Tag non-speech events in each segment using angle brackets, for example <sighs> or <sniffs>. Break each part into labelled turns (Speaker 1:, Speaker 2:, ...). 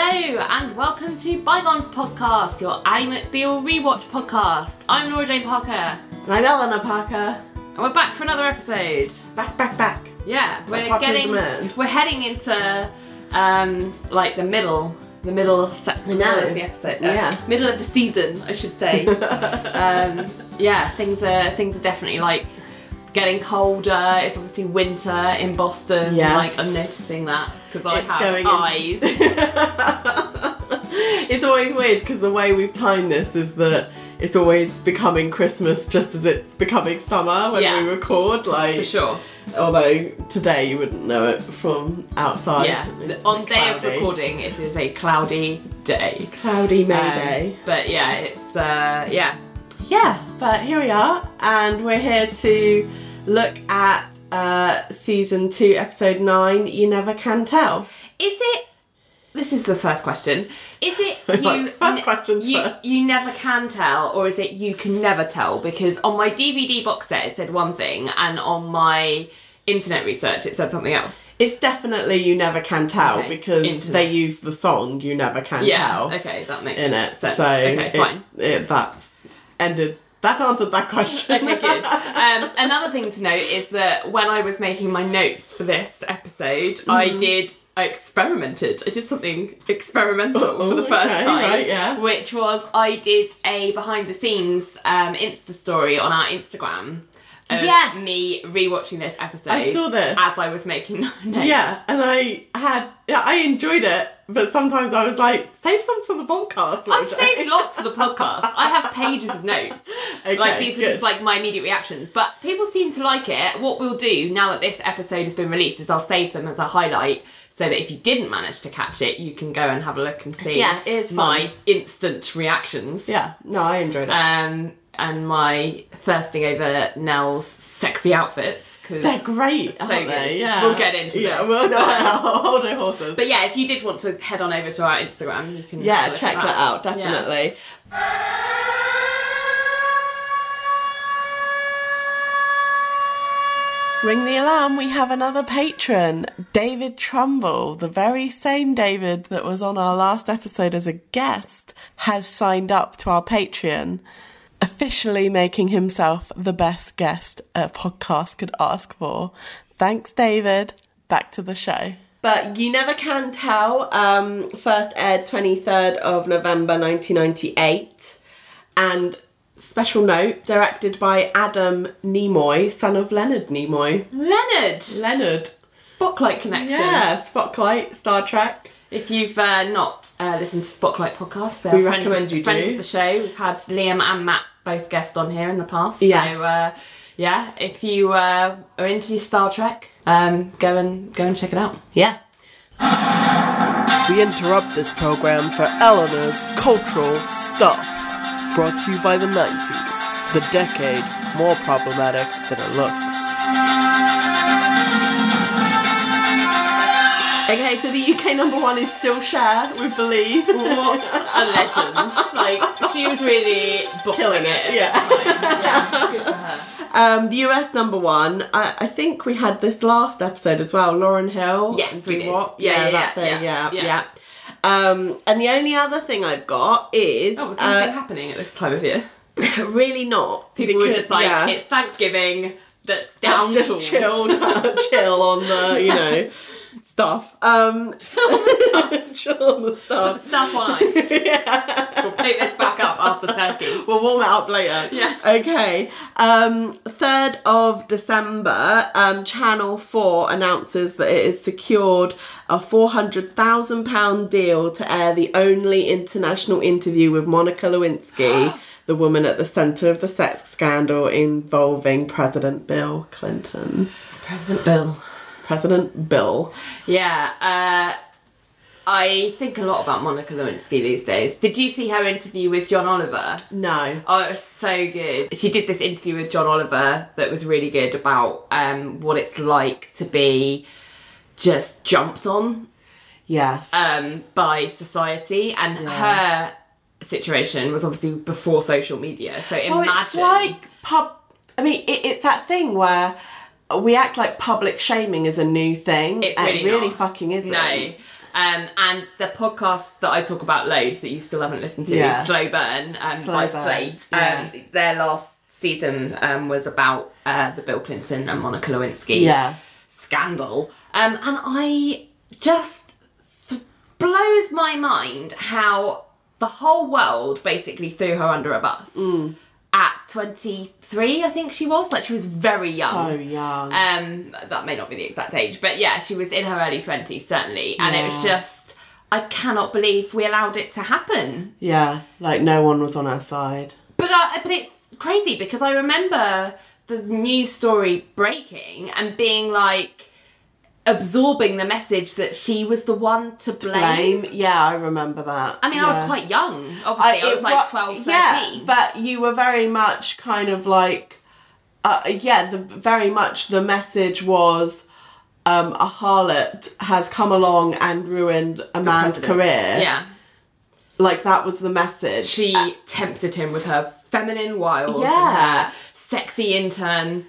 Speaker 1: Hello and welcome to Bygones Podcast, your Ally McBeal rewatch podcast. I'm Laura Jane Parker, and
Speaker 2: I'm Eleanor Parker.
Speaker 1: And we're back for another episode.
Speaker 2: Back, back, back.
Speaker 1: Yeah, we're
Speaker 2: popular
Speaker 1: getting,
Speaker 2: demand.
Speaker 1: we're heading into um like the middle, the middle section of the episode. uh,
Speaker 2: Yeah.
Speaker 1: middle of the season, I should say. <laughs> um, yeah, things are things are definitely like getting colder. It's obviously winter in Boston.
Speaker 2: Yes.
Speaker 1: Like I'm noticing that because I
Speaker 2: It's
Speaker 1: have eyes. <laughs>
Speaker 2: it's always weird because the way we've timed this is that it's always becoming Christmas just as it's becoming summer when
Speaker 1: Yeah.
Speaker 2: we record. Like,
Speaker 1: For sure.
Speaker 2: although today you wouldn't know it from outside.
Speaker 1: Yeah, on day of recording, it is a cloudy day.
Speaker 2: Cloudy May
Speaker 1: Um,
Speaker 2: Day.
Speaker 1: But yeah, it's uh, yeah.
Speaker 2: Yeah, but here we are, and we're here to look at uh, season two, episode nine. You never can tell.
Speaker 1: Is it? This is the first question. Is it <laughs>
Speaker 2: Like,
Speaker 1: you?
Speaker 2: first questions
Speaker 1: you,
Speaker 2: first.
Speaker 1: you never can tell, or is it you can never tell? Because on my DVD box set it said one thing, and on my internet research it said something else.
Speaker 2: It's definitely you never can tell
Speaker 1: Okay,
Speaker 2: because
Speaker 1: internet.
Speaker 2: they use the song you never can
Speaker 1: Yeah.
Speaker 2: tell
Speaker 1: Okay, that makes
Speaker 2: in it.
Speaker 1: sense.
Speaker 2: So
Speaker 1: okay,
Speaker 2: it- It, that's ended. That's answered that question.
Speaker 1: Okay, good. Um, another thing to note is that when I was making my notes for this episode, I
Speaker 2: Mm-hmm.
Speaker 1: did. I experimented. I did something experimental for the
Speaker 2: Oh,
Speaker 1: first
Speaker 2: okay,
Speaker 1: time,
Speaker 2: right, yeah.
Speaker 1: which was I did a behind the scenes um, Insta story on our Instagram. Of
Speaker 2: Yes.
Speaker 1: me rewatching this episode.
Speaker 2: I saw this.
Speaker 1: as I was making <laughs> notes.
Speaker 2: Yeah, and I had yeah, I enjoyed it, but sometimes I was like, save some for the podcast.
Speaker 1: I've
Speaker 2: later."
Speaker 1: saved <laughs> lots for the podcast. I have pages of notes.
Speaker 2: Okay,
Speaker 1: like these were just like my immediate reactions. But people seem to like it. What we'll do now that this episode has been released is I'll save them as a highlight so that if you didn't manage to catch it, you can go and have a look and see
Speaker 2: Yeah, it is fun.
Speaker 1: my instant reactions.
Speaker 2: Yeah, no, I enjoyed it.
Speaker 1: Um and my thirsting over Nell's sexy outfits. Cause
Speaker 2: They're great,
Speaker 1: so
Speaker 2: aren't
Speaker 1: good.
Speaker 2: Yeah,
Speaker 1: We'll get into
Speaker 2: yeah,
Speaker 1: this.
Speaker 2: We'll, <laughs> no, hold our horses.
Speaker 1: But yeah, if you did want to head on over to our Instagram, you can
Speaker 2: yeah, check that out
Speaker 1: Yeah.
Speaker 2: definitely. Ring the alarm, we have another patron, David Trumbull, the very same David that was on our last episode as a guest, has signed up to our Patreon, officially making himself the best guest a podcast could ask for. Thanks, David. Back to the show. But you never can tell. Um, first aired 23rd of November 1998. And special note, directed by Adam Nimoy, son of Leonard Nimoy.
Speaker 1: Leonard!
Speaker 2: Leonard.
Speaker 1: Spotlight connection.
Speaker 2: Yeah, Spotlight, Star Trek.
Speaker 1: If you've uh, not uh, listened to Spotlight podcast, they're
Speaker 2: We
Speaker 1: friends,
Speaker 2: recommend you
Speaker 1: friends
Speaker 2: do.
Speaker 1: of the show. We've had Liam and Matt both guest on here in the past.
Speaker 2: Yes.
Speaker 1: So uh, yeah, if you uh, are into your Star Trek, um, go and go and check it out.
Speaker 2: Yeah.
Speaker 3: We interrupt this program for Eleanor's cultural stuff. Brought to you by the 90s, the decade more problematic than it looks.
Speaker 2: Okay, so the UK number one is still Cher, we believe.
Speaker 1: What a legend! like she was really bossing
Speaker 2: Killing
Speaker 1: it.
Speaker 2: it, yeah.
Speaker 1: yeah, good for her.
Speaker 2: Um, the US number one, I, I think we had this last episode as well. Lauryn Hill.
Speaker 1: Yes, we did.
Speaker 2: What?
Speaker 1: Yeah, yeah,
Speaker 2: that
Speaker 1: yeah,
Speaker 2: thing.
Speaker 1: yeah,
Speaker 2: Yeah,
Speaker 1: yeah.
Speaker 2: Um, and the only other thing I've got is
Speaker 1: Oh, was anything
Speaker 2: uh,
Speaker 1: happening at this time of year? <laughs>
Speaker 2: really not.
Speaker 1: People were just like,
Speaker 2: yeah,
Speaker 1: it's Thanksgiving. That's down
Speaker 2: let's just chill, <laughs> chill on the you <laughs> know stuff. Um, <laughs> chill on the
Speaker 1: Put
Speaker 2: stuff.
Speaker 1: the stuff on ice. <laughs>
Speaker 2: yeah.
Speaker 1: We'll pick this back up after turkey.
Speaker 2: We'll warm it up later.
Speaker 1: Yeah.
Speaker 2: Okay. Um, 3rd of December, um, Channel 4 announces that it has secured a £400,000 deal to air the only international interview with Monica Lewinsky, <gasps> the woman at the centre of the sex scandal involving President Bill Clinton.
Speaker 1: President Bill.
Speaker 2: President Bill.
Speaker 1: Yeah, uh, I think a lot about Monica Lewinsky these days. Did you see her interview with John Oliver?
Speaker 2: No.
Speaker 1: Oh, it was so good. She did this interview with John Oliver that was really good about um, what it's like to be just jumped on
Speaker 2: Yes.
Speaker 1: um, by society, and her situation was obviously before social media. So
Speaker 2: Well,
Speaker 1: imagine.
Speaker 2: it's like pub. I mean, it, it's that thing where we act like public shaming is a new thing.
Speaker 1: It's really
Speaker 2: it really
Speaker 1: not.
Speaker 2: fucking isn't.
Speaker 1: No. Um, and the podcast that I talk about loads that you still haven't listened to,
Speaker 2: Yeah.
Speaker 1: Slow Burn um,
Speaker 2: Slow
Speaker 1: by
Speaker 2: Burn,
Speaker 1: Slate.
Speaker 2: yeah.
Speaker 1: Um, their last season um, was about uh, the Bill Clinton and Monica Lewinsky
Speaker 2: Yeah.
Speaker 1: scandal. Um, and I just th- blows my mind how the whole world basically threw her under a bus
Speaker 2: Mm.
Speaker 1: At 23, I think she was. Like she was very young.
Speaker 2: So young.
Speaker 1: Um, that may not be the exact age, but yeah, she was in her early 20s, certainly. And it was just, I cannot believe we allowed it to happen.
Speaker 2: yeah. Like no one was on our side.
Speaker 1: But I, but it's crazy because I remember the news story breaking and being like absorbing the message that she was the one to blame.
Speaker 2: Blame. Yeah, I remember that.
Speaker 1: I mean, I was quite young. Obviously, I, was like
Speaker 2: wa-
Speaker 1: 12, 13.
Speaker 2: Yeah, but you were very much kind of like, uh, yeah, the very much the message was. Um, a harlot has come along and ruined a man's
Speaker 1: Presidents.
Speaker 2: career.
Speaker 1: Yeah.
Speaker 2: Like that was the message.
Speaker 1: She tempted him with her feminine wiles
Speaker 2: Yeah.
Speaker 1: and her sexy intern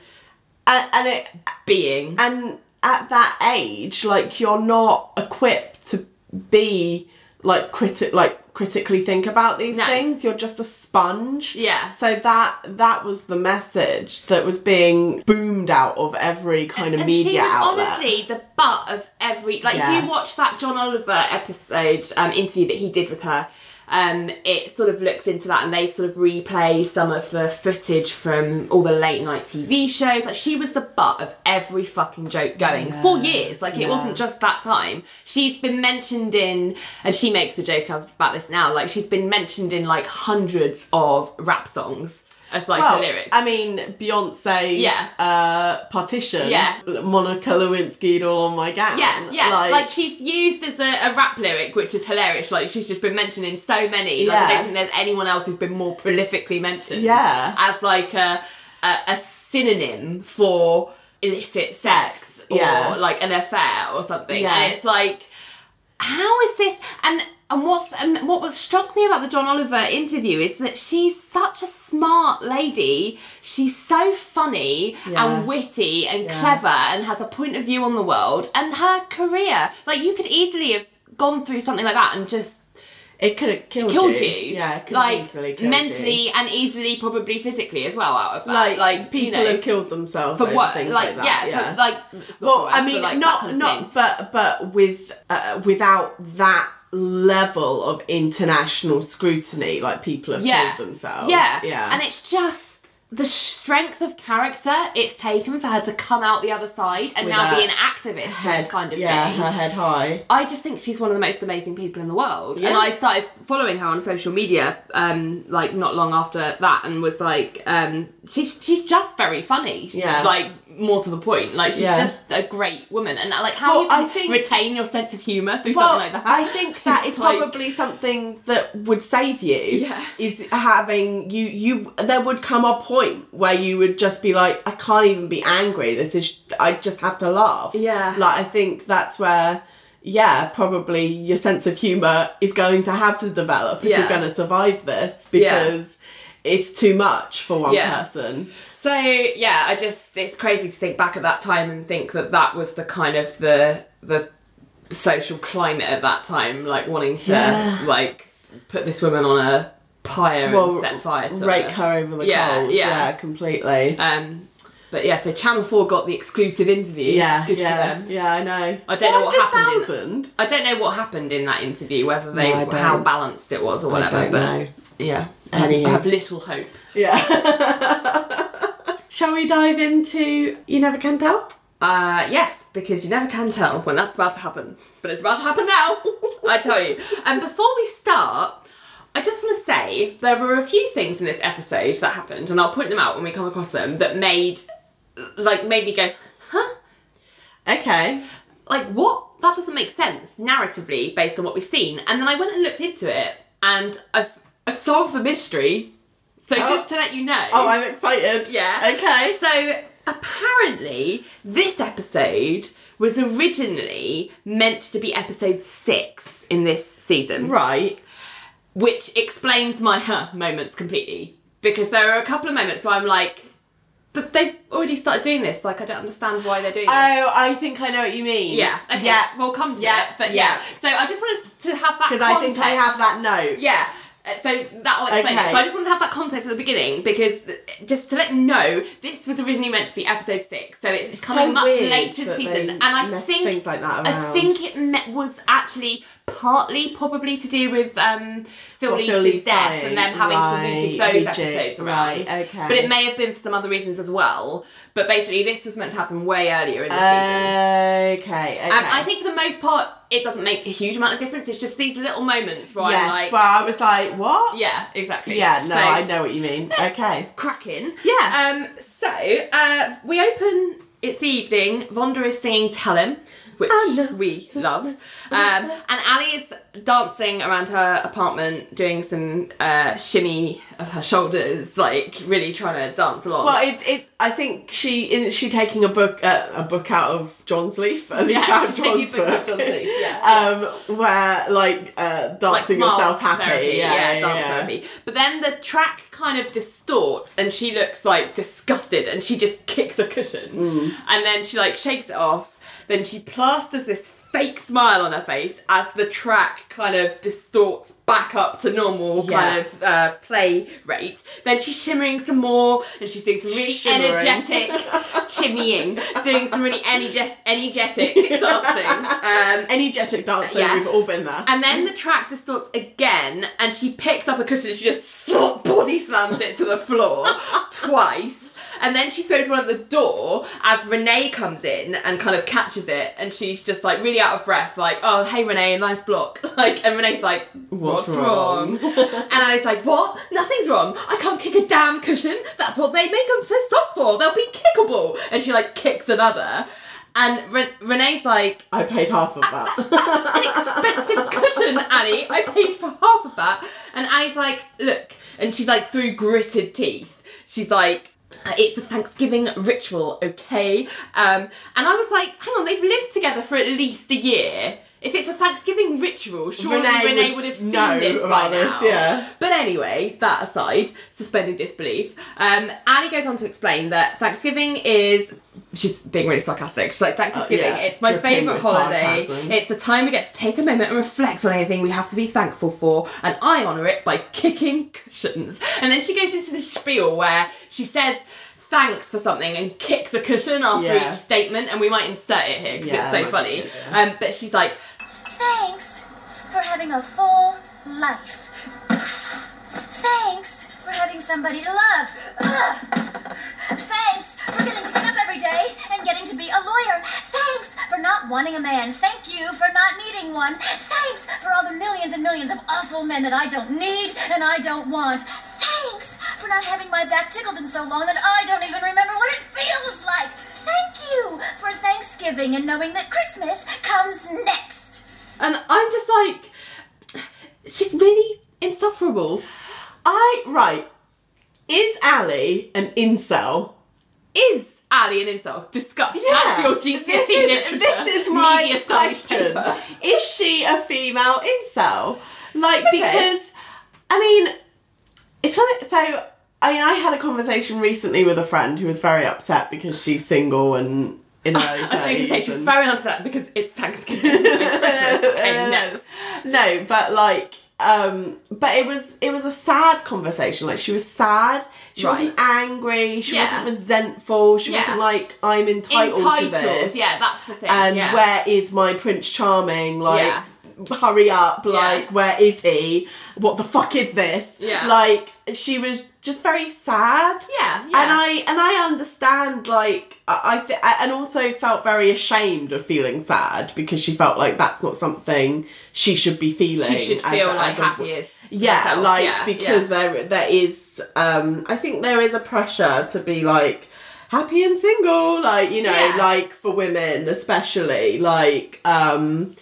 Speaker 2: and, and it
Speaker 1: being.
Speaker 2: and at that age, like you're not equipped to be like critic like critically think about these
Speaker 1: No.
Speaker 2: things. You're just a sponge.
Speaker 1: Yeah.
Speaker 2: So that that was the message that was being boomed out of every kind of
Speaker 1: and
Speaker 2: media
Speaker 1: she was
Speaker 2: outlet.
Speaker 1: honestly the butt of every like if you watch that John Oliver episode um, interview that he did with her um, it sort of looks into that and they sort of replay some of the footage from all the late night TV shows. Like she was the butt of every fucking joke going for years. Like it
Speaker 2: Yeah.
Speaker 1: wasn't just that time. She's been mentioned in and she makes a joke about this now like she's been mentioned in like hundreds of rap songs as like
Speaker 2: well,
Speaker 1: a lyric
Speaker 2: I mean, Beyonce,
Speaker 1: Yeah.
Speaker 2: uh, partition,
Speaker 1: Yeah.
Speaker 2: Monica Lewinsky all on my gown.
Speaker 1: Yeah, yeah. Like, she's used as a, a rap lyric, which is hilarious. Like she's just been mentioned in so many. Like, I don't think there's anyone else who's been more prolifically mentioned.
Speaker 2: Yeah.
Speaker 1: As like a a, a synonym for illicit sex, or
Speaker 2: yeah.
Speaker 1: like an affair or something.
Speaker 2: Yeah.
Speaker 1: And it's like, how is this? And and what's um, what was struck me about the John Oliver interview is that she's such a smart lady. She's so funny
Speaker 2: Yeah.
Speaker 1: and witty and
Speaker 2: Yeah.
Speaker 1: clever and has a point of view on the world. And her career, like you could easily have gone through something like that and just
Speaker 2: it could have killed,
Speaker 1: killed
Speaker 2: you.
Speaker 1: you.
Speaker 2: Yeah, it could
Speaker 1: like
Speaker 2: have easily killed
Speaker 1: mentally
Speaker 2: you.
Speaker 1: and easily, probably physically as well. Out of that,
Speaker 2: Like,
Speaker 1: like
Speaker 2: people
Speaker 1: you know,
Speaker 2: have killed themselves
Speaker 1: for what? Like,
Speaker 2: like, that.
Speaker 1: yeah, for, like
Speaker 2: well, I mean,
Speaker 1: like,
Speaker 2: not
Speaker 1: kind of
Speaker 2: not,
Speaker 1: thing.
Speaker 2: but but with uh, without that level of international scrutiny, like people have
Speaker 1: yeah.
Speaker 2: killed themselves.
Speaker 1: Yeah,
Speaker 2: yeah,
Speaker 1: and it's just the strength of character it's taken for her to come out the other side and
Speaker 2: With
Speaker 1: now be an activist
Speaker 2: head
Speaker 1: this kind of
Speaker 2: yeah,
Speaker 1: thing.
Speaker 2: her head high.
Speaker 1: I just think she's one of the most amazing people in the world. And
Speaker 2: Yeah.
Speaker 1: I started following her on social media, um, like not long after that, and was like, um, she's she's just very funny.
Speaker 2: Yeah.
Speaker 1: Like more to the point. Like she's
Speaker 2: Yeah.
Speaker 1: just a great woman. And like how
Speaker 2: Well,
Speaker 1: you can
Speaker 2: I think-
Speaker 1: retain your sense of humour through
Speaker 2: Well,
Speaker 1: something like that.
Speaker 2: I think <laughs> that is
Speaker 1: like-
Speaker 2: probably something that would save you.
Speaker 1: Yeah.
Speaker 2: Is having you you there would come a point where you would just be like, I can't even be angry. This is I just have to laugh.
Speaker 1: Yeah.
Speaker 2: Like I think that's where yeah, probably your sense of humour is going to have to develop if
Speaker 1: Yeah.
Speaker 2: you're gonna survive this
Speaker 1: Yeah.
Speaker 2: because it's too much for one
Speaker 1: Yeah.
Speaker 2: person.
Speaker 1: So yeah, I just it's crazy to think back at that time and think that that was the kind of the the social climate at that time, like wanting to
Speaker 2: Yeah.
Speaker 1: like put this woman on a pyre
Speaker 2: Well,
Speaker 1: and set fire to
Speaker 2: rake
Speaker 1: her.
Speaker 2: her over the
Speaker 1: Yeah,
Speaker 2: coals.
Speaker 1: yeah.
Speaker 2: Yeah, completely.
Speaker 1: Um, but yeah, so Channel Four got the exclusive interview.
Speaker 2: yeah,
Speaker 1: good
Speaker 2: yeah, yeah. I know.
Speaker 1: I don't know what happened in-
Speaker 2: 400,000?
Speaker 1: I don't know what happened in that interview, whether they
Speaker 2: No,
Speaker 1: how balanced it was or whatever.
Speaker 2: I don't
Speaker 1: but
Speaker 2: know.
Speaker 1: yeah, have. I have little hope.
Speaker 2: Yeah. <laughs> Shall we dive into You Never Can Tell?
Speaker 1: Uh, yes, because you never can tell when that's about to happen. But it's about to happen now, <laughs> I tell you. And before we start, I just want to say there were a few things in this episode that happened, and I'll point them out when we come across them, that made, like, made me go, huh?
Speaker 2: Okay.
Speaker 1: Like, what? That doesn't make sense narratively based on what we've seen. And then I went and looked into it, and I've, I've the mystery. So
Speaker 2: Oh.
Speaker 1: just to let you know.
Speaker 2: Oh, I'm excited.
Speaker 1: Yeah.
Speaker 2: Okay.
Speaker 1: So apparently, this episode was originally meant to be episode six in this season,
Speaker 2: Right.
Speaker 1: which explains my huh moments completely. Because there are a couple of moments where I'm like, but they've already started doing this. Like I don't understand why they're doing this.
Speaker 2: Oh, I think I know what you mean.
Speaker 1: yeah. Okay.
Speaker 2: Yeah.
Speaker 1: We'll come to
Speaker 2: Yeah,
Speaker 1: it. But yeah.
Speaker 2: yeah.
Speaker 1: So I just wanted to have that
Speaker 2: Because I think I have that note.
Speaker 1: Yeah. Uh, So that'll explain
Speaker 2: Okay.
Speaker 1: it. So I just wanted to have that context at the beginning because th- just to let you know, this was originally meant to be episode six, so it's, coming
Speaker 2: so
Speaker 1: much
Speaker 2: weird
Speaker 1: later in the season. And I think
Speaker 2: things like that
Speaker 1: I think it me- was actually partly probably to do with um, Phil
Speaker 2: Well,
Speaker 1: Leeds' death and them having to rejig those
Speaker 2: rejig,
Speaker 1: episodes around.
Speaker 2: right, okay.
Speaker 1: But it may have been for some other reasons as well. But basically, this was meant to happen way earlier in the season.
Speaker 2: Okay, okay.
Speaker 1: And I think for the most part, it doesn't make a huge amount of difference. It's just these little moments where
Speaker 2: yes,
Speaker 1: I'm like,
Speaker 2: well, I was like, what?
Speaker 1: yeah, exactly.
Speaker 2: Yeah, no,
Speaker 1: So-
Speaker 2: I know what you mean. Okay.
Speaker 1: cracking.
Speaker 2: Yeah.
Speaker 1: Um. So uh, we open. It's the evening. Vonda is singing "Tell Him," which
Speaker 2: I know.
Speaker 1: we love. Um, and Ally is dancing around her apartment, doing some uh, shimmy of her shoulders, like really trying to dance along.
Speaker 2: Well, it, it. I think she isn't she taking a book uh, a book out of John's Leaf. A <laughs> leaf
Speaker 1: Yeah,
Speaker 2: out of John's
Speaker 1: a book out of. John's Leaf, yeah. <laughs>
Speaker 2: um, where like uh, dancing
Speaker 1: like
Speaker 2: yourself happy.
Speaker 1: therapy,
Speaker 2: yeah, yeah,
Speaker 1: dance
Speaker 2: yeah.
Speaker 1: therapy. But then the track kind of distorts, and she looks like disgusted, and she just kicks a cushion,
Speaker 2: Mm.
Speaker 1: and then she like shakes it off. Then she plasters this fake smile on her face as the track kind of distorts back up to normal
Speaker 2: Yeah.
Speaker 1: kind of uh, play rate. Then she's shimmering some more, and she's doing some really
Speaker 2: Shimmering.
Speaker 1: energetic <laughs> shimmying, doing some really energe- energetic <laughs> dancing. Um,
Speaker 2: Energetic dancing,
Speaker 1: Yeah.
Speaker 2: We've all been there.
Speaker 1: and then the track distorts again, and she picks up a cushion and she just body slams it to the floor <laughs> twice. And then she throws one at the door as Renee comes in and kind of catches it, and she's just like really out of breath, like, "Oh, hey Renee, nice block." <laughs> Like, and Renee's like, "What's,
Speaker 2: What's
Speaker 1: wrong?"
Speaker 2: wrong? <laughs>
Speaker 1: and Ally's like, "What? Nothing's wrong. I can't kick a damn cushion. That's what they make them so soft for. They'll be kickable." And she like kicks another, and Re- Renee's like,
Speaker 2: I paid half of that.
Speaker 1: an <laughs> expensive cushion, Annie. I paid for half of that. And Annie's like, look, and she's like through gritted teeth. She's like, "Uh, it's a Thanksgiving ritual, okay? Um, and I was like, hang on, they've lived together for at least a year. If it's a Thanksgiving ritual, surely
Speaker 2: Renee
Speaker 1: Renee,
Speaker 2: would
Speaker 1: would have seen this by
Speaker 2: this,
Speaker 1: now.
Speaker 2: yeah.
Speaker 1: But anyway, that aside, suspending disbelief, um, Annie goes on to explain that Thanksgiving is. She's being really sarcastic. She's like, Thanksgiving,
Speaker 2: yeah,
Speaker 1: it's my favourite holiday.
Speaker 2: sarcasm.
Speaker 1: It's the time we get to take a moment and reflect on anything we have to be thankful for, and I honour it by kicking cushions. And then she goes into this spiel where she says thanks for something and kicks a cushion after
Speaker 2: Yeah.
Speaker 1: each statement, and we might insert it here because
Speaker 2: Yeah,
Speaker 1: it's so funny. Um, but she's like,
Speaker 4: Thanks for having a full life. Thanks for having somebody to love. Thanks for getting to get up every day and getting to be a lawyer. Thanks for not wanting a man. Thank you for not needing one. Thanks for all the millions and millions of awful men that I don't need and I don't want. Thanks for not having my back tickled in so long that I don't even remember what it feels like. Thank you for Thanksgiving and knowing that Christmas comes next.
Speaker 1: And I'm just like, she's really insufferable.
Speaker 2: I right. Is Ally an incel?
Speaker 1: Is Ally an insult? Discuss. That's your GCSE
Speaker 2: this is,
Speaker 1: literature.
Speaker 2: This is my question.
Speaker 1: paper.
Speaker 2: Is she a female incel? Like
Speaker 1: Okay.
Speaker 2: because I mean, it's funny. So I mean, I had a conversation recently with a friend who was very upset because she's single and in <laughs> her
Speaker 1: I was going to say very upset because it's Thanksgiving and Christmas <laughs> came next.
Speaker 2: no, but like, um, but it was it was a sad conversation. Like she was sad. She
Speaker 1: Right.
Speaker 2: wasn't angry. She
Speaker 1: Yeah.
Speaker 2: wasn't resentful. She
Speaker 1: Yeah.
Speaker 2: wasn't like I'm entitled,
Speaker 1: Entitled,
Speaker 2: to this.
Speaker 1: yeah, that's the thing.
Speaker 2: And
Speaker 1: yeah.
Speaker 2: where is my Prince Charming? Like, hurry up! Like,
Speaker 1: Yeah.
Speaker 2: where is he? What the fuck is this?
Speaker 1: Yeah.
Speaker 2: Like, she was just very sad.
Speaker 1: Yeah, yeah.
Speaker 2: And I and I understand like I, I th- and also felt very ashamed of feeling sad because she felt like that's not something she should be feeling.
Speaker 1: she should feel
Speaker 2: a-
Speaker 1: like
Speaker 2: as
Speaker 1: happy as
Speaker 2: yeah,
Speaker 1: herself.
Speaker 2: like
Speaker 1: yeah,
Speaker 2: because
Speaker 1: yeah.
Speaker 2: there there is um I think there is a pressure to be like happy and single, like you know,
Speaker 1: Yeah.
Speaker 2: like for women especially, like um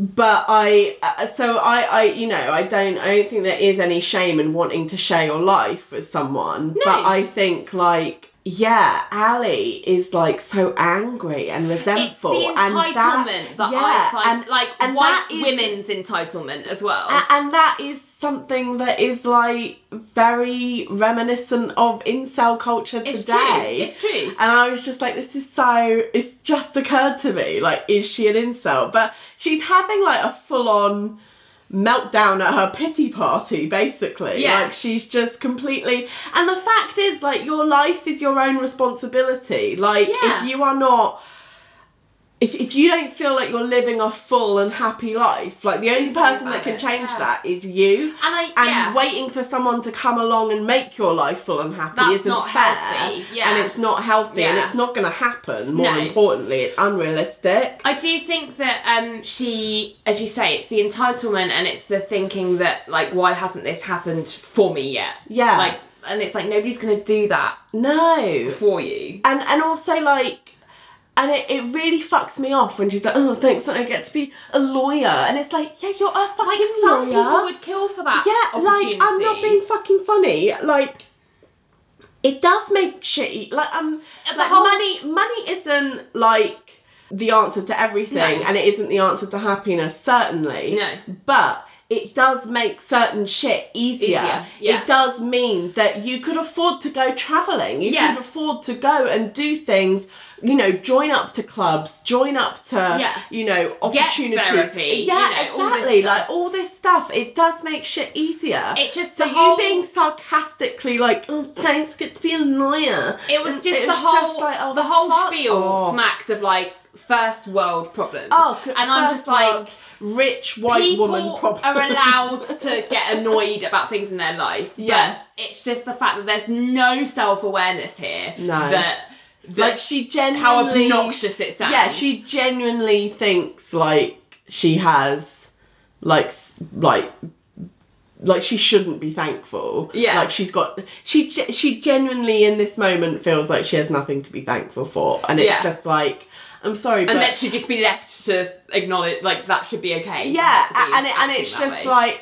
Speaker 2: but I uh, so I I you know I don't I don't think there is any shame in wanting to share your life with someone, no. but I think like yeah, Ally is like so angry and
Speaker 1: It's
Speaker 2: resentful,
Speaker 1: the
Speaker 2: and
Speaker 1: entitlement that,
Speaker 2: yeah,
Speaker 1: I find,
Speaker 2: and-
Speaker 1: like
Speaker 2: and
Speaker 1: white
Speaker 2: that is-
Speaker 1: women's entitlement as well.
Speaker 2: a- and that is something that is like very reminiscent of incel culture today.
Speaker 1: It's true. It's true.
Speaker 2: And I was just like, this is so. It's just occurred to me. Like, is she an incel? But she's having like a full on meltdown at her pity party, basically.
Speaker 1: Yeah.
Speaker 2: Like, she's just completely. And the fact is, like, your life is your own responsibility. Like,
Speaker 1: Yeah.
Speaker 2: if you are not. If, if you don't feel like you're living a full and happy life, like the only person that can
Speaker 1: it,
Speaker 2: change
Speaker 1: yeah.
Speaker 2: that is you.
Speaker 1: And I-
Speaker 2: and
Speaker 1: yeah.
Speaker 2: waiting for someone to come along and make your life full and happy
Speaker 1: That's
Speaker 2: isn't
Speaker 1: not
Speaker 2: fair.
Speaker 1: healthy, yeah.
Speaker 2: And it's not healthy and it's not going to happen. More
Speaker 1: No.
Speaker 2: importantly, it's unrealistic.
Speaker 1: I do think that um, she, as you say, it's the entitlement and it's the thinking that like, why hasn't this happened for me yet?
Speaker 2: Yeah.
Speaker 1: Like, and it's like nobody's gonna do that
Speaker 2: No.
Speaker 1: for you.
Speaker 2: And and also like and it, it really fucks me off when she's like, oh, thanks that I get to be a lawyer. And it's like, yeah, you're a fucking
Speaker 1: Like some
Speaker 2: lawyer.
Speaker 1: people would kill for that.
Speaker 2: yeah, like, I'm not being fucking funny. Like, it does make shit. Like, um,
Speaker 1: The
Speaker 2: like
Speaker 1: whole-
Speaker 2: money, money isn't like the answer to everything,
Speaker 1: No.
Speaker 2: and it isn't the answer to happiness, certainly.
Speaker 1: No.
Speaker 2: But it does make certain shit easier.
Speaker 1: Easier, yeah.
Speaker 2: It does mean that you could afford to go traveling. You
Speaker 1: Yeah.
Speaker 2: could afford to go and do things. You know, join up to clubs, join up to
Speaker 1: Yeah.
Speaker 2: you know
Speaker 1: Get
Speaker 2: opportunities.
Speaker 1: therapy,
Speaker 2: yeah,
Speaker 1: you know,
Speaker 2: exactly.
Speaker 1: stuff.
Speaker 2: Like all this stuff, it does make shit easier.
Speaker 1: It just-
Speaker 2: so
Speaker 1: the
Speaker 2: you
Speaker 1: whole-
Speaker 2: being sarcastically like, oh, thanks, get to be a lawyer.
Speaker 1: It was just
Speaker 2: it
Speaker 1: the whole
Speaker 2: like, oh,
Speaker 1: the whole spiel
Speaker 2: off.
Speaker 1: smacked of like first world problems.
Speaker 2: Oh,
Speaker 1: and I'm just like.
Speaker 2: Rich white
Speaker 1: people
Speaker 2: woman problem.
Speaker 1: are <laughs> allowed to get annoyed about things in their life.
Speaker 2: Yes.
Speaker 1: But it's just the fact that there's no self awareness here.
Speaker 2: No.
Speaker 1: That, that
Speaker 2: like she genuinely
Speaker 1: how obnoxious it sounds.
Speaker 2: Yeah, she genuinely thinks like she has like like like she shouldn't be thankful.
Speaker 1: Yeah.
Speaker 2: like she's got she she genuinely in this moment feels like she has nothing to be thankful for, and it's
Speaker 1: Yeah.
Speaker 2: just like I'm sorry, but
Speaker 1: and that should just be left to acknowledge, like that should be okay.
Speaker 2: yeah, and it, and it's just
Speaker 1: way.
Speaker 2: like,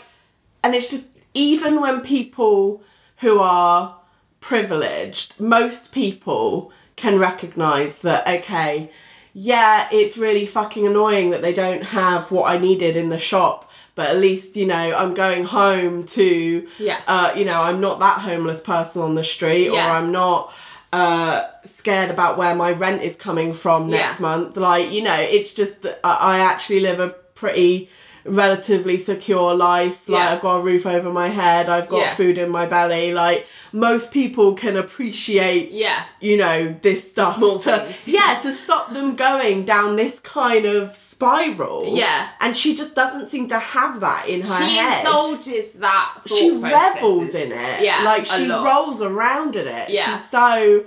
Speaker 2: and it's just even when people who are privileged, most people can recognize that okay, yeah, it's really fucking annoying that they don't have what I needed in the shop. But at least you know I'm going home to,
Speaker 1: Yeah.
Speaker 2: uh, you know I'm not that homeless person on the street,
Speaker 1: Yeah.
Speaker 2: or I'm not uh scared about where my rent is coming from next
Speaker 1: Yeah.
Speaker 2: month like you know it's just that I I actually live a pretty relatively secure life like
Speaker 1: Yeah.
Speaker 2: I've got a roof over my head I've got
Speaker 1: Yeah.
Speaker 2: food in my belly like most people can appreciate
Speaker 1: yeah.
Speaker 2: you know this stuff
Speaker 1: Small
Speaker 2: to,
Speaker 1: things.
Speaker 2: yeah to stop them going down this kind of spiral
Speaker 1: Yeah.
Speaker 2: and she just doesn't seem to have that in her
Speaker 1: She
Speaker 2: head She
Speaker 1: indulges that.
Speaker 2: she
Speaker 1: thought
Speaker 2: revels in it.
Speaker 1: Yeah,
Speaker 2: like she rolls around in it.
Speaker 1: Yeah.
Speaker 2: She's so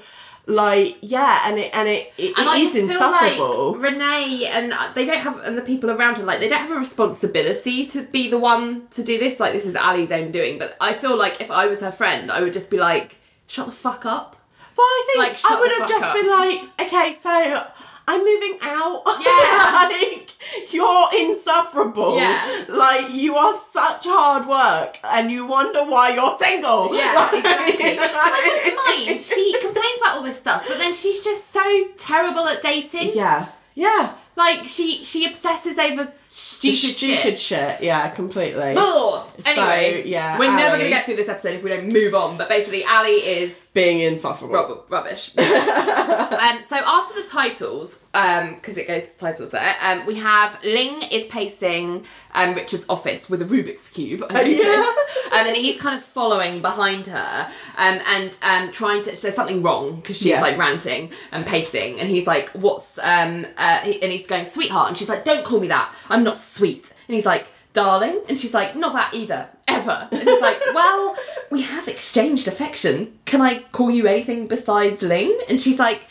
Speaker 2: like yeah, and it and it, it,
Speaker 1: And
Speaker 2: it
Speaker 1: I
Speaker 2: is insufferable.
Speaker 1: like Renee and uh, they don't have, and the people around her, like they don't have a responsibility to be the one to do this. Like this is Ally's own doing. But I feel like if I was her friend, I would just be like, "Shut the fuck up."
Speaker 2: but I think
Speaker 1: like,
Speaker 2: I would have just
Speaker 1: up.
Speaker 2: been like, okay, so I'm moving out. <laughs>
Speaker 1: Yeah.
Speaker 2: like you're insufferable.
Speaker 1: Yeah.
Speaker 2: Like you are such hard work, and you wonder why you're single.
Speaker 1: Yeah, <laughs>
Speaker 2: Like,
Speaker 1: exactly. I wouldn't mind. She <laughs> complains about all this stuff, but then she's just so terrible at dating.
Speaker 2: Yeah. Yeah.
Speaker 1: Like she she obsesses over stupid,
Speaker 2: Stupid
Speaker 1: shit.
Speaker 2: shit. Yeah, completely.
Speaker 1: Ugh. Anyway,
Speaker 2: yeah,
Speaker 1: we're never gonna get through this episode if we don't move on. But basically, Ally is
Speaker 2: Being insufferable.
Speaker 1: Rub- rubbish. <laughs> um, so after the titles, because it goes to titles there, um, we have Ling is pacing um, Richard's office with a Rubik's cube. I <laughs> noticed.
Speaker 2: yeah.
Speaker 1: and then he's kind of following behind her um, and um, trying to. There's something wrong because she's
Speaker 2: Yes.
Speaker 1: like ranting and pacing, and he's like, "What's?" Um, uh, and he's going, "Sweetheart," and she's like, "Don't call me that. I'm not sweet." And he's like. Darling, and she's like, not that either, ever. And he's like, <laughs> well, we have exchanged affection. Can I call you anything besides Ling? And she's like,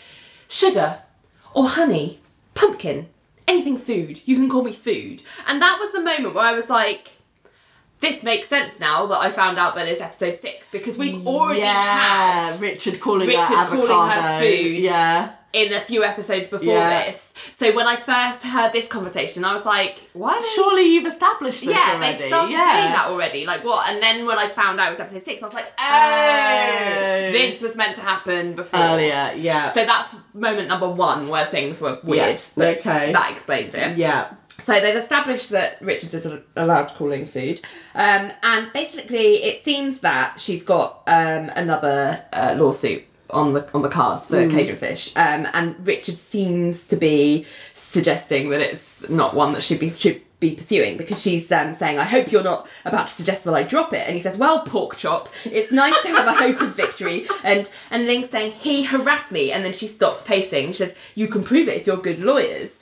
Speaker 1: sugar or honey, pumpkin, anything food. You can call me food. And that was the moment where I was like, this makes sense now that I found out that it's episode six because we've already
Speaker 2: yeah,
Speaker 1: had
Speaker 2: Richard calling
Speaker 1: Richard
Speaker 2: her
Speaker 1: calling her food.
Speaker 2: Yeah.
Speaker 1: In a few episodes before
Speaker 2: Yeah.
Speaker 1: this. So when I first heard this conversation, I was like, why?
Speaker 2: Surely you've established this already.
Speaker 1: yeah,
Speaker 2: already.
Speaker 1: they started
Speaker 2: yeah.
Speaker 1: doing that already. Like what? And then when I found out it was episode six, I was like, oh,
Speaker 2: Oh.
Speaker 1: this was meant to happen before.
Speaker 2: earlier. Yeah.
Speaker 1: So that's moment number one where things were weird.
Speaker 2: Yeah, okay.
Speaker 1: That explains it.
Speaker 2: yeah.
Speaker 1: So So they've established that Richard is allowed calling food, um, and basically it seems that she's got um, another uh, lawsuit on the on the cards for Cage and Fish, um, and Richard seems to be suggesting that it's not one that should be should be pursuing because she's um, saying, "I hope you're not about to suggest that I drop it." And he says, "Well, pork chop, it's nice to have a hope of victory." And and Ling's saying he harassed me, and then she stops pacing. She says, "You can prove it if you're good lawyers."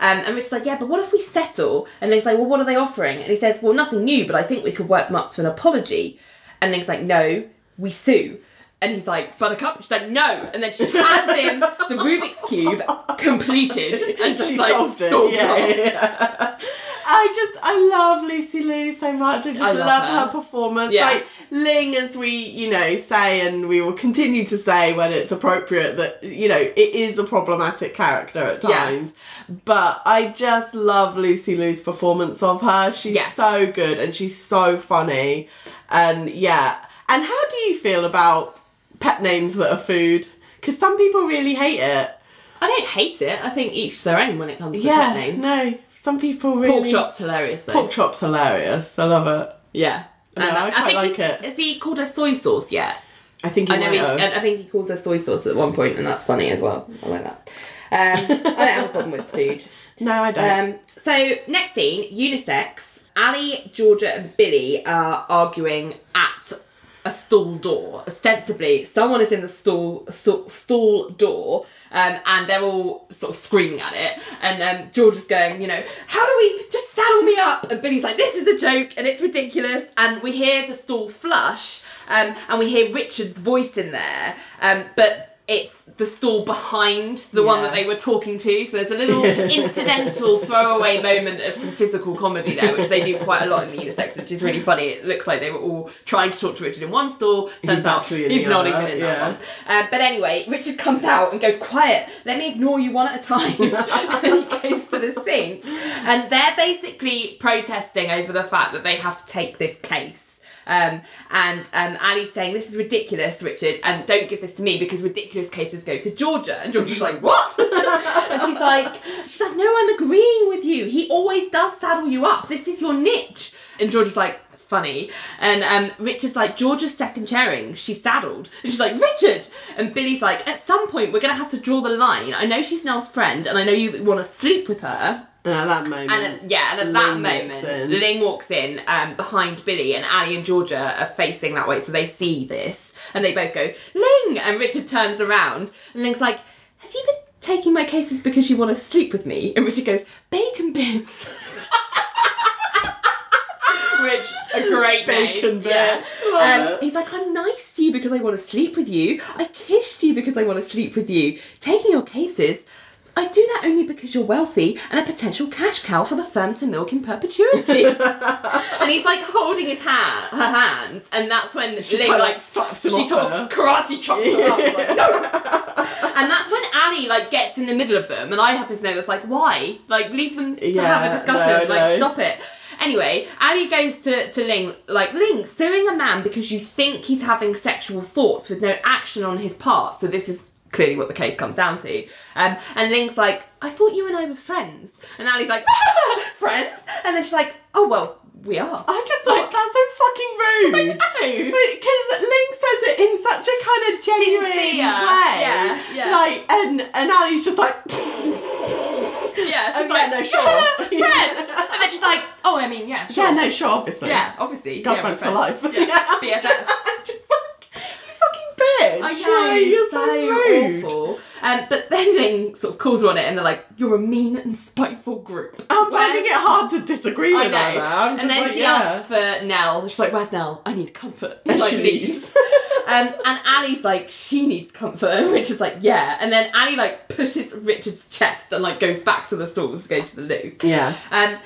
Speaker 1: Um, and Richard's like, yeah, but what if we settle? And Ling's like, well, what are they offering? And he says, well, nothing new, but I think we could work them up to an apology. And Ling's like, no, we sue. And he's like, Buttercup? She's like, no. And then she hands him the Rubik's Cube completed and just
Speaker 2: She
Speaker 1: like
Speaker 2: solved it.
Speaker 1: stalks
Speaker 2: Yeah,
Speaker 1: off.
Speaker 2: yeah, yeah. I just I love Lucy Liu so much. I just
Speaker 1: I
Speaker 2: love,
Speaker 1: love
Speaker 2: her.
Speaker 1: her.
Speaker 2: performance.
Speaker 1: Yeah.
Speaker 2: Like Ling, as we you know say, and we will continue to say when it's appropriate that you know it is a problematic character at times.
Speaker 1: Yeah.
Speaker 2: times. But I just love Lucy Liu's performance of her. She's
Speaker 1: Yes.
Speaker 2: so good and she's so funny. And yeah. And how do you feel about pet names that are food? Because some people really hate it.
Speaker 1: I don't hate it. I think each their own when it comes to
Speaker 2: yeah.
Speaker 1: pet names.
Speaker 2: No. Some people really.
Speaker 1: Pork chop's hilarious though.
Speaker 2: Pork chop's hilarious. I love it.
Speaker 1: Yeah.
Speaker 2: No, I quite
Speaker 1: think
Speaker 2: like it.
Speaker 1: Has he called her soy sauce yet?
Speaker 2: I think he
Speaker 1: I know. He. I think he calls her soy sauce at one point, and that's funny as well. I like that. Um, I don't have a problem with food. <laughs>
Speaker 2: no, I don't.
Speaker 1: Um, so next scene, unisex. Ally, Georgia, and Billy are arguing at a stall door. Ostensibly, someone is in the stall stall, stall door, um, and they're all sort of screaming at it. And then um, is going, you know, how do we just saddle me up? And Billy's like, this is a joke, and it's ridiculous. And we hear the stall flush, um, and we hear Richard's voice in there, um, but. It's the stall behind the one that they were talking to, so there's a little <laughs> incidental throwaway moment of some physical comedy there, which they do quite a lot in the unisex, which is really funny. It looks like they were all trying to talk to Richard in one stall. Turns
Speaker 2: He's
Speaker 1: out he's not
Speaker 2: other,
Speaker 1: even in
Speaker 2: yeah.
Speaker 1: that one. Uh, but anyway, Richard comes out and goes, "Quiet, let me ignore you one at a time." <laughs> and he goes to the sink, and they're basically protesting over the fact that they have to take this case. Um, and um, Ally's saying, This is ridiculous, Richard, and don't give this to me because ridiculous cases go to Georgia. And Georgia's like, What? <laughs> and she's like, She's like, No, I'm agreeing with you. He always does saddle you up. This is your niche. And Georgia's like, Funny. And um, Richard's like, Georgia's second chairing. She's saddled. And she's like, Richard! And Billy's like, At some point, we're going to have to draw the line. I know she's Nell's friend, and I know you want to sleep with her.
Speaker 2: And at that moment.
Speaker 1: And at, yeah, and at that
Speaker 2: Ling walks
Speaker 1: moment,
Speaker 2: in.
Speaker 1: Ling walks in um, behind Billy, and Ally and Georgia are facing that way, so they see this, and they both go, Ling! And Richard turns around, and Ling's like, Have you been taking my cases because you want to sleep with me? And Richard goes, Bacon bits. <laughs> Which a great
Speaker 2: Bacon
Speaker 1: name. Yeah. Um, he's like, I'm nice to you because I want to sleep with you. I kissed you because I want to sleep with you. Taking your cases. I do that only because you're wealthy and a potential cash cow for the firm to milk in perpetuity. <laughs> and he's like holding his hand, her hands, and that's when Ling
Speaker 2: kinda,
Speaker 1: like
Speaker 2: slaps him
Speaker 1: she sort
Speaker 2: her.
Speaker 1: of karate chops her up, like, no. and that's when Ally like gets in the middle of them, and I have this note that's like, why? Like leave them to
Speaker 2: Yeah,
Speaker 1: have a discussion,
Speaker 2: no,
Speaker 1: like
Speaker 2: no.
Speaker 1: stop it. Anyway, Ally goes to, to Ling, like, Ling, suing a man because you think he's having sexual thoughts with no action on his part. So this is clearly what the case comes down to. Um, and Ling's like, I thought you and I were friends. And Ally's like, <laughs> friends? And then she's like, oh, well, we are.
Speaker 2: I just thought that's so fucking rude.
Speaker 1: know.
Speaker 2: Because Ling says it in such a kind of genuine
Speaker 1: Sincere.
Speaker 2: way.
Speaker 1: Yeah, yeah.
Speaker 2: Like, and and Ally's just like,
Speaker 1: Yeah, she's <laughs>
Speaker 2: Oh, yeah,
Speaker 1: like,
Speaker 2: no, sure. <laughs>
Speaker 1: friends. and then she's like, oh, I mean, yeah, sure.
Speaker 2: yeah, no, sure, obviously.
Speaker 1: Yeah, obviously.
Speaker 2: Girlfriends
Speaker 1: yeah,
Speaker 2: for life.
Speaker 1: Yeah, BFFs.
Speaker 2: I'm just like, you fucking bitch.
Speaker 1: I know,
Speaker 2: Like, you're
Speaker 1: so,
Speaker 2: so, rude.
Speaker 1: awful. Um, but then Ling sort of calls her on it and they're like, you're a mean and spiteful group.
Speaker 2: I'm
Speaker 1: Where's-
Speaker 2: finding it hard to disagree with
Speaker 1: know.
Speaker 2: her there. I'm
Speaker 1: and then
Speaker 2: like,
Speaker 1: she
Speaker 2: yeah.
Speaker 1: asks for Nell. She's like, where's Nell? I need comfort.
Speaker 2: And <laughs>
Speaker 1: like,
Speaker 2: she leaves. <laughs>
Speaker 1: um, and Ally's like, she needs comfort. <laughs> And Richard's like, yeah. And then Ally like pushes Richard's chest and like goes back to the stalls to go to the loo.
Speaker 2: Yeah.
Speaker 1: Um,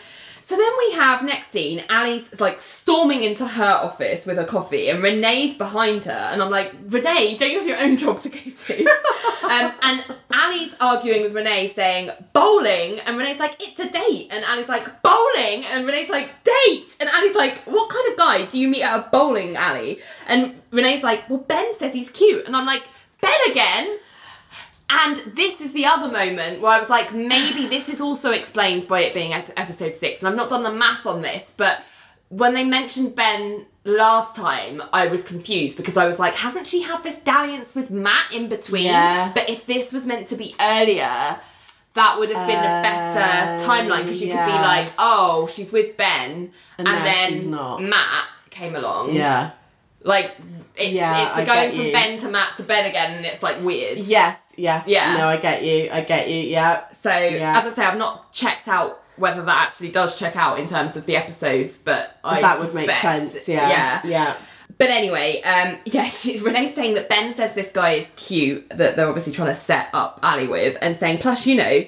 Speaker 1: so then we have next scene, Ally's like storming into her office with her coffee, and Renee's behind her, and I'm like, Renee, don't you have your own job to go to? <laughs> um, and Ally's arguing with Renee, saying bowling, and Renee's like, it's a date, and Ally's like bowling, and Renee's like date, and Ally's like, what kind of guy do you meet at a bowling alley? And Renee's like, well, Ben says he's cute, and I'm like, Ben again. And this is the other moment where I was like, maybe this is also explained by it being episode six. And I've not done the math on this, but when they mentioned Ben last time, I was confused because I was like, hasn't she had this dalliance with Matt in between?
Speaker 2: Yeah.
Speaker 1: But if this was meant to be earlier, that would have been a better
Speaker 2: Uh,
Speaker 1: timeline because you could be like, oh, she's with Ben,
Speaker 2: And
Speaker 1: and, then
Speaker 2: she's not.
Speaker 1: Matt came along.
Speaker 2: Yeah.
Speaker 1: Like, it's,
Speaker 2: Yeah,
Speaker 1: it's the
Speaker 2: I
Speaker 1: going from
Speaker 2: you.
Speaker 1: Ben to Matt to Ben again, and it's like weird.
Speaker 2: Yes, yes.
Speaker 1: Yeah.
Speaker 2: No, I get you. I get you. Yeah.
Speaker 1: So,
Speaker 2: Yeah.
Speaker 1: as I say, I've not checked out whether that actually does check out in terms of the episodes, but I
Speaker 2: that would make sense. Yeah.
Speaker 1: Yeah.
Speaker 2: Yeah.
Speaker 1: But anyway, um, <laughs> yeah, she, Renee's saying that Ben says this guy is cute, that they're obviously trying to set up Ally with, and saying, plus, you know,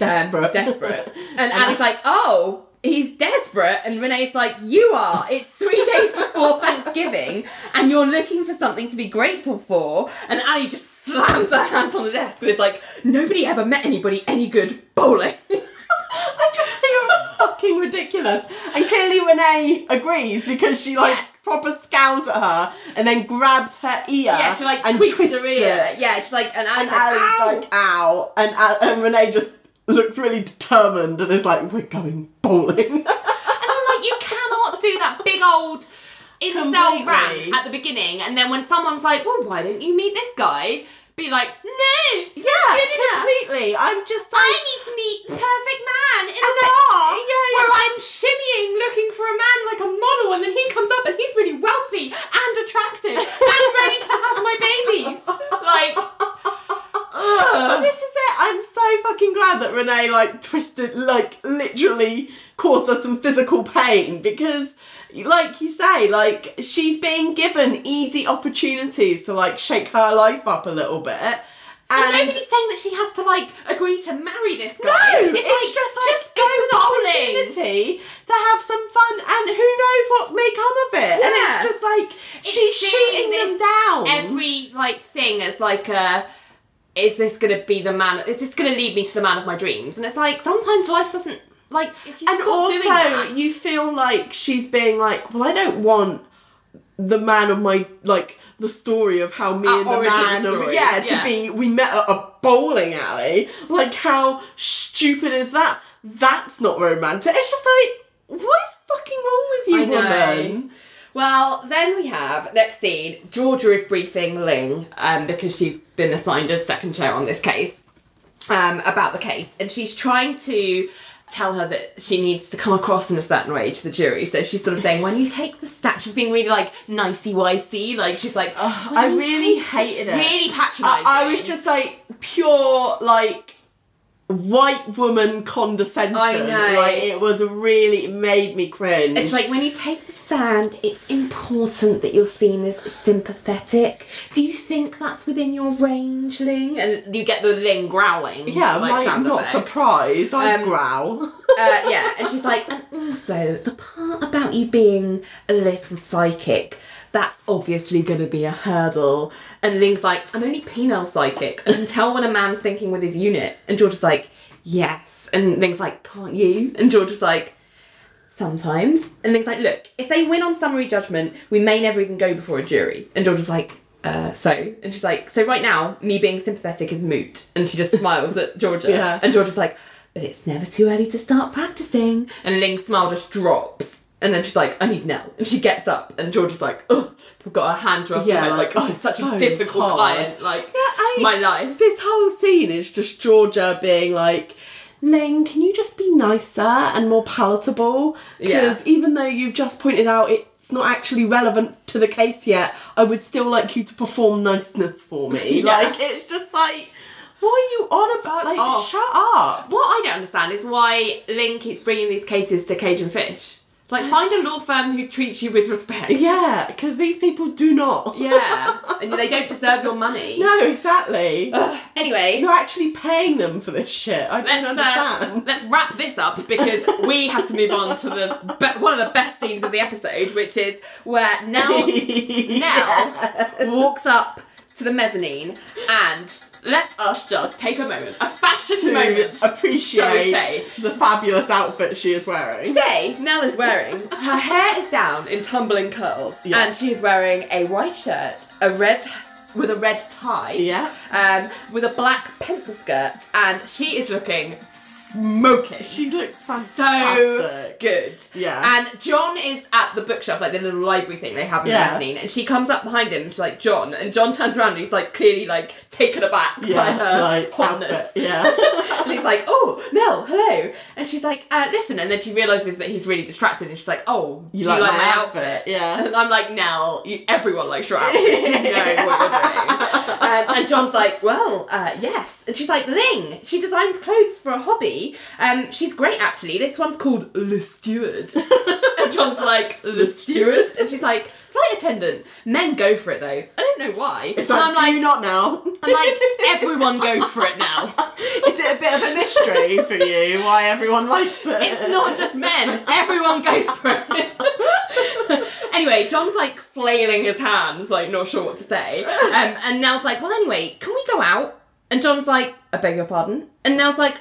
Speaker 1: um,
Speaker 2: Desperate.
Speaker 1: desperate. <laughs> And Ally's like, oh, he's desperate. And Renee's like, you are. It's three days before <laughs> Thanksgiving, and you're looking for something to be grateful for. And Ally just slams her hands on the desk and is like, nobody ever met anybody any good bowling. <laughs>
Speaker 2: I just think it's fucking ridiculous. And clearly Renee agrees because she like
Speaker 1: Yes.
Speaker 2: proper scowls at her and then grabs her ear.
Speaker 1: yeah, she like
Speaker 2: and
Speaker 1: tweaks
Speaker 2: twists
Speaker 1: her ear.
Speaker 2: it.
Speaker 1: Yeah, she's like, and Ally's
Speaker 2: And
Speaker 1: like,
Speaker 2: Ally's
Speaker 1: "Ow!"
Speaker 2: like, ow. And, Al- and Renee just looks really determined and is like, we're going bowling. <laughs>
Speaker 1: And I'm like, you cannot do that big old incel rant at the beginning, and then when someone's like, well, why didn't you meet this guy? Be like, no,
Speaker 2: yeah,
Speaker 1: enough.
Speaker 2: completely. I'm just like,
Speaker 1: I need to meet the perfect man in a
Speaker 2: then-
Speaker 1: bar
Speaker 2: yeah, yeah.
Speaker 1: where I'm shimmying looking for a man like a model, and then he comes up and he's really wealthy and attractive and ready to have my babies. <laughs> Like,
Speaker 2: this is it. I'm so fucking glad that Renee like twisted, like literally caused us some physical pain because, like you say, like she's being given easy opportunities to like shake her life up a little bit.
Speaker 1: And
Speaker 2: And,
Speaker 1: nobody's saying that she has to like agree to marry this guy.
Speaker 2: no, it's,
Speaker 1: like,
Speaker 2: just like
Speaker 1: just go
Speaker 2: it's an
Speaker 1: bowling.
Speaker 2: opportunity to have some fun, and who knows what may come of it. And it's just like
Speaker 1: It's
Speaker 2: she's shooting them down.
Speaker 1: Every like thing as like a. Is this gonna be the man? Is this gonna lead me to the man of my dreams? And it's like sometimes life doesn't like if you
Speaker 2: and also
Speaker 1: that.
Speaker 2: you feel like she's being like well i don't want the man of my like the story of how me
Speaker 1: Our
Speaker 2: and the man of
Speaker 1: story,
Speaker 2: yeah,
Speaker 1: yeah.
Speaker 2: to be we met at a bowling alley like how stupid is that that's not romantic it's just like what is fucking wrong with you
Speaker 1: I know.
Speaker 2: woman
Speaker 1: Well, then we have next scene. Georgia is briefing Ling um, because she's been assigned as second chair on this case um, about the case, and she's trying to tell her that she needs to come across in a certain way to the jury. So she's sort of saying, when you take the stat, she's being really like nicey wicey, like she's like, "When
Speaker 2: i really hated it
Speaker 1: really patronising.
Speaker 2: I, I was just like pure like white woman condescension
Speaker 1: I know.
Speaker 2: like it was really it made me cringe
Speaker 1: It's like when you take the stand, it's important that you're seen as sympathetic. Do you think that's within your range, Ling? And you get the Ling growling.
Speaker 2: Yeah,
Speaker 1: like,
Speaker 2: I'm not
Speaker 1: effect.
Speaker 2: surprised. I
Speaker 1: Um,
Speaker 2: growl.
Speaker 1: Uh, <laughs> yeah, and she's like, and also the part about you being a little psychic. That's obviously going to be a hurdle. And Ling's like, I'm only penile psychic. I can tell when a man's thinking with his unit. And George is like, yes. And Ling's like, can't you? And George is like, sometimes. And Ling's like, look, if they win on summary judgment, we may never even go before a jury. And George is like, uh, so? And she's like, so right now, me being sympathetic is moot. And she just smiles at Georgia.
Speaker 2: Yeah.
Speaker 1: And Georgia's like, but it's never too early to start practicing. And Ling's smile just drops. And then she's like, I need Nell. And she gets up. And Georgia's like, oh, we've got oh, a hand to her
Speaker 2: Yeah,
Speaker 1: forehead.
Speaker 2: like,
Speaker 1: Like,
Speaker 2: oh,
Speaker 1: it's such
Speaker 2: so
Speaker 1: a difficult
Speaker 2: hard.
Speaker 1: client. Like, yeah,
Speaker 2: I-
Speaker 1: my life.
Speaker 2: This whole scene is just Georgia being like, Ling, can you just be nicer and more palatable? Because
Speaker 1: Yeah.
Speaker 2: even though you've just pointed out it's not actually relevant to the case yet, I would still like you to perform niceness for me. <laughs>
Speaker 1: Yeah.
Speaker 2: Like, it's just like, what are you on about? Like,
Speaker 1: off.
Speaker 2: shut up.
Speaker 1: What I don't understand is why Ling keeps bringing these cases to Cage and Fish. Like, find a law firm who treats you with respect.
Speaker 2: Yeah, because these people do not.
Speaker 1: Yeah. and they don't deserve your money. <laughs>
Speaker 2: No, exactly.
Speaker 1: Anyway,
Speaker 2: You're actually paying them for this shit. I don't
Speaker 1: let's uh,
Speaker 2: understand.
Speaker 1: let's wrap this up because we have to move on to the be- one of the best scenes of the episode, which is where Nell <laughs> Nell walks up to the mezzanine and let us just take a moment, a fashion moment. shall
Speaker 2: appreciate the fabulous outfit she is wearing.
Speaker 1: Today, Nell is wearing her hair is down in tumbling curls,
Speaker 2: Yeah.
Speaker 1: and she is wearing a white shirt, a red with a red tie.
Speaker 2: Yeah.
Speaker 1: Um, with a black pencil skirt, and she is looking smoking.
Speaker 2: She looks
Speaker 1: so good.
Speaker 2: Yeah.
Speaker 1: And John is at the bookshelf, like the little library thing they have in
Speaker 2: Yeah.
Speaker 1: the mezzanine, and she comes up behind him. She's like, John, and John turns around and he's like clearly like taken aback by her
Speaker 2: like
Speaker 1: hotness.
Speaker 2: Yeah. <laughs>
Speaker 1: and he's like, "Oh, Nell, hello," and she's like, uh, "Listen," and then she realizes that he's really distracted, and she's like, "Oh,
Speaker 2: You
Speaker 1: do
Speaker 2: like
Speaker 1: you like
Speaker 2: my
Speaker 1: my,
Speaker 2: outfit?
Speaker 1: outfit?"
Speaker 2: Yeah.
Speaker 1: And I'm like, "Nell, you, everyone likes your outfit. you know what you're doing." <laughs> Um, and John's like, "Well, uh, yes," and she's like, "Ling, she designs clothes for a hobby. Um, she's great actually. This one's called Le Steward." <laughs> and John's like, "Le Steward," and she's like. Flight attendant. Men go for it though. I don't know why.
Speaker 2: It's
Speaker 1: and
Speaker 2: like,
Speaker 1: I'm like,
Speaker 2: do you not now?
Speaker 1: I'm like, everyone goes for it now. <laughs>
Speaker 2: Is it a bit of a mystery for you why everyone likes it?
Speaker 1: It's not just men. Everyone goes for it. <laughs> anyway, John's like flailing his hands, like not sure what to say. Um, and Nell's like, well, anyway, can we go out? And John's like, I beg your pardon. And Nell's like,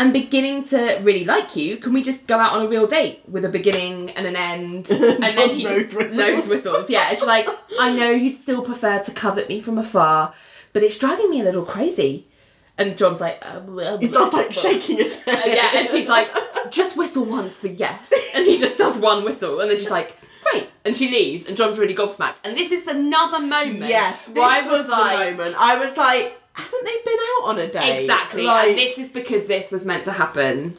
Speaker 1: I'm beginning to really like you. Can we just go out on a real date with a beginning and an end? <laughs> And then he
Speaker 2: nose
Speaker 1: just
Speaker 2: whistles.
Speaker 1: nose whistles. Yeah, it's like, I know you'd still prefer to covet me from afar, but it's driving me a little crazy. And John's like, uh, blah,
Speaker 2: He
Speaker 1: blah,
Speaker 2: starts like shaking his head.
Speaker 1: Uh, yeah, and she's like, just whistle once for yes. And he just does one whistle, and then she's like, great. And she leaves, and John's really gobsmacked. And this is another moment
Speaker 2: Yes, this
Speaker 1: where I
Speaker 2: was,
Speaker 1: was,
Speaker 2: moment. I was like, haven't they been out on a date?
Speaker 1: exactly.
Speaker 2: Like,
Speaker 1: and this is because this was meant to happen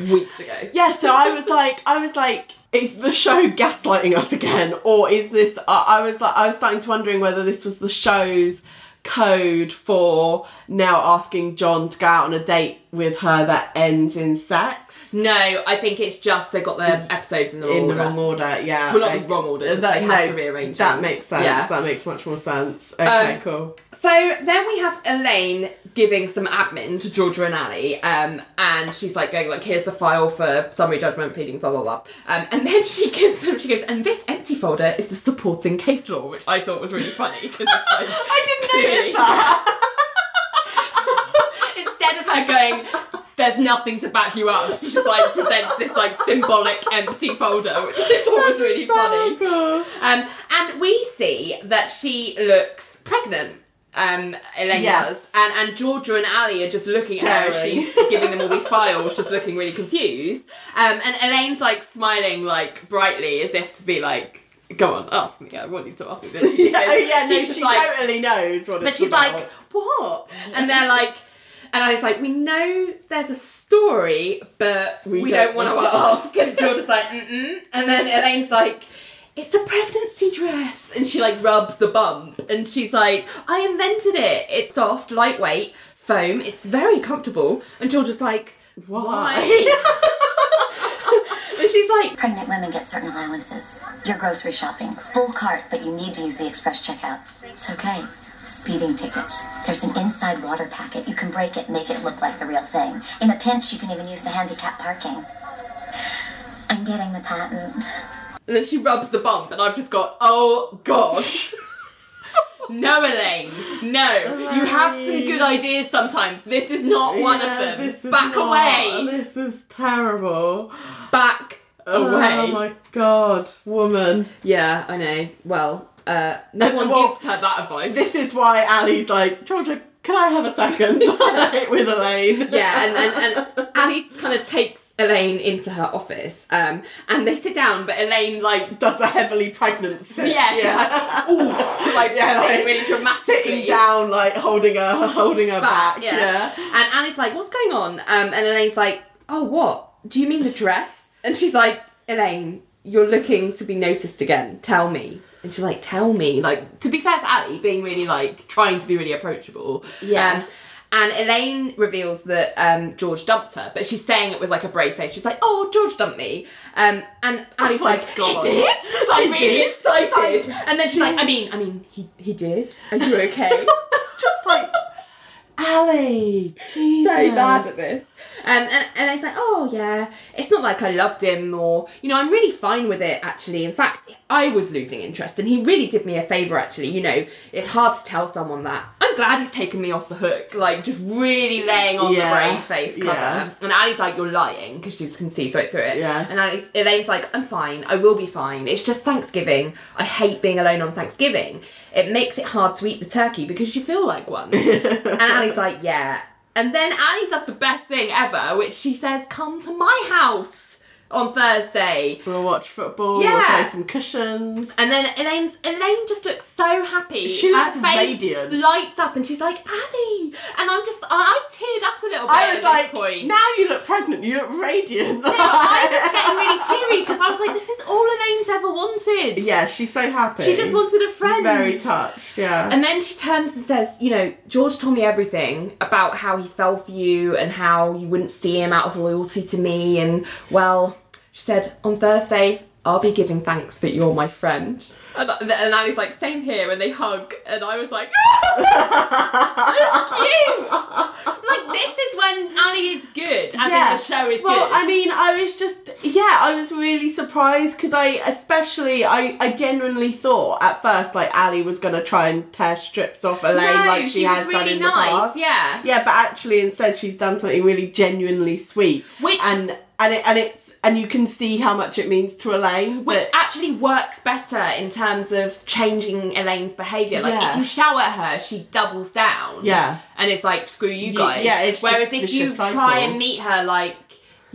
Speaker 1: weeks ago.
Speaker 2: yeah, so I was like, I was like, is the show gaslighting us again, or is this? I I was like, I was starting to wondering whether this was the show's code for now asking John to go out on a date with her that ends in sex
Speaker 1: No, I think it's just they got their episodes in the wrong
Speaker 2: in the
Speaker 1: order.
Speaker 2: wrong order. Yeah,
Speaker 1: Well, not
Speaker 2: okay.
Speaker 1: the wrong order, just
Speaker 2: That-
Speaker 1: they had
Speaker 2: no,
Speaker 1: to rearrange
Speaker 2: That
Speaker 1: them.
Speaker 2: makes sense.
Speaker 1: Yeah.
Speaker 2: That makes much more sense. Okay,
Speaker 1: Um,
Speaker 2: cool.
Speaker 1: So then we have Elaine giving some admin to Georgia and Ally, um, and she's like going like, "Here's the file for summary judgment, pleading, blah blah blah." Um, and then <laughs> she gives them, she goes, "And this empty folder is the supporting case law," which I thought was really funny because like, <laughs>
Speaker 2: I didn't
Speaker 1: clearly-
Speaker 2: notice that. <laughs>
Speaker 1: Instead of her going, "There's nothing to back you up," she just like presents this like symbolic empty folder, which I thought was really funny. Um, and we see that she looks pregnant. Um, Elaine
Speaker 2: Yes.
Speaker 1: does, and and Georgia and Ally are just looking at her as she's giving them all these files, just looking really confused. Um, and Elaine's like smiling like brightly as if to be like, "Go on, ask me. I want you to ask me this." <laughs>
Speaker 2: Yeah, oh yeah, no, she
Speaker 1: like,
Speaker 2: totally knows what
Speaker 1: but she's
Speaker 2: about.
Speaker 1: like, "What?" And they're like. And I was like, we know there's a story, but
Speaker 2: We
Speaker 1: we,
Speaker 2: don't
Speaker 1: don't, want to
Speaker 2: to
Speaker 1: ask. And Georgia's like, mm-mm. And then Elaine's like, it's a pregnancy dress. And she like rubs the bump. And she's like, I invented it. It's soft, lightweight, foam. It's very comfortable. And Georgia's like, why? <laughs> <laughs> and she's like,
Speaker 4: Pregnant women get certain allowances. You're grocery shopping, full cart, but you need to use the express checkout. It's okay. Speeding tickets. There's an inside water packet. You can break it, make it look like the real thing. In a pinch, you can even use the handicap parking. I'm getting the patent.
Speaker 1: And then she rubs the bump. And I've just got, oh gosh. <laughs> No, Elaine. No. You have some good ideas sometimes. This is not one
Speaker 2: Yeah,
Speaker 1: of them.
Speaker 2: this is
Speaker 1: Back
Speaker 2: not-
Speaker 1: away.
Speaker 2: This is terrible.
Speaker 1: Back away.
Speaker 2: Oh my god, woman.
Speaker 1: Yeah, I know. Well, uh, no one
Speaker 2: Well,
Speaker 1: gives her that advice.
Speaker 2: This is why Ally's like, Georgia, can I have a second <laughs> <laughs> with Elaine?
Speaker 1: yeah, and, and, and Ally kind of takes Elaine into her office, um, and they sit down, but Elaine, like,
Speaker 2: Does a heavily pregnant sit.
Speaker 1: yeah, she's like, <laughs> ooh, like,
Speaker 2: Yeah,
Speaker 1: sitting
Speaker 2: like,
Speaker 1: really dramatically.
Speaker 2: Sitting down, like holding her, <laughs> holding her back.
Speaker 1: back, yeah. And Ally's like, what's going on? Um, and Elaine's like, oh, what? Do you mean the dress? And she's like, Elaine, you're looking to be noticed again. Tell me. And she's like, tell me. Like, to be fair to Ally, being really like trying to be really approachable.
Speaker 2: Yeah.
Speaker 1: Um, and Elaine reveals that um, George dumped her, but she's saying it with like a brave face. She's like, "Oh, George dumped me," um, and Ally's
Speaker 2: my
Speaker 1: like,
Speaker 2: God.
Speaker 1: "He did?" <laughs> Like
Speaker 2: He
Speaker 1: really
Speaker 2: did?
Speaker 1: excited. And then she's like, "I mean, I mean, he he did. Are you okay?" <laughs>
Speaker 2: Just like, Ally, Jesus.
Speaker 1: so bad at this. Um, and, and I was like, oh yeah, it's not like I loved him or, you know, I'm really fine with it actually. In fact, I was losing interest and he really did me a favour actually. You know, it's hard to tell someone that. I'm glad he's taken me off the hook. Like, just really laying on
Speaker 2: Yeah.
Speaker 1: the brave face cover.
Speaker 2: Yeah.
Speaker 1: And Ally's like, you're lying, because she can see right through it.
Speaker 2: Yeah.
Speaker 1: And Ally's, Elaine's like, I'm fine. I will be fine. It's just Thanksgiving. I hate being alone on Thanksgiving. It makes it hard to eat the turkey because you feel like one. <laughs> and Ally's like, yeah. And then Ally does the best thing ever, which she says, come to my house on Thursday.
Speaker 2: We'll watch football.
Speaker 1: Yeah.
Speaker 2: We'll play some cushions.
Speaker 1: And then Elaine's Elaine just looks so happy.
Speaker 2: She
Speaker 1: Her
Speaker 2: looks
Speaker 1: face
Speaker 2: radiant.
Speaker 1: lights up, and she's like, "Ally," and I'm just, I teared up a little bit
Speaker 2: I
Speaker 1: at
Speaker 2: was like,
Speaker 1: point.
Speaker 2: now you look pregnant. You look radiant.
Speaker 1: No, I was <laughs> getting really teary because I was like, "This is all Elaine's ever wanted."
Speaker 2: yeah, she's so happy.
Speaker 1: she just wanted a friend.
Speaker 2: Very touched. Yeah.
Speaker 1: And then she turns and says, You know, George told me everything about how he fell for you and how you wouldn't see him out of loyalty to me. And, well, she said, On Thursday, I'll be giving thanks that you're my friend. And, and Ally's like, Same here. And they hug. And I was like, <laughs> So cute. Like, this is when Ally is good, as in the show is
Speaker 2: well,
Speaker 1: good.
Speaker 2: Well, I mean, I was just yeah, I was really surprised because I especially I I genuinely thought at first like Ally was gonna try and tear strips off Elaine
Speaker 1: no,
Speaker 2: like she,
Speaker 1: she
Speaker 2: has
Speaker 1: was
Speaker 2: done
Speaker 1: really
Speaker 2: in the
Speaker 1: nice.
Speaker 2: past.
Speaker 1: Yeah.
Speaker 2: Yeah, but actually instead she's done something really genuinely sweet.
Speaker 1: Which-
Speaker 2: and and it and it's and you can see how much it means to Elaine.
Speaker 1: Which actually works better in terms of changing Elaine's behaviour. Like
Speaker 2: Yeah.
Speaker 1: if you shout at her, she doubles down.
Speaker 2: Yeah.
Speaker 1: And it's like, screw you guys.
Speaker 2: yeah, it's
Speaker 1: Whereas if you
Speaker 2: cycle.
Speaker 1: try and meet her like,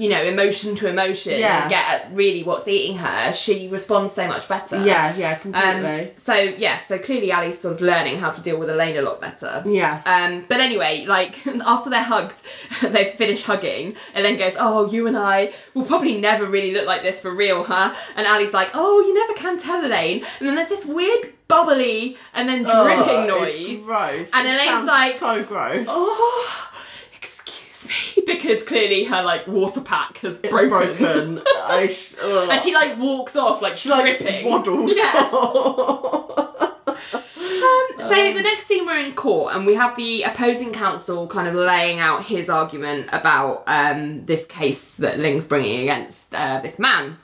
Speaker 1: you know, emotion to emotion
Speaker 2: Yeah.
Speaker 1: and get at really what's eating her, she responds so much better.
Speaker 2: yeah, yeah,
Speaker 1: Um,
Speaker 2: completely.
Speaker 1: so yeah, so clearly Ally's sort of learning how to deal with Elaine a lot better.
Speaker 2: yeah.
Speaker 1: Um, but anyway, like <laughs> after they're hugged, <laughs> they finish hugging, and then goes, "Oh, you and I will probably never really look like this for real, huh?" And Ally's like, "Oh, you never can tell, Elaine." And then there's this weird bubbly and then dripping
Speaker 2: Oh,
Speaker 1: noise.
Speaker 2: Gross.
Speaker 1: And
Speaker 2: It
Speaker 1: Elaine's like,
Speaker 2: so gross.
Speaker 1: "Oh, excuse me," <laughs> because clearly her like water pack has broken.
Speaker 2: broken. <laughs> I sh-
Speaker 1: And she like walks off like
Speaker 2: She, like
Speaker 1: dripping.
Speaker 2: waddles.
Speaker 1: Yeah. So the next scene we're in court and we have the opposing counsel kind of laying out his argument about um, this case that Ling's bringing against uh, this man.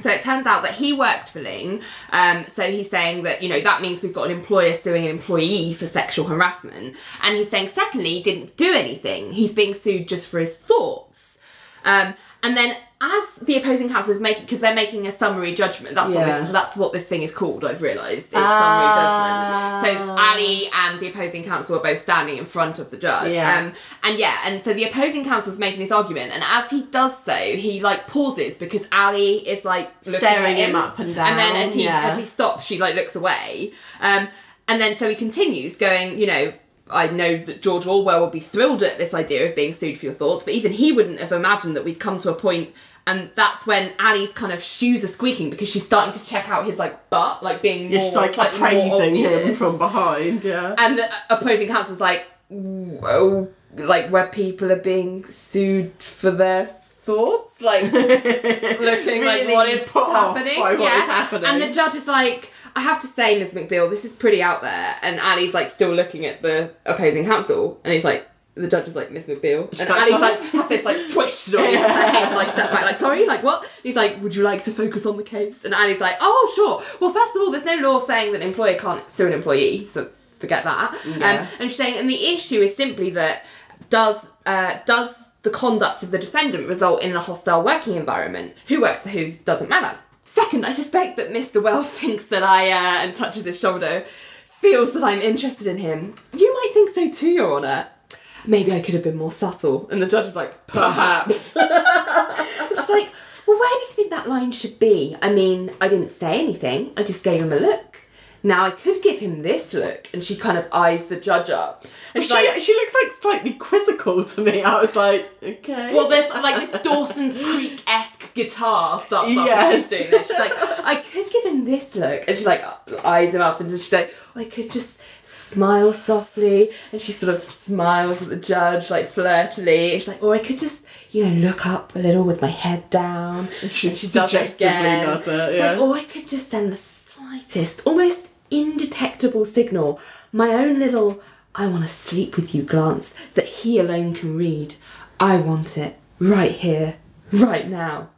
Speaker 1: So it turns out that he worked for Ling. Um, so he's saying that, you know, that means we've got an employer suing an employee for sexual harassment. And he's saying, secondly, he didn't do anything. He's being sued just for his thoughts. Um, and then as the opposing counsel is making, because they're making a summary judgment, that's what this that's what this thing is called. I've realised it's
Speaker 2: Ah.
Speaker 1: summary judgment. So Ally and the opposing counsel are both standing in front of the judge.
Speaker 2: Yeah.
Speaker 1: Um, and yeah, and so the opposing counsel is making this argument, and as he does so, he like pauses because Ally is like
Speaker 2: Staring
Speaker 1: at
Speaker 2: him up and down
Speaker 1: and then as he
Speaker 2: yeah.
Speaker 1: as he stops, she like looks away. Um, and then so he continues going, you know. I know that George Orwell would be thrilled at this idea of being sued for your thoughts, but even he wouldn't have imagined that we'd come to a point and that's when Ally's kind of shoes are squeaking because she's starting to check out his like butt, like being more
Speaker 2: just like
Speaker 1: slightly more
Speaker 2: praising him from behind, yeah.
Speaker 1: And the uh, opposing counsel's like, oh, like where people are being sued for their thoughts, like <laughs> looking like what is happening. yeah.
Speaker 2: is happening.
Speaker 1: And the judge is like, I have to say, Ms. McBeal, this is pretty out there. And Ally's like still looking at the opposing counsel, and he's like. The judge is like Miss McBeal, and
Speaker 2: like, Ally's
Speaker 1: like has this like noise, <laughs>
Speaker 2: Yeah.
Speaker 1: her head like steps back, like sorry, like what? And he's like, would you like to focus on the case? And Ally's like, oh sure. Well, first of all, there's no law saying that an employer can't sue an employee, so forget that.
Speaker 2: Yeah.
Speaker 1: Um, and she's saying, and the issue is simply that does uh, does the conduct of the defendant result in a hostile working environment? Who works for who doesn't matter. Second, I suspect that Mr. Wells <laughs> thinks that I uh, and touches his shoulder, feels that I'm interested in him. You might think so too, Your Honour. Maybe I could have been more subtle. And the judge is like, perhaps. <laughs> Just like, well, where do you think that line should be? I mean, I didn't say anything. I just gave him a look. Now I could give him this look, and she kind of eyes the judge up. And
Speaker 2: She,
Speaker 1: like,
Speaker 2: she looks like slightly quizzical to me. I was like, okay.
Speaker 1: well, there's like this Dawson's Creek esque guitar starts
Speaker 2: Yes.
Speaker 1: and she's doing this. She's like, I could give him this look, and she like eyes him up, and she's like, I could just smile softly, and she sort of smiles at the judge like flirtily. She's like, or I could just, you know, look up a little with my head down.
Speaker 2: She
Speaker 1: and she does it again.
Speaker 2: does it,
Speaker 1: She's
Speaker 2: yeah.
Speaker 1: like, or I could just send the slightest, almost indetectable signal, my own little I want to sleep with you glance that he alone can read. I want it right here, right now.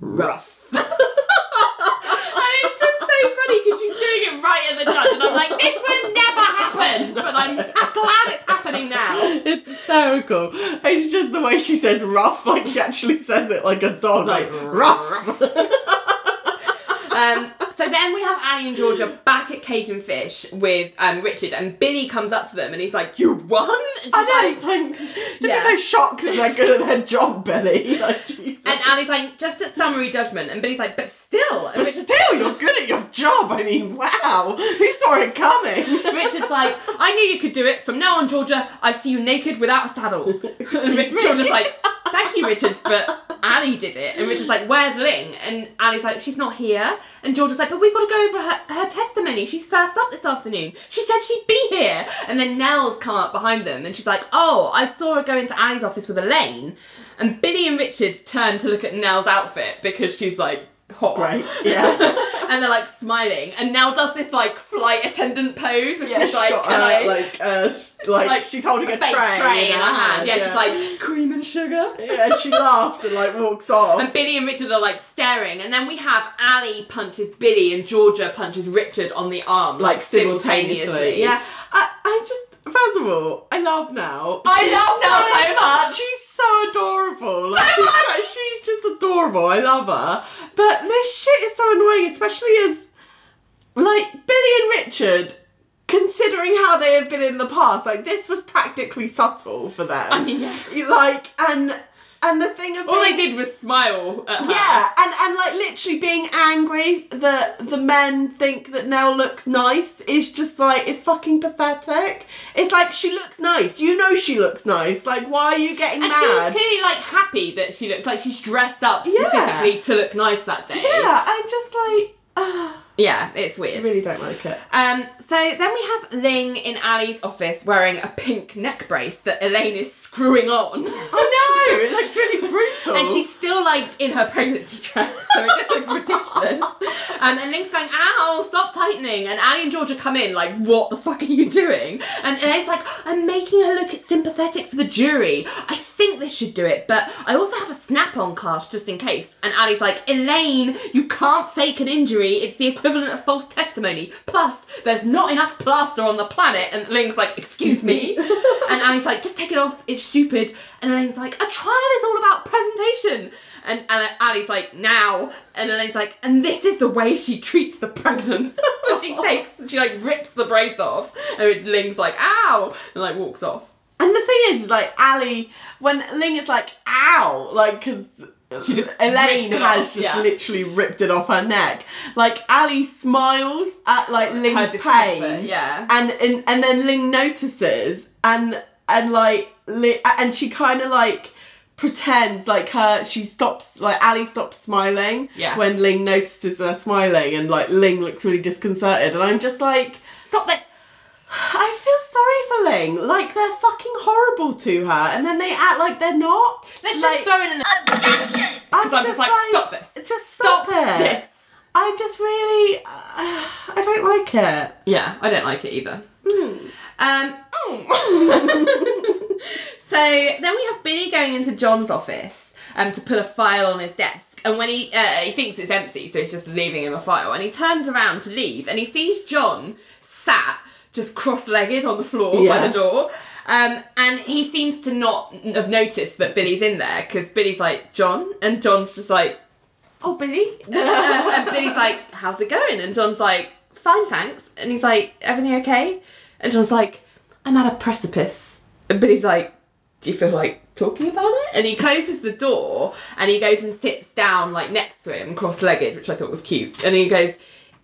Speaker 1: Rough. <laughs> and it's just so funny because she's doing it right at the judge, and I'm like, this would never happen, but I'm glad it's happening now.
Speaker 2: It's hysterical. It's just the way she says rough, like she actually says it like a dog, like,
Speaker 1: Like,
Speaker 2: rough. <laughs>
Speaker 1: Um, so then we have Annie and Georgia <gasps> back at Cage and Fish with um, Richard, and Billy comes up to them and he's like, "You won!" And
Speaker 2: I know,
Speaker 1: like, Yeah.
Speaker 2: they're so shocked that they're good at their job, Billy. <laughs> Like, Jesus.
Speaker 1: and Annie's like, "Just at summary judgment," and Billy's like, "But still."
Speaker 2: But
Speaker 1: Richard's,
Speaker 2: still, you're good at your job. I mean, wow. Who saw it coming? <laughs>
Speaker 1: Richard's like, "I knew you could do it. From now on, Georgia, I see you naked without a saddle." <laughs> and. Georgia's like, "Thank you, Richard, but Annie did it." And Richard's like, "Where's Ling?" And Annie's like, "She's not here." And Georgia's like, "But we've got to go over her, her testimony. She's first up this afternoon. She said she'd be here." And then Nell's come up behind them, and she's like, "Oh, I saw her go into Annie's office with Elaine." And Billy and Richard turn to look at Nell's outfit because she's like hot.
Speaker 2: Great, yeah. <laughs>
Speaker 1: and they're like smiling, and Nell does this like flight attendant pose, which
Speaker 2: Yeah,
Speaker 1: is like,
Speaker 2: got, uh,
Speaker 1: I?
Speaker 2: like, uh, like,
Speaker 1: Like,
Speaker 2: she's holding a,
Speaker 1: fake
Speaker 2: tray,
Speaker 1: in her hand. Yeah,
Speaker 2: yeah.
Speaker 1: she's like cream and sugar.
Speaker 2: yeah, and she laughs and like walks off.
Speaker 1: And Billy and Richard are like staring, and then we have Ally punches Billy and Georgia punches Richard on the arm, like,
Speaker 2: like
Speaker 1: simultaneously.
Speaker 2: simultaneously. Yeah, I, I just first of all, I love now.
Speaker 1: I love Nell so much.
Speaker 2: She's so adorable. Like, she's, she's just adorable. I love her. But this shit is so annoying, especially as like Billy and Richard. Considering how they have been in the past, like this was practically subtle for them.
Speaker 1: I mean, yeah.
Speaker 2: like and and the thing of
Speaker 1: All they did was smile at her.
Speaker 2: yeah, and and like literally being angry that the men think that Nell looks nice is just like it's fucking pathetic. It's like she looks nice. You know she looks nice. Like why are you getting
Speaker 1: And she was
Speaker 2: mad?
Speaker 1: clearly like happy that she looks like she's dressed up
Speaker 2: Yeah.
Speaker 1: specifically to look nice that day.
Speaker 2: yeah, I'm just like <sighs> ah,
Speaker 1: Yeah, it's weird.
Speaker 2: I really don't like it.
Speaker 1: Um, so then we have Ling in Ally's office wearing a pink neck brace that Elaine is screwing on.
Speaker 2: I know, it looks really brutal.
Speaker 1: And she's still like in her pregnancy dress, so it just looks ridiculous. Um, and Ling's going, ow, stop tightening. And Ally and Georgia come in, like, what the fuck are you doing? And Elaine's like, I'm making her look sympathetic for the jury. I think this should do it, but I also have a snap on cast just in case. And Ally's like, Elaine, you can't fake an injury. It's the equivalent of false testimony. Plus, there's not enough plaster on the planet. And Ling's like, excuse me. <laughs> and Ally's like, just take it off. It's stupid. And Elaine's like, a trial is all about presentation. And, and Ally's like, now. And Elaine's like, and this is the way she treats the pregnant. <laughs> and she takes, she like rips the brace off. And Ling's like, ow. And like walks off.
Speaker 2: And the thing is, like Ally, when Ling is like, "Ow!" like because
Speaker 1: She just
Speaker 2: Elaine has just
Speaker 1: yeah.
Speaker 2: literally ripped it off her neck. Like Ally smiles at like Ling's pain,
Speaker 1: yeah.
Speaker 2: and and and then Ling notices, and and like Li- and she kind of like pretends like her she stops like Ally stops smiling
Speaker 1: Yeah.
Speaker 2: when Ling notices her smiling and like Ling looks really disconcerted and I'm just like
Speaker 1: Stop this.
Speaker 2: I feel sorry for Ling. Like they're fucking horrible to her, and then they act like they're not.
Speaker 1: Let's
Speaker 2: like,
Speaker 1: just throw in an.
Speaker 4: Objection!
Speaker 2: I'm
Speaker 1: Because I'm just like, stop this.
Speaker 2: Just stop,
Speaker 1: Stop
Speaker 2: it.
Speaker 1: this.
Speaker 2: I just really, uh, I don't like it.
Speaker 1: Yeah, I don't like it either.
Speaker 2: Hmm.
Speaker 1: Um, <laughs> so then we have Billy going into John's office um, to put a file on his desk. And when he uh, he thinks it's empty, so he's just leaving him a file. And he turns around to leave, and he sees John sat just cross-legged on the floor by the door. Um, and he seems to not have noticed that Billy's in there because Billy's like John, and John's just like, "Oh, Billy," Uh, <laughs> and Billy's like, "How's it going?" And John's like, "Fine, thanks." And he's like, "Everything okay?" And John's like, "I'm at a precipice." And Billy's like, "Do you feel like talking about it?" And he closes the door and he goes and sits down like next to him, cross-legged, which I thought was cute. And he goes.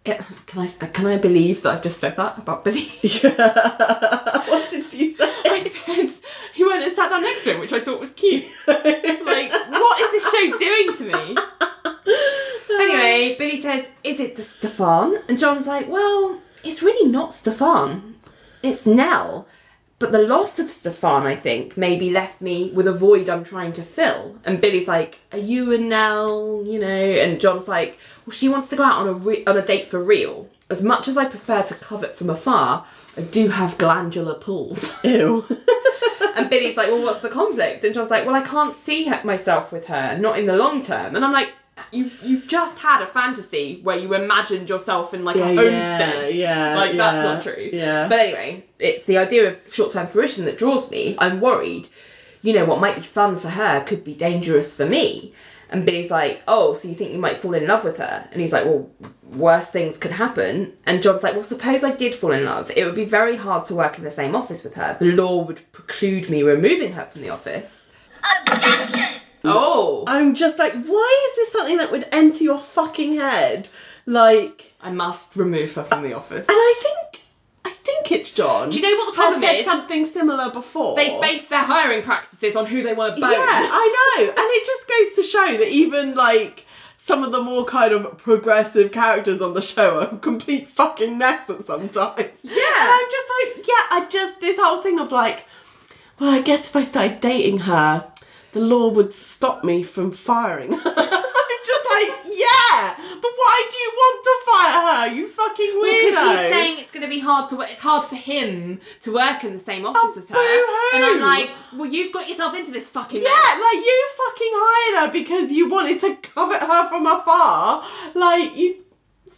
Speaker 1: "Yeah, Can I uh, can I believe that I've just said that about Billy? <laughs> <laughs>
Speaker 2: what did you say? <laughs>
Speaker 1: I said he went and sat down next to him, which I thought was cute. like, what is this show doing to me? Anyway, Billy says, Is it the Stefan? And John's like, Well, it's really not Stefan. It's Nell. But the loss of Stefan, I think, maybe left me with a void I'm trying to fill. And Billy's like, Are you and Nell? You know? And John's like, Well, she wants to go out on a, re- on a date for real. As much as I prefer to covet from afar, I do have glandular pulls.
Speaker 2: Ew. <laughs>
Speaker 1: And Billy's like, well, what's the conflict? And John's like, well, I can't see myself with her, not in the long term. And I'm like, you you just had a fantasy where you imagined yourself in like
Speaker 2: Yeah,
Speaker 1: a
Speaker 2: yeah,
Speaker 1: homestead.
Speaker 2: yeah,
Speaker 1: like that's not true.
Speaker 2: yeah.
Speaker 1: But anyway, it's the idea of short term fruition that draws me. I'm worried. You know what might be fun for her could be dangerous for me. And Billy's like, oh, so you think you might fall in love with her? And he's like, well, worse things could happen. And John's like, well, suppose I did fall in love. It would be very hard to work in the same office with her. The law would preclude me removing her from the office.
Speaker 4: Objection!
Speaker 1: Oh,
Speaker 2: I'm just like, why is this something that would enter your fucking head? Like,
Speaker 1: I must remove her from the office.
Speaker 2: and I think, I think it's John.
Speaker 1: Do you know what the problem has
Speaker 2: said
Speaker 1: is?
Speaker 2: something similar before.
Speaker 1: They base their hiring practices on who they want to.
Speaker 2: Yeah, I know, and it just goes to show that even like some of the more kind of progressive characters on the show are a complete fucking mess at sometimes. Yeah, and I'm just like, yeah, I just this whole thing of like, well, I guess if I started dating her, the law would stop me from firing. her. <laughs> I'm just like, yeah, but why do you want to fire her? You fucking weirdo.
Speaker 1: Because he's saying it's going to be hard to work. It's hard for him to work in the same oh, office
Speaker 2: Oh,
Speaker 1: as her.
Speaker 2: boo-hoo.
Speaker 1: And I'm like, well, you've got yourself into this fucking
Speaker 2: Yeah,
Speaker 1: mess.
Speaker 2: like you fucking hired her because you wanted to covet her from afar. Like you,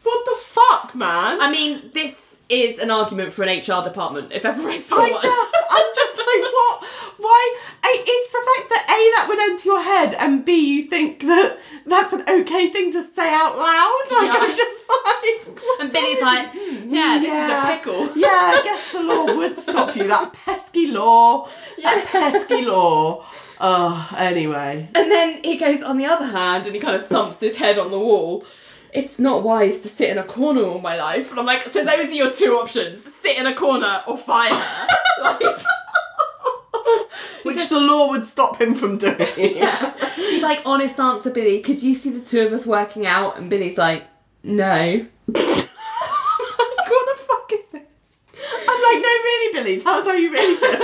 Speaker 2: what the fuck, man?
Speaker 1: I mean, this is an argument for an HR department. If ever I saw
Speaker 2: I
Speaker 1: one.
Speaker 2: just, I'm just like, <laughs> what? Why? It's the fact that a that would enter your head, and b you think that that's an okay thing to say out loud. <laughs> Like
Speaker 1: Yeah.
Speaker 2: I'm just like,
Speaker 1: and Billy's like, hmm, yeah, this
Speaker 2: Yeah.
Speaker 1: is a pickle. <laughs>
Speaker 2: Yeah, I guess the law would stop you. That pesky law. That pesky law. Oh, anyway.
Speaker 1: And then he goes on the other hand and he kind of thumps his head on the wall. It's not wise to sit in a corner all my life. And I'm like, so those are your two options sit in a corner or fire <laughs> like, <laughs>
Speaker 2: Which the law would stop him from doing. <laughs>
Speaker 1: yeah. He's like, honest answer, Billy, could you see the two of us working out? And Billy's like, no. like, what the fuck is this?
Speaker 2: I'm like, no, really, Billy, tell us how you really feel. Like,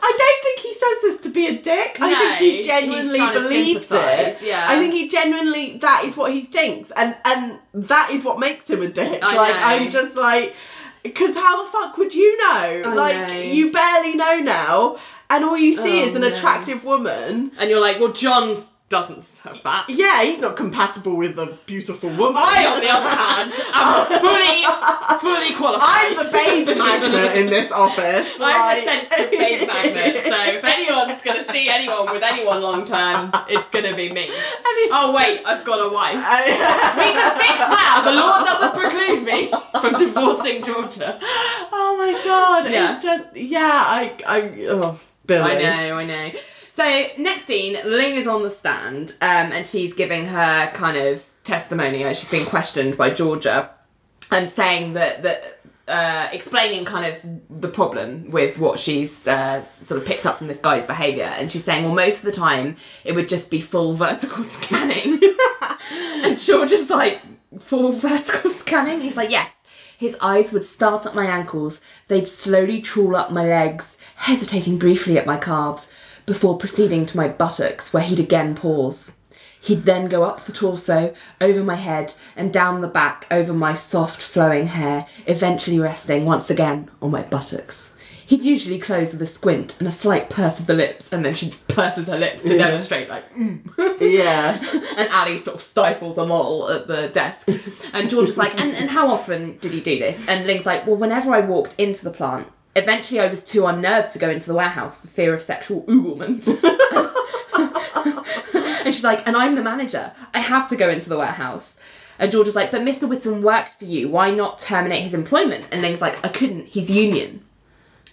Speaker 2: I don't think he says this to be a dick. I think he genuinely believes it.
Speaker 1: yeah.
Speaker 2: I think he genuinely that is what he thinks, and and that is what makes him a dick.
Speaker 1: I
Speaker 2: like
Speaker 1: know.
Speaker 2: I'm just like, because how the fuck would you know?
Speaker 1: I
Speaker 2: like
Speaker 1: know.
Speaker 2: you barely know now, and all you see
Speaker 1: Oh,
Speaker 2: is an
Speaker 1: no.
Speaker 2: attractive woman.
Speaker 1: And you're like, well, John doesn't have that.
Speaker 2: Yeah, he's not compatible with a beautiful woman.
Speaker 1: I, on the other hand, am fully, fully qualified.
Speaker 2: I'm the babe magnet in this office.
Speaker 1: I'm
Speaker 2: like-
Speaker 1: the sensitive babe magnet, so <laughs> if anyone's gonna see anyone with anyone long term, it's gonna be me. Oh wait, I've got a wife. We can fix that. The law doesn't preclude me from divorcing Georgia.
Speaker 2: oh my god!
Speaker 1: Yeah.
Speaker 2: Just yeah. I I oh Billy.
Speaker 1: I know, I know. So next scene, Ling is on the stand, um, and she's giving her kind of testimony as she's being questioned by Georgia, and saying that that. Uh, explaining kind of the problem with what she's uh, sort of picked up from this guy's behaviour, and she's saying, well, most of the time it would just be full <laughs> vertical scanning, <laughs> and Georgia's like, full vertical scanning. He's like, yes. His eyes would start at my ankles, they'd slowly trawl up my legs, hesitating briefly at my calves, before proceeding to my buttocks, where he'd again pause. He'd then go up the torso, over my head, and down the back over my soft flowing hair, eventually resting once again on my buttocks. He'd usually close with a squint and a slight purse of the lips, and then she purses her lips to
Speaker 2: Yeah.
Speaker 1: demonstrate, like, mm. <laughs>
Speaker 2: Yeah.
Speaker 1: and Ally sort of stifles a lol at the desk. And George is like, and, and how often did you do this? And Ling's like, well, whenever I walked into the plant, eventually I was too unnerved to go into the warehouse for fear of sexual ooglement. <laughs> and she's like, and I'm the manager. I have to go into the warehouse. And George is like, but Mr. Whitton worked for you. Why not terminate his employment? And Ling's like, I couldn't. He's union.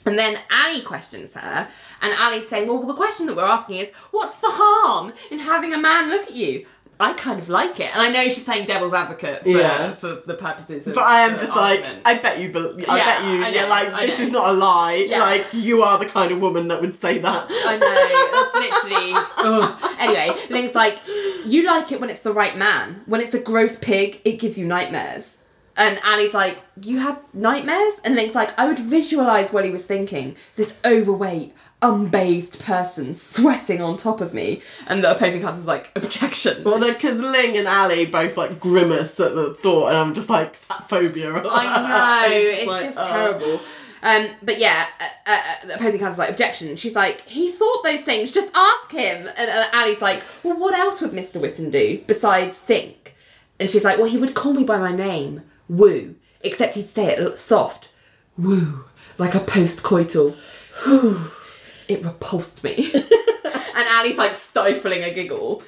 Speaker 1: And then Ally questions her, and Ally's saying, Well, the question that we're asking is, what's the harm in having a man look at you? I kind of like it. And I know she's playing devil's advocate for,
Speaker 2: Yeah.
Speaker 1: for the purposes of
Speaker 2: But I am just
Speaker 1: argument.
Speaker 2: like, I bet you, bel I
Speaker 1: Yeah,
Speaker 2: bet you,
Speaker 1: I
Speaker 2: you're like,
Speaker 1: I
Speaker 2: this
Speaker 1: know.
Speaker 2: is not a lie.
Speaker 1: Yeah.
Speaker 2: Like, you are the kind of woman that would say that.
Speaker 1: I know, that's literally. <laughs> Anyway, Ling's like, you like it when it's the right man. When it's a gross pig, it gives you nightmares. And Ally's like, you had nightmares? And Ling's like, I would visualise what he was thinking. This overweight, unbathed person sweating on top of me. And the opposing counsel's like, objection.
Speaker 2: Well, because Ling and Ally both like grimace at the thought, and I'm just like fat phobia.
Speaker 1: I <laughs> know,
Speaker 2: just
Speaker 1: it's
Speaker 2: like,
Speaker 1: just
Speaker 2: oh.
Speaker 1: terrible. Um, but yeah, uh, uh, the opposing counsel's like, objection. She's like, he thought those things, just ask him. And, and Ally's like, well, what else would Mr. Witten do besides think? And she's like, well, he would call me by my name, Woo, except he'd say it soft, Woo, like a post-coital. <sighs> Whew. It repulsed me. <laughs> and Ally's like stifling a giggle.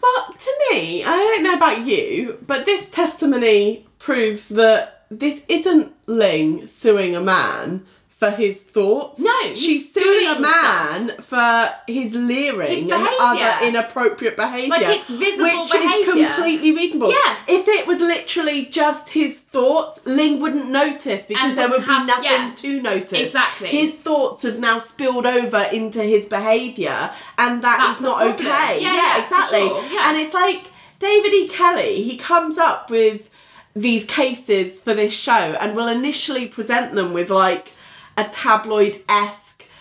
Speaker 2: But to me, I don't know about you, but this testimony proves that this isn't Ling suing a man for his thoughts.
Speaker 1: No, he's
Speaker 2: she's suing a man for his leering
Speaker 1: His
Speaker 2: and other inappropriate behaviour.
Speaker 1: Like, it's visible
Speaker 2: which is completely reasonable.
Speaker 1: Yeah.
Speaker 2: If it was literally just his thoughts, Ling wouldn't notice because
Speaker 1: And
Speaker 2: there would
Speaker 1: wouldn't
Speaker 2: be nothing
Speaker 1: yeah.
Speaker 2: to notice.
Speaker 1: Exactly.
Speaker 2: His thoughts have now spilled over into his behaviour, and that
Speaker 1: That's
Speaker 2: is not okay.
Speaker 1: Yeah, yeah, for
Speaker 2: exactly.
Speaker 1: sure, yeah.
Speaker 2: And it's like David E. Kelley, he comes up with these cases for this show and will initially present them with like a tabloid esque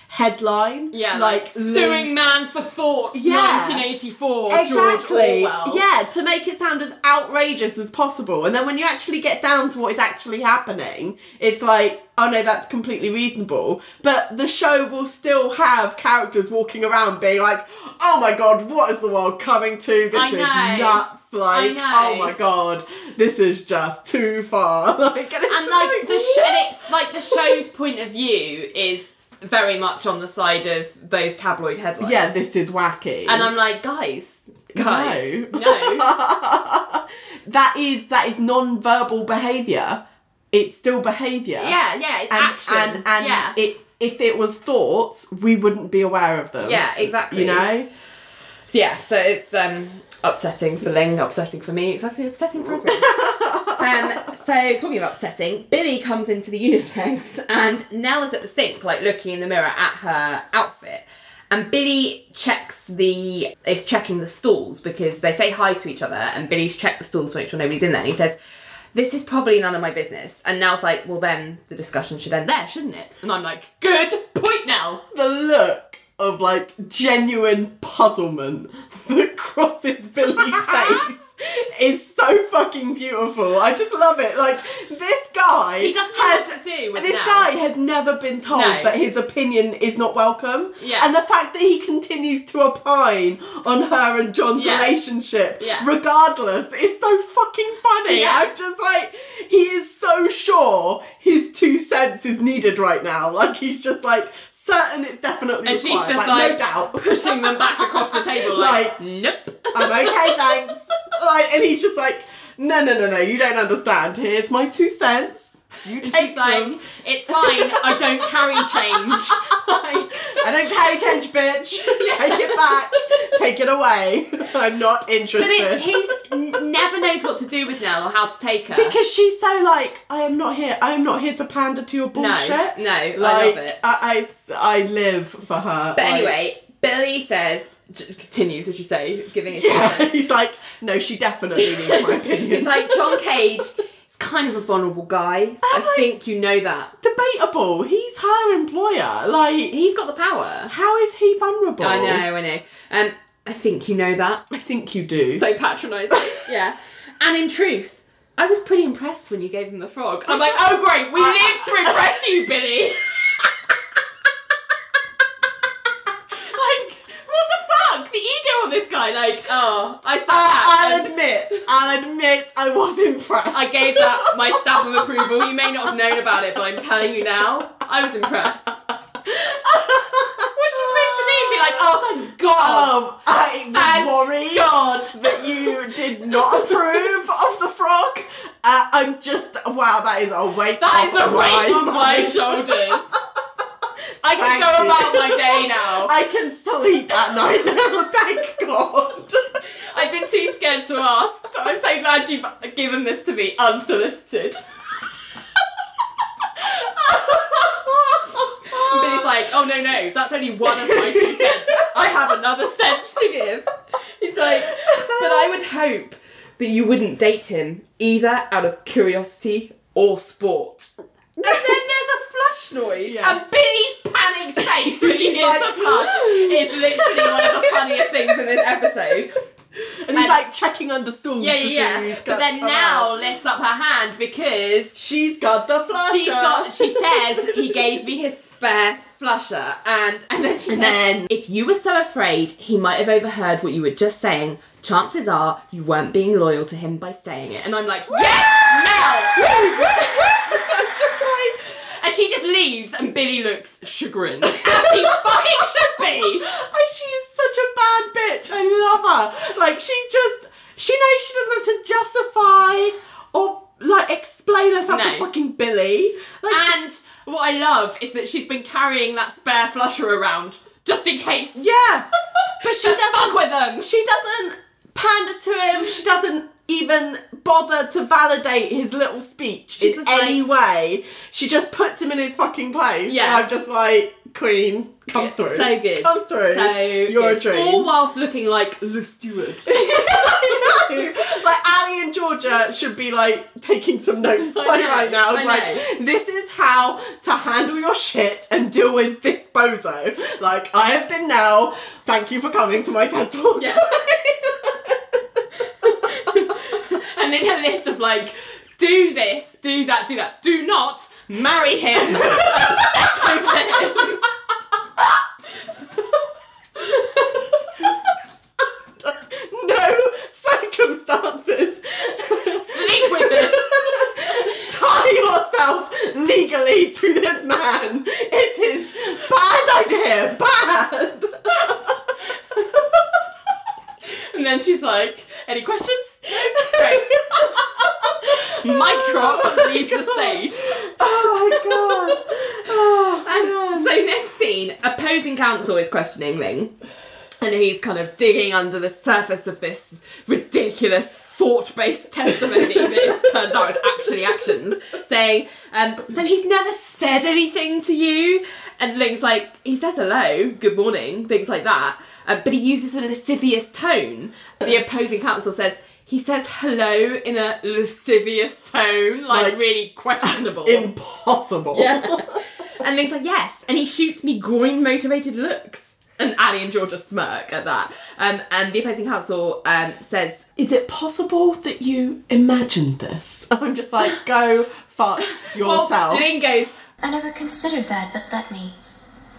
Speaker 2: headline.
Speaker 1: Yeah, like,
Speaker 2: Ling-
Speaker 1: suing man for thought,
Speaker 2: Yeah.
Speaker 1: 1984,
Speaker 2: Exactly.
Speaker 1: George Orwell.
Speaker 2: Yeah, to make it sound as outrageous as possible. And then when you actually get down to what is actually happening, it's like, oh no, that's completely reasonable. But the show will still have characters walking around being like, oh my god, what is the world coming to? This
Speaker 1: I
Speaker 2: is
Speaker 1: know.
Speaker 2: nuts. Like, oh my god, this is just too far. <laughs> like, and it's
Speaker 1: and
Speaker 2: just
Speaker 1: like the sh- and it's like the show's point of view is very much on the side of those tabloid headlines.
Speaker 2: Yeah, this is wacky.
Speaker 1: And I'm like, guys, guys,
Speaker 2: No.
Speaker 1: no. <laughs>
Speaker 2: that is that is non-verbal behaviour. It's still behaviour.
Speaker 1: yeah, yeah, it's
Speaker 2: and,
Speaker 1: action.
Speaker 2: And, and
Speaker 1: yeah,
Speaker 2: it, if it was thoughts, we wouldn't be aware of them.
Speaker 1: yeah, exactly.
Speaker 2: You know?
Speaker 1: Yeah. So it's um upsetting for Ling, upsetting for me, it's actually upsetting for everyone. <laughs> um, so talking of upsetting, Billy comes into the unisex and Nell is at the sink, like looking in the mirror at her outfit. And Billy checks the is checking the stalls because they say hi to each other, and Billy's checked the stalls to make sure nobody's in there. And he says, "This is probably none of my business." And Nell's like, "Well, then the discussion should end there, shouldn't it?" And I'm like, "Good point, Nell."
Speaker 2: The look of like genuine puzzlement that <laughs> crosses Billy's <laughs> face is so fucking beautiful. I just love it. Like this guy
Speaker 1: He doesn't know
Speaker 2: has
Speaker 1: what to do with
Speaker 2: this
Speaker 1: Nell.
Speaker 2: guy has never been told
Speaker 1: No.
Speaker 2: that his opinion is not welcome.
Speaker 1: Yeah.
Speaker 2: And the fact that he continues to opine on her and John's
Speaker 1: Yeah.
Speaker 2: relationship
Speaker 1: Yeah.
Speaker 2: regardless is so fucking funny.
Speaker 1: Yeah.
Speaker 2: I'm just like he is so sure his two cents is needed right now. Like he's just like certain it's definitely
Speaker 1: And she's just
Speaker 2: like,
Speaker 1: like,
Speaker 2: no doubt <laughs>
Speaker 1: pushing them back across the table, like,
Speaker 2: Like-
Speaker 1: nope.
Speaker 2: I'm okay, thanks. <laughs> Like, and he's just like, no, no, no, no, you don't understand. Here's my two cents. You
Speaker 1: And
Speaker 2: take
Speaker 1: she's like,
Speaker 2: them.
Speaker 1: it's fine, I don't carry change. <laughs> like,
Speaker 2: I don't carry change, bitch. <laughs> Take it back. Take it away. <laughs> I'm not interested.
Speaker 1: but he's never knows what to do with Nell or how to take her.
Speaker 2: because she's so like, I am not here. I am not here to pander to your
Speaker 1: no,
Speaker 2: bullshit.
Speaker 1: no, I
Speaker 2: like,
Speaker 1: love it.
Speaker 2: I, I, I live for her.
Speaker 1: But
Speaker 2: like-
Speaker 1: anyway, Billy says, continues, as you say, giving his
Speaker 2: yeah, he's like, no, she definitely needs my opinion.
Speaker 1: He's like, John Cage kind of a vulnerable guy. I
Speaker 2: like-
Speaker 1: think you know that.
Speaker 2: debatable. He's her employer. Like,
Speaker 1: He's got the power.
Speaker 2: how is he vulnerable?
Speaker 1: I know, I know. Um, I think you know that.
Speaker 2: I think you do.
Speaker 1: so patronising. <laughs> yeah. And in truth, I was pretty impressed when you gave him the frog. I'm like, oh great, we live to impress you, Billy. <laughs> like, what the fuck? The ego of this guy, like, oh, I back
Speaker 2: I, I'll
Speaker 1: and
Speaker 2: admit, I'll admit, I was impressed.
Speaker 1: I gave that my stamp of approval. You may not have known about it, but I'm telling you now, I was impressed. What's she supposed to do? Be like, oh, thank God.
Speaker 2: Um, I was
Speaker 1: Thank
Speaker 2: worried
Speaker 1: God.
Speaker 2: that you did not approve of the frog. Uh, I'm just wow, that is a weight.
Speaker 1: That is a weight on my
Speaker 2: mind.
Speaker 1: shoulders. <laughs> I can
Speaker 2: Thank
Speaker 1: go
Speaker 2: you.
Speaker 1: about my day now. <laughs>
Speaker 2: I can sleep at night now. <laughs> Thank God.
Speaker 1: I've been too scared to ask, so I'm so glad you've given this to me unsolicited. Billy's like, oh no, no, that's only one of my two cents. I have another cent to give. He's like, but I would hope that you wouldn't date him either out of curiosity or sport. And then there's noise,
Speaker 2: Yeah.
Speaker 1: and Billy's panicked face when he <laughs>
Speaker 2: He's
Speaker 1: hears
Speaker 2: like,
Speaker 1: the flush is literally one of the funniest things in this episode.
Speaker 2: And he's
Speaker 1: And-
Speaker 2: like checking under stools.
Speaker 1: Yeah, yeah, yeah. But then now
Speaker 2: out.
Speaker 1: lifts up her hand because
Speaker 2: she's got the flusher.
Speaker 1: she's got. She says he gave me his spare flusher, and and then she
Speaker 2: And
Speaker 1: says,
Speaker 2: then-
Speaker 1: if you were so afraid he might have overheard what you were just saying, chances are you weren't being loyal to him by saying it. And I'm like, yes, now. <laughs>
Speaker 2: just like,
Speaker 1: And she just leaves, and Billy looks chagrined, <laughs> as he fucking should be.
Speaker 2: And she is such a bad bitch. I love her. Like she just she knows she doesn't have to justify or like explain herself
Speaker 1: No.
Speaker 2: to fucking Billy. Like
Speaker 1: And what I love is that she's been carrying that spare flusher around just in case.
Speaker 2: yeah. <laughs> But she
Speaker 1: doesn't fuck with them.
Speaker 2: she doesn't pander to him, she doesn't even bother to validate his little speech
Speaker 1: She's
Speaker 2: in any
Speaker 1: like-
Speaker 2: way. She just puts him in his fucking place.
Speaker 1: Yeah.
Speaker 2: And I'm just like, Queen, come through.
Speaker 1: So good.
Speaker 2: Come through.
Speaker 1: So
Speaker 2: You're
Speaker 1: good.
Speaker 2: a dream.
Speaker 1: All whilst looking like the steward. <laughs>
Speaker 2: I know. Like Ally and Georgia should be like taking some notes like
Speaker 1: know,
Speaker 2: right now.
Speaker 1: I
Speaker 2: like this is how to handle your shit and deal with this bozo. Like I have been now. Thank you for coming to my TED talk.
Speaker 1: Yeah. <laughs> and then a list of like, do this, do that, do that. Do not marry him. <laughs> Him.
Speaker 2: no circumstances.
Speaker 1: Sleep with him.
Speaker 2: Tie yourself legally to this man. It is bad idea. Bad. <laughs> <laughs>
Speaker 1: And then she's like, any questions? Great. <laughs> Mic drop leaves the stage.
Speaker 2: Oh my god. Oh, <laughs>
Speaker 1: And so next scene, opposing counsel is questioning Ling. And he's kind of digging under the surface of this ridiculous thought-based testimony that it turns out is actually actions, saying, um, so he's never said anything to you? And Ling's like, he says hello, good morning, things like that. Uh, but he uses a lascivious tone. The opposing counsel says, he says hello in a lascivious tone, like,
Speaker 2: Like,
Speaker 1: really questionable. <laughs>
Speaker 2: impossible.
Speaker 1: Yeah. <laughs> and Ling's like, yes. And he shoots me groin motivated looks. And Ali and Georgia smirk at that. Um, and the opposing counsel um, says,
Speaker 2: Is it possible that you imagined this? <laughs> I'm just like, go fuck
Speaker 1: well,
Speaker 2: yourself.
Speaker 1: Ling goes,
Speaker 5: I never considered that, but let me.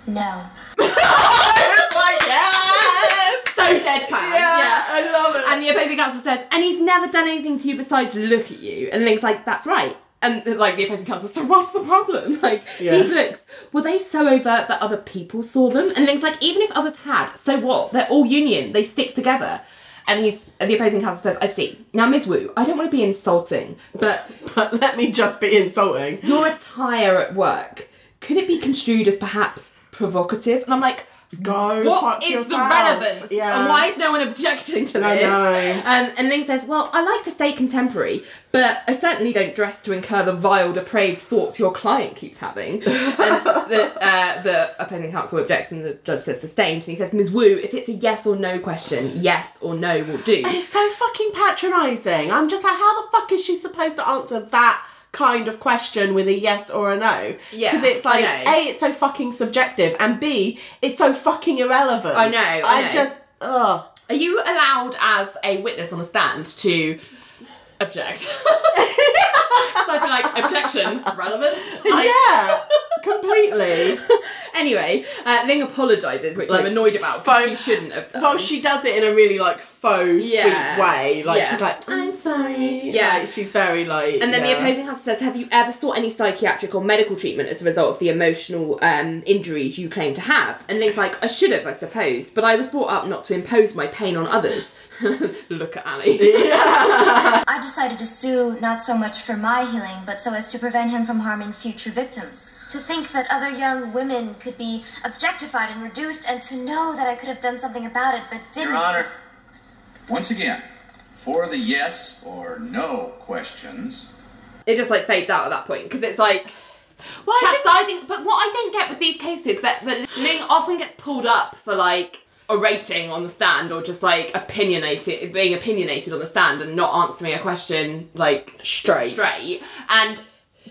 Speaker 5: No.
Speaker 2: It's <laughs> like, yes!
Speaker 1: so deadpan.
Speaker 2: Yeah, I love it.
Speaker 1: And the opposing counsel says, and he's never done anything to you besides look at you. And Ling's like, that's right. And like the opposing counsel, so what's the problem? <laughs> Like
Speaker 2: Yeah.
Speaker 1: these looks, were they so overt that other people saw them? And Ling's like, even if others had, so what? They're all union. They stick together. And he's the opposing counsel says, I see. Now, Ms. Woo, I don't want to be insulting, but <laughs>
Speaker 2: but let me just be insulting.
Speaker 1: your attire at work could it be construed as perhaps provocative? And I'm like,
Speaker 2: Go
Speaker 1: what is the relevance?
Speaker 2: Yeah.
Speaker 1: And why is no one objecting to this? Um, and Ling says, Well, I like to stay contemporary, but I certainly don't dress to incur the vile, depraved thoughts your client keeps having. <laughs> and the, uh, the opposing counsel objects, and the judge says sustained. And he says, Ms. Woo, if it's a yes or no question, yes or no will do.
Speaker 2: It's so fucking patronising. I'm just like, how the fuck is she supposed to answer that kind of question with a yes or a no?
Speaker 1: Yeah,
Speaker 2: Because it's like. A, it's so fucking subjective, and B, it's so fucking irrelevant.
Speaker 1: I know, I know.
Speaker 2: just, ugh.
Speaker 1: Are you allowed as a witness on the stand to object? <laughs> so I'd be like, objection, relevant? Like-
Speaker 2: yeah, completely.
Speaker 1: Anyway, uh, Ling apologises, which I'm annoyed about because she shouldn't have done.
Speaker 2: Well, she does it in a really like faux
Speaker 1: Yeah.
Speaker 2: sweet way. Like
Speaker 1: Yeah.
Speaker 2: she's like, I'm sorry.
Speaker 1: Yeah.
Speaker 2: Like, she's very like.
Speaker 1: and then
Speaker 2: yeah.
Speaker 1: the opposing house says, "Have you ever sought any psychiatric or medical treatment as a result of the emotional um, injuries you claim to have?" And Ling's like, "I should have, I suppose, but I was brought up not to impose my pain on others." <laughs> Look at Ally. <laughs>
Speaker 5: I decided to sue not so much for my healing, but so as to prevent him from harming future victims. To think that other young women could be objectified and reduced, and to know that I could have done something about it, but didn't.
Speaker 6: Your Honor, once again, for the yes or no questions,
Speaker 1: It just like fades out at that point because it's like
Speaker 2: Well,
Speaker 1: chastising. But what I don't get with these cases that that Ling often gets pulled up for like orating on the stand or just like opinionated, being opinionated on the stand and not answering a question like
Speaker 2: Straight.
Speaker 1: straight. And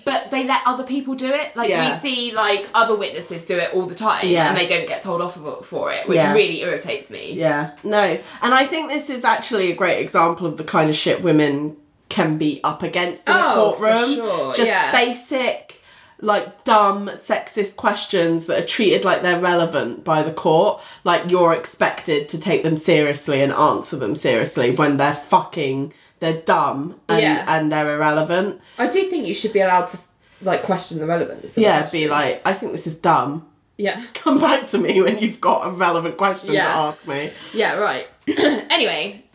Speaker 1: but they let other people do it. Like
Speaker 2: Yeah.
Speaker 1: we see like other witnesses do it all the time,
Speaker 2: Yeah.
Speaker 1: and they don't get told off for it, which
Speaker 2: Yeah.
Speaker 1: really irritates me.
Speaker 2: Yeah, no. And I think this is actually a great example of the kind of shit women can be up against in a
Speaker 1: Oh, for
Speaker 2: courtroom.
Speaker 1: sure,
Speaker 2: Just
Speaker 1: yeah.
Speaker 2: basic, like dumb, sexist questions that are treated like they're relevant by the court. Like you're expected to take them seriously and answer them seriously when they're fucking, they're dumb and,
Speaker 1: Yeah.
Speaker 2: and they're irrelevant.
Speaker 1: I do think you should be allowed to like question the relevance.
Speaker 2: Yeah, be like, I think this is dumb.
Speaker 1: yeah, <laughs>
Speaker 2: Come back to me when you've got a relevant question
Speaker 1: Yeah.
Speaker 2: to ask me.
Speaker 1: yeah, right. <clears throat> anyway,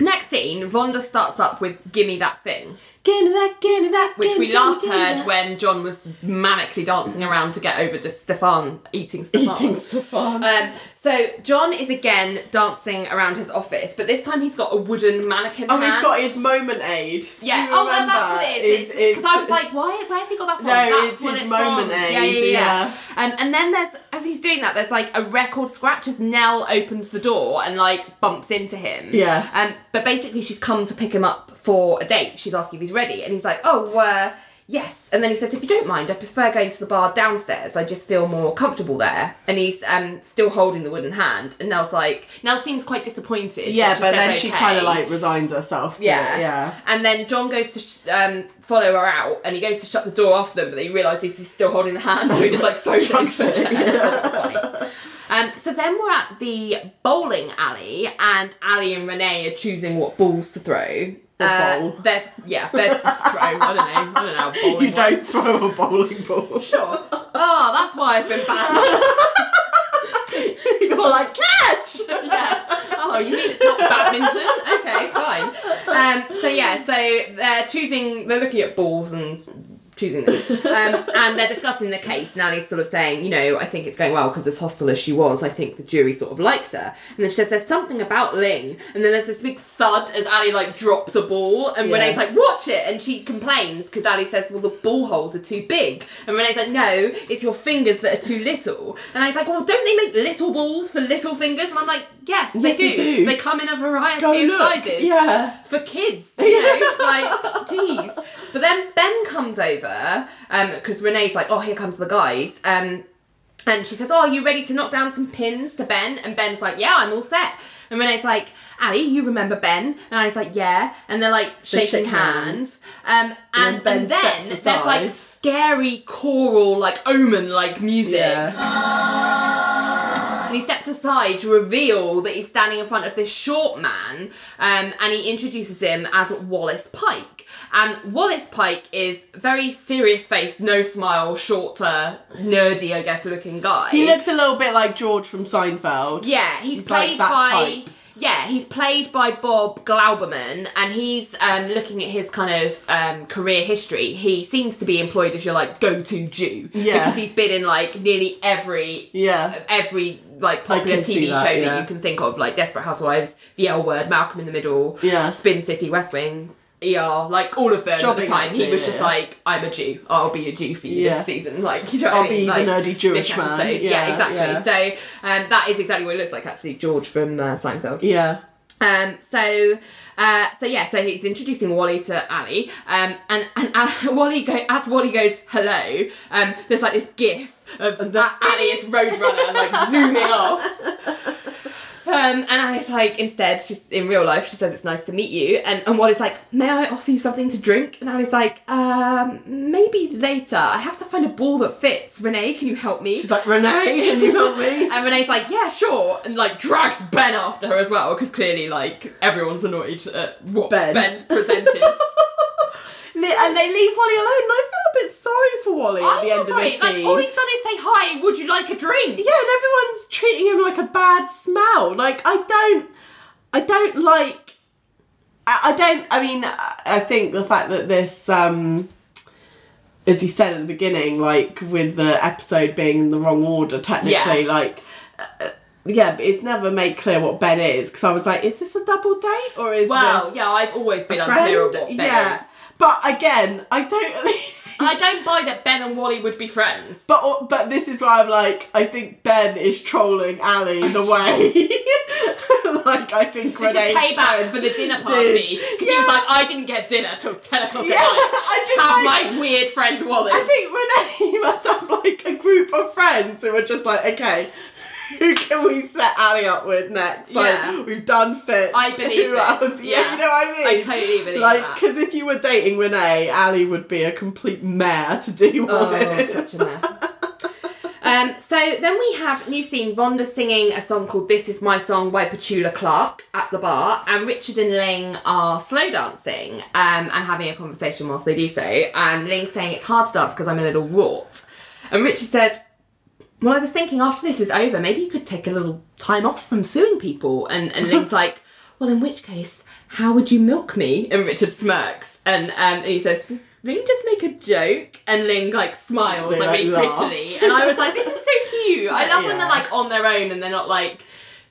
Speaker 1: next scene, Vonda starts up with "Gimme that thing."
Speaker 2: Give me that, give me that.
Speaker 1: which
Speaker 2: give
Speaker 1: we last
Speaker 2: give me
Speaker 1: heard
Speaker 2: that.
Speaker 1: when John was manically dancing around to get over to Stefan eating Stefan.
Speaker 2: Eating Stefan.
Speaker 1: Um, so John is again dancing around his office, but this time he's got a wooden mannequin.
Speaker 2: Oh,
Speaker 1: hand.
Speaker 2: he's got his moment aid.
Speaker 1: Yeah. Oh, well, that's what it is. Because I was like, why? Where's he got that from?
Speaker 2: No,
Speaker 1: that's
Speaker 2: it's his
Speaker 1: it's
Speaker 2: moment
Speaker 1: from.
Speaker 2: aid,
Speaker 1: Yeah, yeah, yeah.
Speaker 2: yeah.
Speaker 1: Um, and then there's as he's doing that, there's like a record scratch as Nell opens the door and like bumps into him.
Speaker 2: Yeah.
Speaker 1: Um, but basically, she's come to pick him up for a date. She's asking if he's ready, and he's like, oh, uh, yes. And then he says, if you don't mind, I prefer going to the bar downstairs. I just feel more comfortable there. And he's um still holding the wooden hand, and Nell's like, Nell seems quite disappointed.
Speaker 2: yeah, but then she kind of like resigns herself. To
Speaker 1: Yeah.
Speaker 2: it, yeah.
Speaker 1: And then John goes to sh- um, follow her out, and he goes to shut the door after them, but he realises he's still holding the hand, so he just like throws it into the chair.
Speaker 2: yeah. <laughs>
Speaker 1: That's funny. Um, so then we're at the bowling alley, and Ally and Renee are choosing what balls to throw.
Speaker 2: Or
Speaker 1: Uh,
Speaker 2: bowl.
Speaker 1: They're yeah, they're. <laughs> I don't know. I don't know. How bowling
Speaker 2: You don't throw a bowling ball.
Speaker 1: Sure. Oh, that's why I've been banned. <laughs>
Speaker 2: You're like catch. <laughs>
Speaker 1: yeah. Oh, you mean it's not badminton? Okay, fine. Um, so yeah, so they're choosing, they're looking at balls and choosing them, um, and they're discussing the case. Nally's sort of saying, you know, I think it's going well because as hostile as she was, I think the jury sort of liked her. And then she says, there's something about Ling, and then there's this big thud as Ally like drops a ball, and
Speaker 2: Yeah.
Speaker 1: Renee's like, watch it, and she complains because Ally says, well, the ball holes are too big, and Renee's like, no, it's your fingers that are too little, and Ally's like, well, don't they make little balls for little fingers? And I'm like, yes, they, do.
Speaker 2: they do.
Speaker 1: They come in a variety
Speaker 2: Go
Speaker 1: of
Speaker 2: look.
Speaker 1: sizes
Speaker 2: Yeah.
Speaker 1: for kids, <laughs> you know, like, jeez. But then Ben comes over, because Renee's like, oh, here comes the guys, um, and she says, oh, are you ready to knock down some pins to Ben? And Ben's like, yeah, I'm all set. And Renee's like, Ally, you remember Ben? And Ally's like, yeah. And they're like shaking
Speaker 2: shake
Speaker 1: hands. Um, and, and then there's like scary choral, like omen like music.
Speaker 2: Yeah.
Speaker 1: And he steps aside to reveal that he's standing in front of this short man, um, and he introduces him as Wallace Pike. And Wallace Pike is very serious faced, no smile, shorter, nerdy, I guess, looking guy.
Speaker 2: He looks a little bit like George from Seinfeld.
Speaker 1: Yeah, he's,
Speaker 2: He's
Speaker 1: played
Speaker 2: that
Speaker 1: by.
Speaker 2: type.
Speaker 1: Yeah, he's played by Bob Glouberman, and he's um, looking at his kind of um, career history. He seems to be employed as your like go-to Jew
Speaker 2: Yeah.
Speaker 1: because he's been in like nearly every
Speaker 2: Yeah.
Speaker 1: every like popular TV
Speaker 2: that,
Speaker 1: show
Speaker 2: yeah.
Speaker 1: that you can think of, like Desperate Housewives, The L Word, Malcolm in the Middle,
Speaker 2: Yeah.
Speaker 1: Spin City, West Wing. ER, like all of them at the time, he was just like, "I'm a Jew. I'll be a Jew for you
Speaker 2: Yeah.
Speaker 1: this season." Like, you know,
Speaker 2: I'll
Speaker 1: I mean?
Speaker 2: be the nerdy Jewish man. Yeah,
Speaker 1: Yeah, exactly.
Speaker 2: yeah.
Speaker 1: So um, that is exactly what it looks like. Actually, George from uh, Seinfeld.
Speaker 2: Yeah.
Speaker 1: Um, so, uh, so yeah, so he's introducing Wally to Ally, um, and and <laughs> uh, Wally go as Wally goes hello. Um, there's like this gif of that Ally as Roadrunner like zooming <laughs> off. Um, and Ally's like, instead, she's in real life, she says it's nice to meet you. And, and Wally's like, may I offer you something to drink? And Ally's like, um, maybe later. I have to find a ball that fits. Renee, can you help me?
Speaker 2: She's like, Renee, can you help me? <laughs>
Speaker 1: And Renee's like, yeah, sure, and like drags Ben after her as well, because clearly, like, everyone's annoyed at what
Speaker 2: Ben.
Speaker 1: Ben's presented. <laughs>
Speaker 2: And they leave Wally alone, and I feel a bit sorry for Wally at
Speaker 1: I
Speaker 2: the end
Speaker 1: sorry,
Speaker 2: of the
Speaker 1: like,
Speaker 2: scene.
Speaker 1: all he's done is say, hi, would you like a drink?
Speaker 2: Yeah, and everyone's treating him like a bad smell. Like I don't, I don't like. I, I don't. I mean, I think the fact that this, um, as he said at the beginning, like with the episode being in the wrong order, technically,
Speaker 1: Yeah.
Speaker 2: like. Uh, yeah, but it's never made clear what Ben is because I was like, is this a double date or is
Speaker 1: Well,
Speaker 2: this
Speaker 1: yeah, I've always been unclear of what Ben
Speaker 2: yeah,
Speaker 1: is.
Speaker 2: But again, I don't. <laughs>
Speaker 1: I don't buy that Ben and Wally would be friends.
Speaker 2: But uh, but this is why I'm like I think Ben is trolling Ally the <laughs> way <laughs> like I think
Speaker 1: This
Speaker 2: Renee.
Speaker 1: payback for the dinner party because he was like, I didn't get dinner till ten o'clock
Speaker 2: Yeah,
Speaker 1: at night.
Speaker 2: I just
Speaker 1: Have
Speaker 2: like-
Speaker 1: my weird friend Wally.
Speaker 2: I think Renee must have like a group of friends who are just like, okay, <laughs> who can we set Ally up with next? Like,
Speaker 1: Yeah.
Speaker 2: we've done Fitz.
Speaker 1: I believe <laughs>
Speaker 2: who else? Yeah.
Speaker 1: yeah.
Speaker 2: you know what I mean?
Speaker 1: I totally believe
Speaker 2: like, because if you were dating Renee, Ally would be a complete mare to deal
Speaker 1: Oh,
Speaker 2: with.
Speaker 1: such a mess. Um, so then we have new scene Vonda singing a song called This Is My Song by Petula Clark at the bar, and Richard and Ling are slow dancing um, and having a conversation whilst they do so. And Ling saying it's hard to dance because I'm a little wrought. And Richard said, Well, I was thinking after this is over, maybe you could take a little time off from suing people. And, and Ling's <laughs> like, Well, in which case, how would you milk me? And Richard smirks and, um, and he says, Does Ling just make a joke? And Ling like smiles
Speaker 2: They,
Speaker 1: like
Speaker 2: like,
Speaker 1: really
Speaker 2: laugh.
Speaker 1: prettily. And I was like, This is so <laughs> cute. I love when they're like on their own and they're not like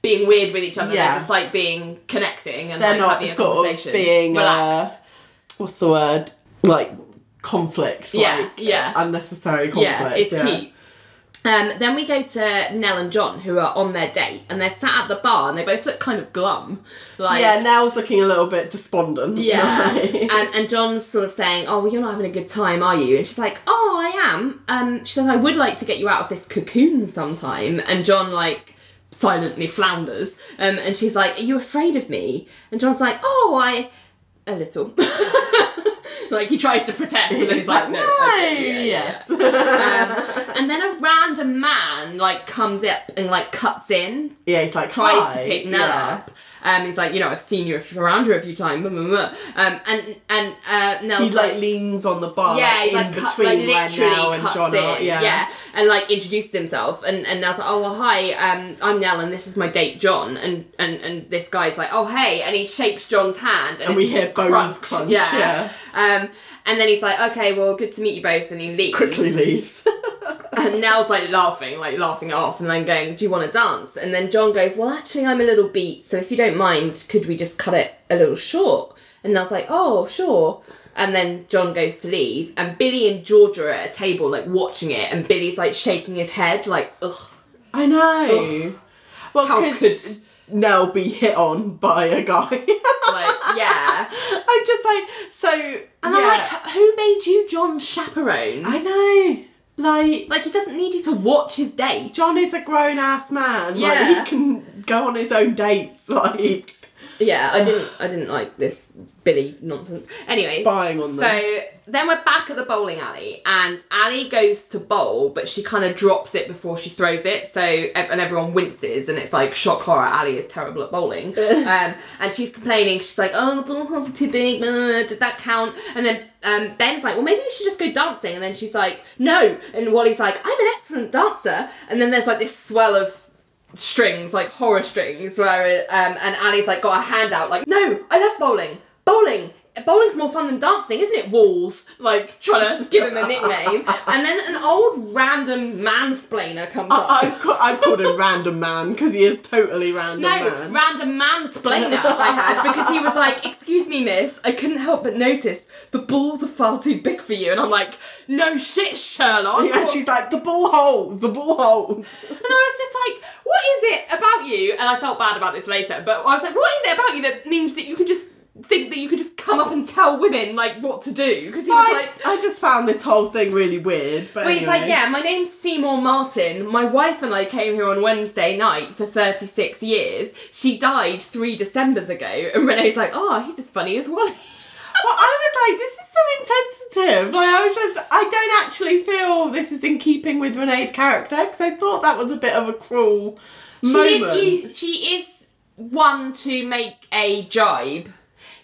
Speaker 1: being weird with each other.
Speaker 2: Yeah.
Speaker 1: They're just like being connecting and
Speaker 2: They're
Speaker 1: like
Speaker 2: not
Speaker 1: having a
Speaker 2: sort of
Speaker 1: conversation.
Speaker 2: being, uh,
Speaker 1: relaxed.
Speaker 2: What's the word? Like conflict.
Speaker 1: Yeah,
Speaker 2: like,
Speaker 1: yeah.
Speaker 2: Unnecessary conflict.
Speaker 1: Yeah, it's cute. Um, then we go to Nell and John, who are on their date, and they're sat at the bar, and they both look kind of glum. Like,
Speaker 2: yeah, Nell's looking a little bit despondent.
Speaker 1: yeah. <laughs>
Speaker 2: Right?
Speaker 1: and and John's sort of saying, "Oh, well, you're not having a good time, are you?" And she's like, "Oh, I am." Um, she says, "I would like to get you out of this cocoon sometime." And John like silently flounders. Um, and she's like, "Are you afraid of me?" And John's like, "Oh, I." A little. <laughs> <laughs> like he tries to protest, but then he's like, no. okay, yeah, yeah."
Speaker 2: yes.
Speaker 1: Um, and then a random man like comes up and like cuts in,
Speaker 2: yeah, he's like
Speaker 1: tries
Speaker 2: "Hi."
Speaker 1: to pick Nell
Speaker 2: yeah.
Speaker 1: up. Um, he's like, you know, I've seen you around here a few times. Blah, blah, blah. Um, and and uh, Nell's
Speaker 2: He like, leans on the bar,
Speaker 1: yeah,
Speaker 2: like, in
Speaker 1: like, cut,
Speaker 2: between
Speaker 1: like
Speaker 2: where Nell and John are. Yeah.
Speaker 1: yeah, and like introduces himself, and and Nell's like, oh well, hi, um, I'm Nell, and this is my date John, and and and this guy's like, oh hey, and he shakes John's hand, and,
Speaker 2: And we hear bones crunch,
Speaker 1: yeah. <laughs> Um, and then he's like, okay, well, good to meet you both, and he leaves.
Speaker 2: Quickly leaves. <laughs>
Speaker 1: And Nell's like laughing, like laughing it off, and then going, "Do you want to dance?" And then John goes, "Well, actually, I'm a little beat, so if you don't mind, could we just cut it a little short?" And Nell's like, "Oh, sure." And then John goes to leave, and Billy and Georgia are at a table, like watching it, and Billy's like shaking his head, like, "Ugh,
Speaker 2: I know. Well,
Speaker 1: how
Speaker 2: could, Nell be hit on by a guy?
Speaker 1: like, yeah." <laughs>
Speaker 2: I'm just like so.
Speaker 1: And
Speaker 2: yeah.
Speaker 1: I'm like, "Who made you John's chaperone?"
Speaker 2: I know. Like
Speaker 1: like, he doesn't need you to watch his date.
Speaker 2: John is a grown ass man.
Speaker 1: Yeah.
Speaker 2: Like he can go on his own dates. <laughs> Like
Speaker 1: Yeah, I didn't. I didn't like this Billy nonsense. Anyway,
Speaker 2: Spying on them.
Speaker 1: So then we're back at the bowling alley, and Ally goes to bowl, but she kind of drops it before she throws it. So and everyone winces, and it's like shock horror. Ally is terrible at bowling, <laughs> um, and she's complaining. She's like, "Oh, the ball holes are too big. Did that count?" And then um, Ben's like, "Well, maybe we should just go dancing." And then she's like, "No." And Wally's like, "I'm an excellent dancer." And then there's like this swell of strings, like horror strings, where um, and Ally's like got a hand out, like, no, I love bowling. Bowling. Bowling's more fun than dancing, isn't it? Walls, like trying to give him a nickname, and then an old random mansplainer comes up.
Speaker 2: I, I've, ca- I've called him random man because he is totally random
Speaker 1: no,
Speaker 2: man.
Speaker 1: random mansplainer I had because he was like, "Excuse me, miss, I couldn't help but notice the balls are far too big for you," and I'm like, "No shit, Sherlock."
Speaker 2: and she's like the ball holes, the ball holes.
Speaker 1: And I was just like, what is it about you? And I felt bad about this later, but I was like, what is it about you that means that you can just think that you could just come up and tell women like what to do? Because he was
Speaker 2: I,
Speaker 1: like,
Speaker 2: I just found this whole thing really weird. But
Speaker 1: well, he's like, yeah, my name's Seymour Martin. My wife and I came here on Wednesday night for 36 years. She died three Decembers ago. And Renee's like, oh, he's as funny as Wally. <laughs>
Speaker 2: Well, I was like, this is so insensitive. Like, I was just, I don't actually feel this is in keeping with Renee's character because I thought that was a bit of a cruel
Speaker 1: She
Speaker 2: moment.
Speaker 1: is, she is one to make a jibe.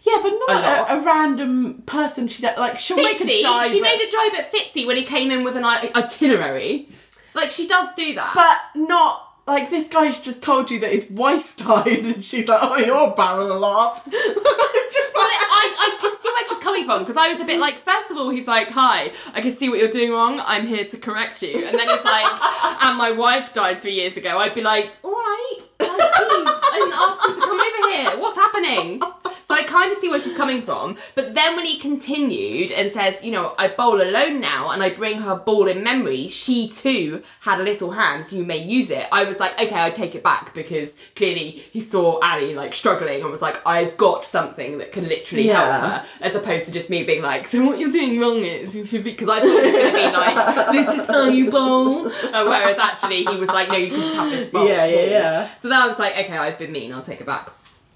Speaker 2: Yeah, but
Speaker 1: A
Speaker 2: not
Speaker 1: lot.
Speaker 2: a, a, random person. She like she'll make a
Speaker 1: Fitzy,
Speaker 2: jibe,
Speaker 1: she made a jibe at Fitzy when he came in with an itinerary. Like she does do that.
Speaker 2: but not. Like this guy's just told you that his wife <laughs> died, and she's like, "Oh, you're a barrel of laughs." <laughs> just like,
Speaker 1: I, I can see where she's coming from because I was a bit like, first of all, he's like, "Hi, I can see what you're doing wrong. I'm here to correct you." And then he's like, "And my wife died three years ago." I'd be like, "All right, please, I didn't ask you to come over here. What's happening?" So I kind of see where she's coming from. But then when he continued and says, you know, I bowl alone now and I bring her ball in memory, she too had a little hand, so you may use it. I was like, okay, I take it back because clearly he saw Ally like struggling and was like, I've got something that can literally
Speaker 2: Yeah.
Speaker 1: help her, as opposed to just me being like, so what you're doing wrong is you should be, because I thought it was going to be like, this is how you bowl. Uh, whereas actually he was like, no, you can just have this bowl.
Speaker 2: Yeah, yeah, yeah.
Speaker 1: So then I was like, okay, I've been mean, I'll take it back.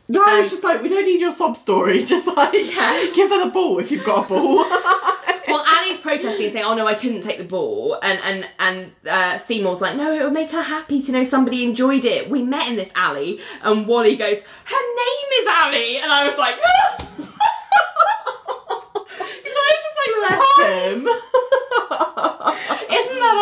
Speaker 2: No, I was
Speaker 1: Um,
Speaker 2: just like, we don't need your sob story. <laughs> Just like,
Speaker 1: Yeah.
Speaker 2: give her the ball if you've got a ball. <laughs>
Speaker 1: Well, Ally's protesting, saying, "Oh no, I couldn't take the ball," and and and uh, Seymour's like, "No, it would make her happy to know somebody enjoyed it. We met in this alley." And Wally goes, "Her name is Ally," and I was like, "No." I was just like?
Speaker 2: Bless him. <laughs>
Speaker 1: Isn't that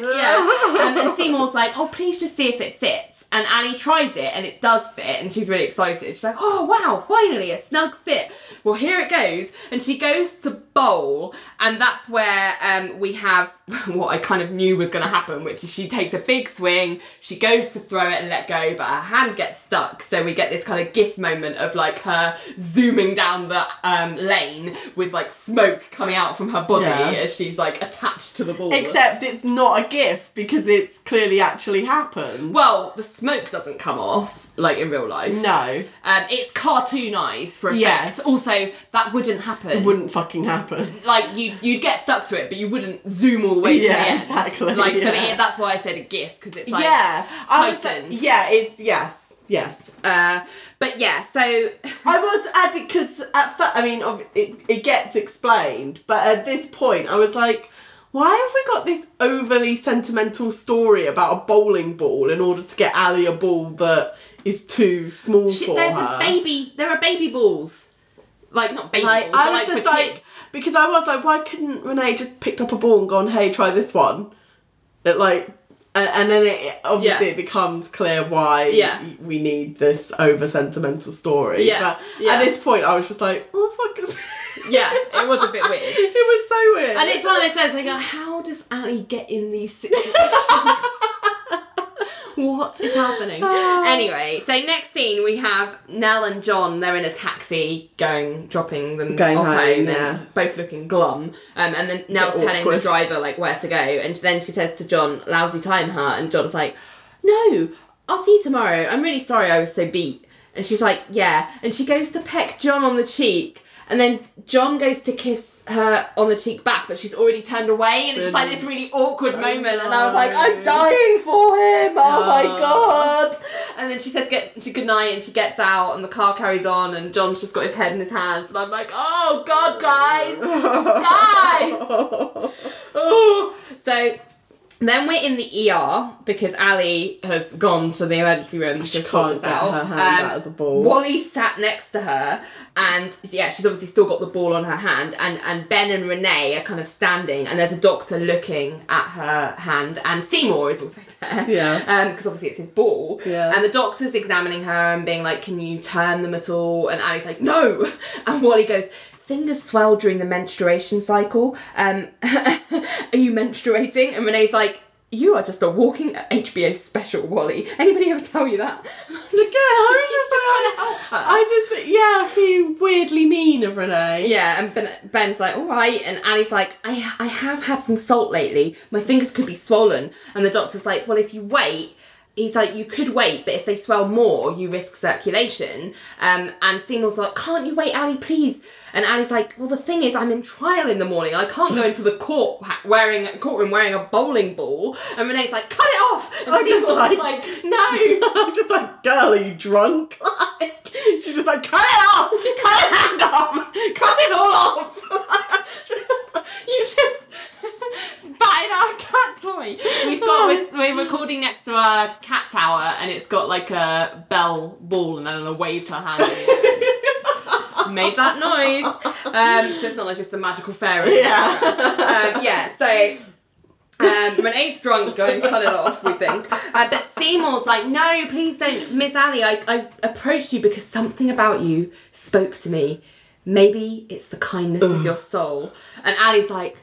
Speaker 1: ironic? Yeah. And then Seymour's like, oh, please just see if it fits. And Annie tries it and it does fit and she's really excited. She's like, oh, wow, finally a snug fit. Well, here it goes. And she goes to bowl and that's where um, we have <laughs> what I kind of knew was going to happen, which is she takes a big swing, she goes to throw it and let go, but her hand gets stuck. So we get this kind of gift moment of like her zooming down the um, lane with like smoke coming out from her body
Speaker 2: Yeah.
Speaker 1: as she's like attached to the ball.
Speaker 2: Except it's not a gift because it's clearly actually happened.
Speaker 1: Well, the smoke doesn't come off like in real life.
Speaker 2: No,
Speaker 1: Um, it's cartoonized for effect.
Speaker 2: Yes.
Speaker 1: Also, that wouldn't happen.
Speaker 2: it wouldn't fucking happen.
Speaker 1: like you, you'd get stuck to it, but you wouldn't zoom all the way to
Speaker 2: Yeah,
Speaker 1: the end.
Speaker 2: exactly,
Speaker 1: Like so, it, that's why I said a gift because it's like
Speaker 2: yeah, I was, yeah, it's yes, yes.
Speaker 1: Uh, but yeah, so <laughs>
Speaker 2: I was at because at first, I mean, it, it gets explained, but at this point, I was like, why have we got this overly sentimental story about a bowling ball in order to get Ally a ball that is too small
Speaker 1: shit,
Speaker 2: for
Speaker 1: there's
Speaker 2: her?
Speaker 1: a baby. There are baby balls. Like not baby
Speaker 2: Like,
Speaker 1: balls,
Speaker 2: I was
Speaker 1: like
Speaker 2: just like,
Speaker 1: kids.
Speaker 2: because I was like, why couldn't Renee just picked up a ball and gone, hey, try this one? It like, and, and then it obviously
Speaker 1: Yeah.
Speaker 2: it becomes clear why
Speaker 1: Yeah.
Speaker 2: we need this over sentimental story.
Speaker 1: Yeah,
Speaker 2: But at this point, I was just like, what the fuck is?
Speaker 1: Yeah, it was a bit weird. <laughs>
Speaker 2: it was so weird.
Speaker 1: And it's one of those things like, how does Ally get in these situations? <laughs> what is happening? <laughs> anyway, so next scene we have Nell and John. They're in a taxi going, dropping them
Speaker 2: Going
Speaker 1: off
Speaker 2: home,
Speaker 1: home,
Speaker 2: yeah.
Speaker 1: and both looking glum. Um, and then Nell's telling the driver like where to go, and then she says to John, "Lousy time, huh?" And John's like, "No, I'll see you tomorrow. I'm really sorry I was so beat." And she's like, "Yeah," and she goes to peck John on the cheek. And then John goes to kiss her on the cheek back, but she's already turned away, and it's just like this really awkward oh moment. And I was like, I'm dying for him. Oh my
Speaker 2: Oh.
Speaker 1: god! And then she says, "Get she good night," and she gets out, and the car carries on, and John's just got his head in his hands, and I'm like, oh god, guys, <laughs> guys. <laughs> Oh. So then we're in the ER because Ally has gone to the emergency room
Speaker 2: She
Speaker 1: to
Speaker 2: can't get
Speaker 1: out.
Speaker 2: her hand
Speaker 1: Um,
Speaker 2: out of the ball.
Speaker 1: Wally sat next to her, and yeah, she's obviously still got the ball on her hand. And and Ben and Renee are kind of standing, and there's a doctor looking at her hand, and Seymour is also <laughs> there.
Speaker 2: Yeah.
Speaker 1: Um, because obviously it's his ball.
Speaker 2: Yeah.
Speaker 1: And the doctor's examining her and being like, "Can you turn them at all?" And Ally's like, "No." <laughs> And Wally goes. Fingers swell during the menstruation cycle. Um, <laughs> are you menstruating? And Renee's like, you are just a walking HBO special, Wally. Anybody ever tell you that? <laughs>
Speaker 2: Again, I was <laughs> just like, I just, yeah, feel weirdly mean of Renee.
Speaker 1: Yeah, and ben, Ben's like, all right, and Ally's like, I, I have had some salt lately. My fingers could be swollen. And the doctor's like, well, if you wait, he's like, you could wait, but if they swell more, you risk circulation. Um, and Seymour's like, can't you wait, Ali, please? And Ally's like, well, the thing is, I'm in trial in the morning. I can't go into the court wearing courtroom wearing a bowling ball. And Renee's like, cut it off. And
Speaker 2: I'm just like-
Speaker 1: like, no. <laughs>
Speaker 2: I'm just like, girl, are you drunk? <laughs> Like, she's just like, cut it off! Cut it hand <laughs> off! Cut it all off! Just-
Speaker 1: You just batted our cat toy. We've got we're, we're recording next to a cat tower, and it's got like a bell ball, and then I waved her hand. Made that noise. Um, so it's not like just a magical fairy. <laughs>
Speaker 2: yeah.
Speaker 1: Um, yeah. So. Um, Renee's drunk, going cut it off, we think. Uh, but Seymour's like, no, please don't. Miss Ally, I, I approached you because something about you spoke to me. Maybe it's the kindness of your soul. And Ally's like,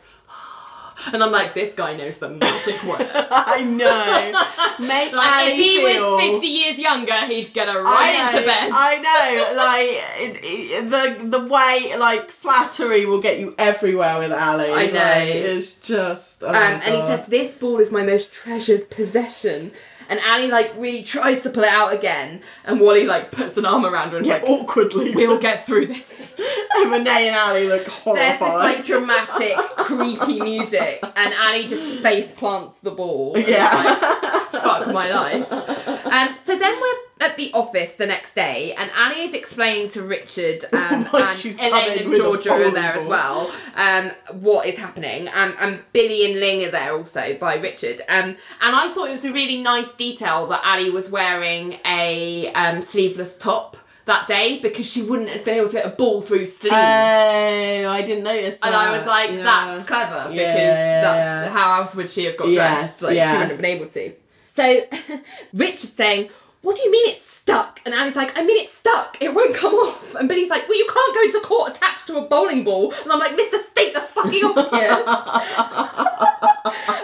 Speaker 1: And I'm like, this guy knows the magic words. <laughs>
Speaker 2: I know. Make
Speaker 1: Like, if he
Speaker 2: feel.
Speaker 1: was 50 years younger, he'd get her right
Speaker 2: know,
Speaker 1: into bed.
Speaker 2: I know, like it, it, the the way like flattery will get you everywhere with Ally.
Speaker 1: I know.
Speaker 2: like, it's just. Oh
Speaker 1: um, and he says, This ball is my most treasured possession. And Ally, like, really tries to pull it out again. And Wally, like, puts an arm around her and
Speaker 2: yeah,
Speaker 1: like,
Speaker 2: awkwardly.
Speaker 1: We'll get through this. <laughs>
Speaker 2: and Renee and Ally look <laughs>
Speaker 1: There's this, like, dramatic, <laughs> creepy music. And Ally just face plants the ball. and
Speaker 2: Yeah.
Speaker 1: like, Fuck my life. Um, so then we're at the office the next day, and Annie is explaining to Richard <laughs> um, and
Speaker 2: she's
Speaker 1: Elaine and Georgia are there as well. Um, what is happening? Um, and Billy and Ling are there also by Richard. Um, and I thought it was a really nice detail that Annie was wearing a um, sleeveless top that day because she wouldn't have been able to get a ball through sleeves.
Speaker 2: Oh, I didn't notice.
Speaker 1: and I was like,
Speaker 2: Yeah.
Speaker 1: that's clever because
Speaker 2: Yeah, yeah,
Speaker 1: that's how else would she have got dressed? Like she wouldn't have been able to. So <laughs> Richard's saying, What do you mean it's stuck? And Annie's like, I mean it's stuck. It won't come off. And Billy's like, Well, you can't go into court attached to a bowling ball. And I'm like, Mr. State the fucking obvious. <laughs>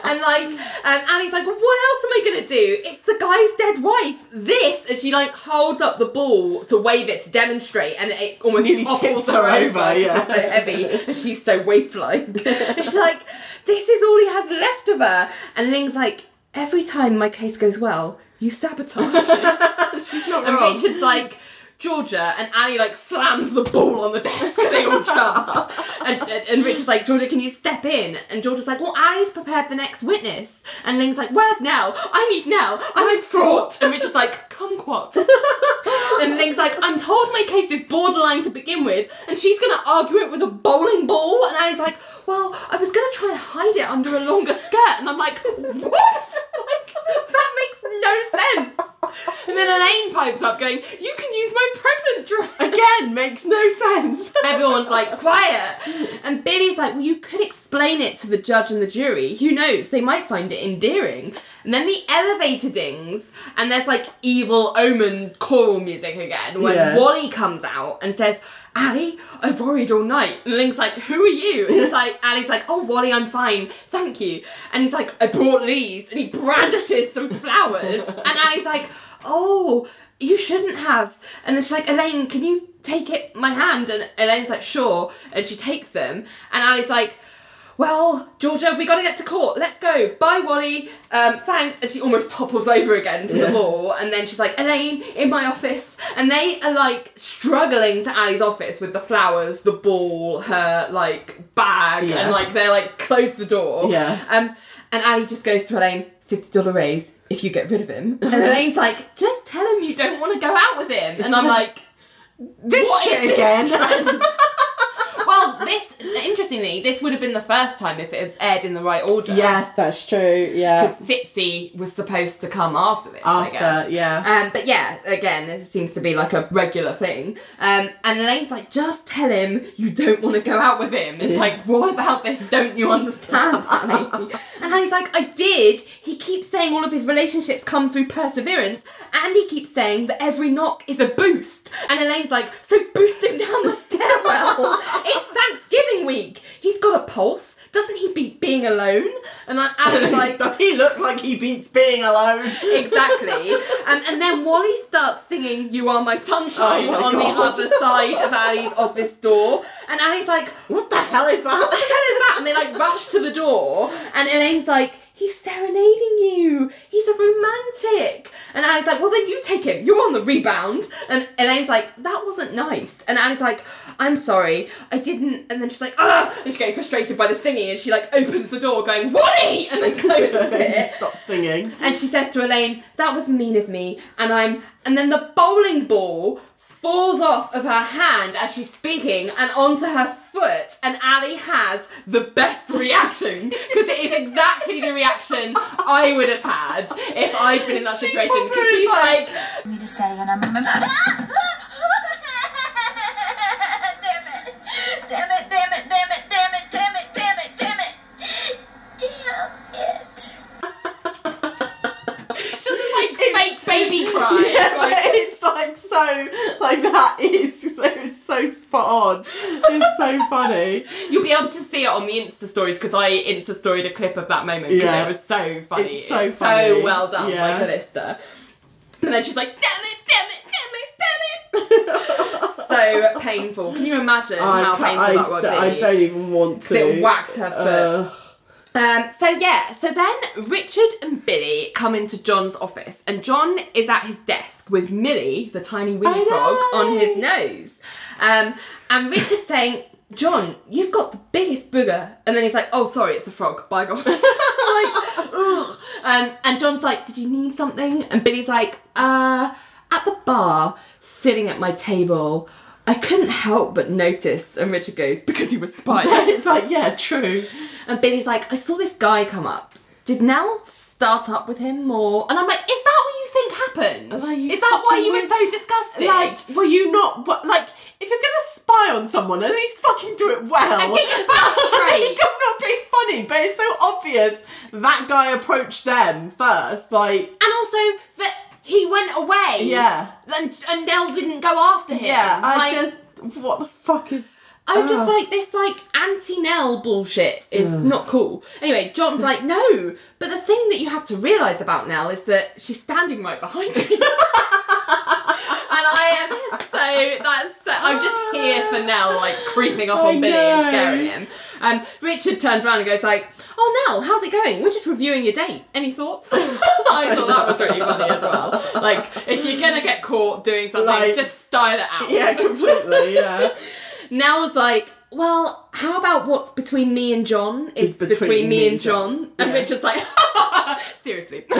Speaker 1: and like, um, Annie's like, well, what else am I gonna do? It's the guy's dead wife. This, and she like holds up the ball to wave it to demonstrate, and it almost
Speaker 2: Nearly
Speaker 1: topples her
Speaker 2: her
Speaker 1: over.
Speaker 2: yeah.
Speaker 1: So heavy, and she's so waif-like. <laughs> and she's like, this is all he has left of her. And Ling's like, every time my case goes well, you sabotage it. <laughs>
Speaker 2: She's not
Speaker 1: And
Speaker 2: wrong.
Speaker 1: Richard's like, Georgia, and Annie like slams the ball on the desk and they all <laughs> jump. And, and, and Richard's like, Georgia, can you step in? And Georgia's like, well, Annie's prepared the next witness. And Ling's like, where's Nell? I need Nell. I'm fraught. And Richard's like, kumquat. <laughs> and Ling's like, I'm told my case is borderline to begin with, and she's gonna argue it with a bowling ball. And Annie's like, well, I was gonna try and hide it under a longer skirt. And I'm like, what? Like, that makes no sense. And then Elaine pipes up going, You can use my pregnant dress.
Speaker 2: Again, makes no sense. <laughs>
Speaker 1: Everyone's like, Quiet. And Billy's like, Well, you could explain it to the judge and the jury. Who knows? They might find it endearing. And then the elevator dings, and there's like evil omen choral music again when
Speaker 2: Yeah.
Speaker 1: Wally comes out and says, Ally, I've worried all night. And Ling's like, Who are you? And he's like, <laughs> Ally's like, Oh, Wally, I'm fine. Thank you. And he's like, I brought these. And he brandishes some flowers. and Ally's like, Oh, you shouldn't have. And then she's like, Elaine, can you take it, my hand? And Elaine's like, Sure. And she takes them. And Ally's like, well, Georgia, we gotta get to court. Let's go. Bye, Wally. Um, thanks. And she almost topples over again from
Speaker 2: Yeah.
Speaker 1: the ball. And then she's like, Elaine, in my office. And they are like struggling to Ally's office with the flowers, the ball, her like bag,
Speaker 2: Yes.
Speaker 1: and like they're like close the door.
Speaker 2: Yeah.
Speaker 1: Um, and Ally just goes to Elaine, fifty dollar raise if you get rid of him. And <laughs> Elaine's like, just tell him you don't want to go out with him. And I'm like,
Speaker 2: This
Speaker 1: what
Speaker 2: shit
Speaker 1: this
Speaker 2: again. <laughs>
Speaker 1: well, this interestingly, this would have been the first time if it had aired in the right order.
Speaker 2: yes, that's true. Yeah.
Speaker 1: Because Fitzy was supposed to come after this,
Speaker 2: After,
Speaker 1: I guess.
Speaker 2: yeah.
Speaker 1: Um, but yeah, again, this seems to be like a regular thing. Um, and Elaine's like, just tell him you don't want to go out with him. It's like, what about this? Don't you understand, <laughs> Annie? and Annie's like, I did. He keeps saying all of his relationships come through perseverance, and he keeps saying that every knock is a boost. And Elaine's like, so boost him down the stairwell. it's Thanksgiving week. He's got a pulse. Doesn't he beat being alone? And I- Annie's like,
Speaker 2: Does he look like he beats being alone?
Speaker 1: exactly. Um, and then Wally starts singing "You Are My Sunshine"
Speaker 2: Oh my
Speaker 1: on
Speaker 2: God.
Speaker 1: the other side of Ally's office door, and Ally's like,
Speaker 2: What the hell is that?
Speaker 1: "What the hell is that?" And they like rush to the door, and Elaine's like. He's serenading you. He's a romantic. And Ally's like, well, then you take him. You're on the rebound. And Elaine's like, that wasn't nice. And Ally's like, I'm sorry. I didn't. And then she's like, ah. And she's getting frustrated by the singing. And she like opens the door going, Wally! And then closes <laughs> it.
Speaker 2: Stop singing.
Speaker 1: And she says to Elaine, "That was mean of me." And I'm, and then the bowling ball falls off of her hand as she's speaking and onto her foot, and Ally has the best reaction because it is exactly the reaction I would have had if I'd been in that
Speaker 2: she
Speaker 1: situation. Because she's
Speaker 2: like,
Speaker 1: like,
Speaker 4: "Need to say," and I'm <laughs>
Speaker 1: emotional. baby cry. <laughs>
Speaker 2: Yeah,
Speaker 1: like,
Speaker 2: like so, like that is <laughs> so, it's so spot on. It's so funny. <laughs>
Speaker 1: You'll be able to see it on the Insta stories because I Insta storied a clip of that moment because
Speaker 2: Yeah.
Speaker 1: it was so funny.
Speaker 2: It's so funny.
Speaker 1: so well done
Speaker 2: Yeah.
Speaker 1: by Calista. And then she's like, damn it, damn it, damn it, damn it. <laughs> so painful. Can you imagine how painful
Speaker 2: I,
Speaker 1: that would be?
Speaker 2: I don't even want to.
Speaker 1: it whacks her foot.
Speaker 2: Uh,
Speaker 1: Um, so yeah, so then Richard and Billy come into John's office, and John is at his desk with Millie, the tiny Winnie
Speaker 2: I
Speaker 1: frog, on his nose. Um, and Richard's saying, "John, you've got the biggest booger," and then he's like, "Oh, sorry, it's a frog. By God." <laughs> like. Um, and John's like, "Did you need something?" And Billy's like, "Uh, at the bar, sitting at my table." I couldn't help but notice, and Richard goes, because he was spying. <laughs>
Speaker 2: it's like, yeah, true.
Speaker 1: And Billy's like, I saw this guy come up. Did Nell start up with him or? And I'm like, is that what you think happened?
Speaker 2: Like, you
Speaker 1: is that why you were so disgusted?
Speaker 2: Like, were you not? But like, if you're gonna spy on someone, at least fucking do it well.
Speaker 1: And get your facts straight. <laughs>
Speaker 2: I'm not being funny, but it's so obvious that guy approached them first. Like,
Speaker 1: and also that he went away.
Speaker 2: yeah,
Speaker 1: And, and Nell didn't go after him.
Speaker 2: yeah. I
Speaker 1: Like,
Speaker 2: just, what the fuck is?
Speaker 1: I'm just like this like anti Nell bullshit is not cool. Anyway, John's like, no, but the thing that you have to realise about Nell is that she's standing right behind you. <laughs> and I am so that's so, I'm just here for Nell like creeping up on Billy and scaring him. Um Richard turns around and goes like, Oh Nell, how's it going? We're just reviewing your date. Any thoughts? <laughs> I thought that was really funny as well. Like, if you're gonna get caught doing something,
Speaker 2: Like-
Speaker 1: just style it out.
Speaker 2: Yeah, completely. Yeah. <laughs>
Speaker 1: Nell's like, well, how about what's between me and John is
Speaker 2: Is
Speaker 1: between, me and John? And
Speaker 2: Yeah.
Speaker 1: Richard's like, <laughs> seriously. <laughs>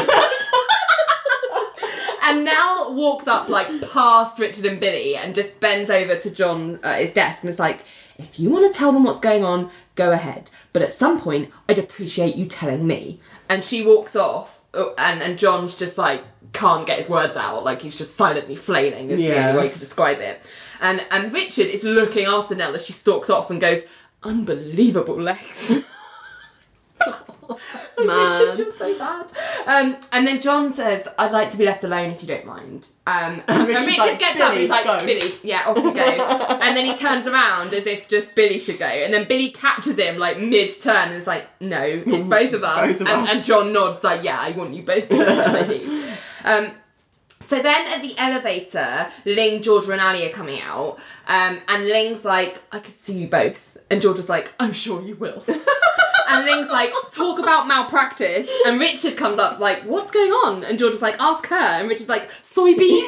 Speaker 1: and Nell walks up like past Richard and Billy and just bends over to John at his desk and is like, if you want to tell them what's going on, go ahead. But at some point, I'd appreciate you telling me. And she walks off, oh, and, and John's just like, can't get his words out. Like he's just silently flailing, is the only way to describe it. And and Richard is looking after Nell as she stalks off and goes, unbelievable legs. <laughs> <laughs>
Speaker 2: Man.
Speaker 1: Richard, you're so bad. Um, and then John says, I'd like to be left alone if you don't mind. Um, and, and
Speaker 2: Richard's
Speaker 1: Richard
Speaker 2: like,
Speaker 1: gets up and he's like,
Speaker 2: go."
Speaker 1: Billy, yeah, off you go. <laughs> and then he turns around as if just Billy should go. And then Billy catches him like mid turn and is like, no, it's both of us.
Speaker 2: Both of
Speaker 1: and,
Speaker 2: us.
Speaker 1: and John nods like, yeah, I want you both to go. and they leave. Um, so then at the elevator, Ling, Georgia, and Ally are coming out, um, and Ling's like, I could see you both. And Georgia's like, I'm sure you will. <laughs> and Ling's like, talk about malpractice. And Richard comes up like, what's going on? And Georgia's like, ask her. And Richard's like, soybean. <laughs>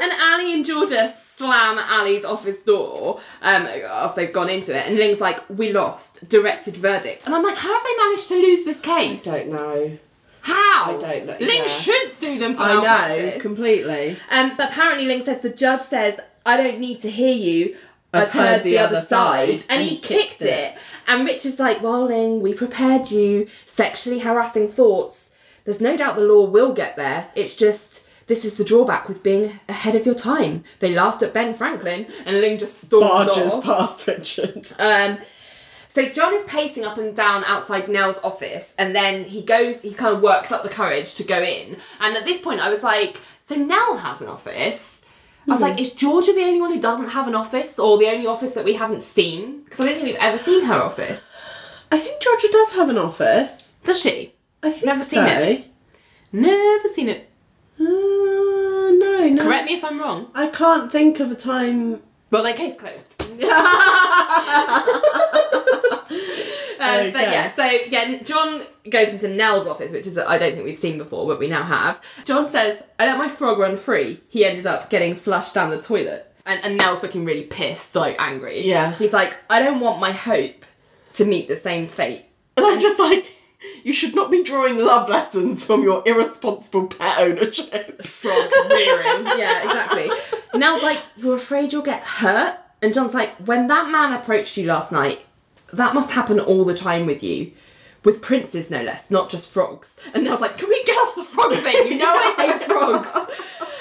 Speaker 1: and Ally and Georgia slam Ally's office door um, after they've gone into it. And Ling's like, we lost. Directed verdict. And I'm like, how have they managed to lose this case?
Speaker 2: I don't know.
Speaker 1: How?
Speaker 2: I don't know,
Speaker 1: Ling
Speaker 2: yeah.
Speaker 1: should sue them for
Speaker 2: I know completely.
Speaker 1: Um, but apparently Ling says the judge says, I don't need to hear you. I've, heard, the, other, side. And, he, kicked, it. And Richard's like, well, Ling, we prepared you. Sexually harassing thoughts. There's no doubt the law will get there. It's just, this is the drawback with being ahead of your time. They laughed at Ben Franklin, and Ling just storms
Speaker 2: Barges
Speaker 1: off.
Speaker 2: past Richard.
Speaker 1: Um, so John is pacing up and down outside Nell's office, and then he goes. He kind of works up the courage to go in. And at this point, I was like, "So Nell has an office." I was like, "Is Georgia the only one who doesn't have an office, or the only office that we haven't seen?" Because I don't think we've ever seen her office.
Speaker 2: I think Georgia does have an office.
Speaker 1: Does she?
Speaker 2: I think
Speaker 1: Never seen
Speaker 2: so.
Speaker 1: it. Never seen it.
Speaker 2: Uh, no, no.
Speaker 1: Correct me if I'm wrong.
Speaker 2: I can't think of a time.
Speaker 1: Well, then case closed. <laughs> <laughs> Um, But yeah, so yeah, John goes into Nell's office, which is I don't think we've seen before, but we now have. John says, "I let my frog run free." He ended up getting flushed down the toilet, and, and Nell's looking really pissed, like angry.
Speaker 2: Yeah.
Speaker 1: he's like, "I don't want my hope to meet the same fate."
Speaker 2: And I'm just like, you should not be drawing love lessons from your irresponsible pet ownership. <laughs>
Speaker 1: Frog rearing. yeah, exactly. Nell's like, "You're afraid you'll get hurt," and John's like, "When that man approached you last night, that must happen all the time with you." With princes, no less, not just frogs. And I was like, Can we get off the frog thing? You know I hate <laughs> frogs.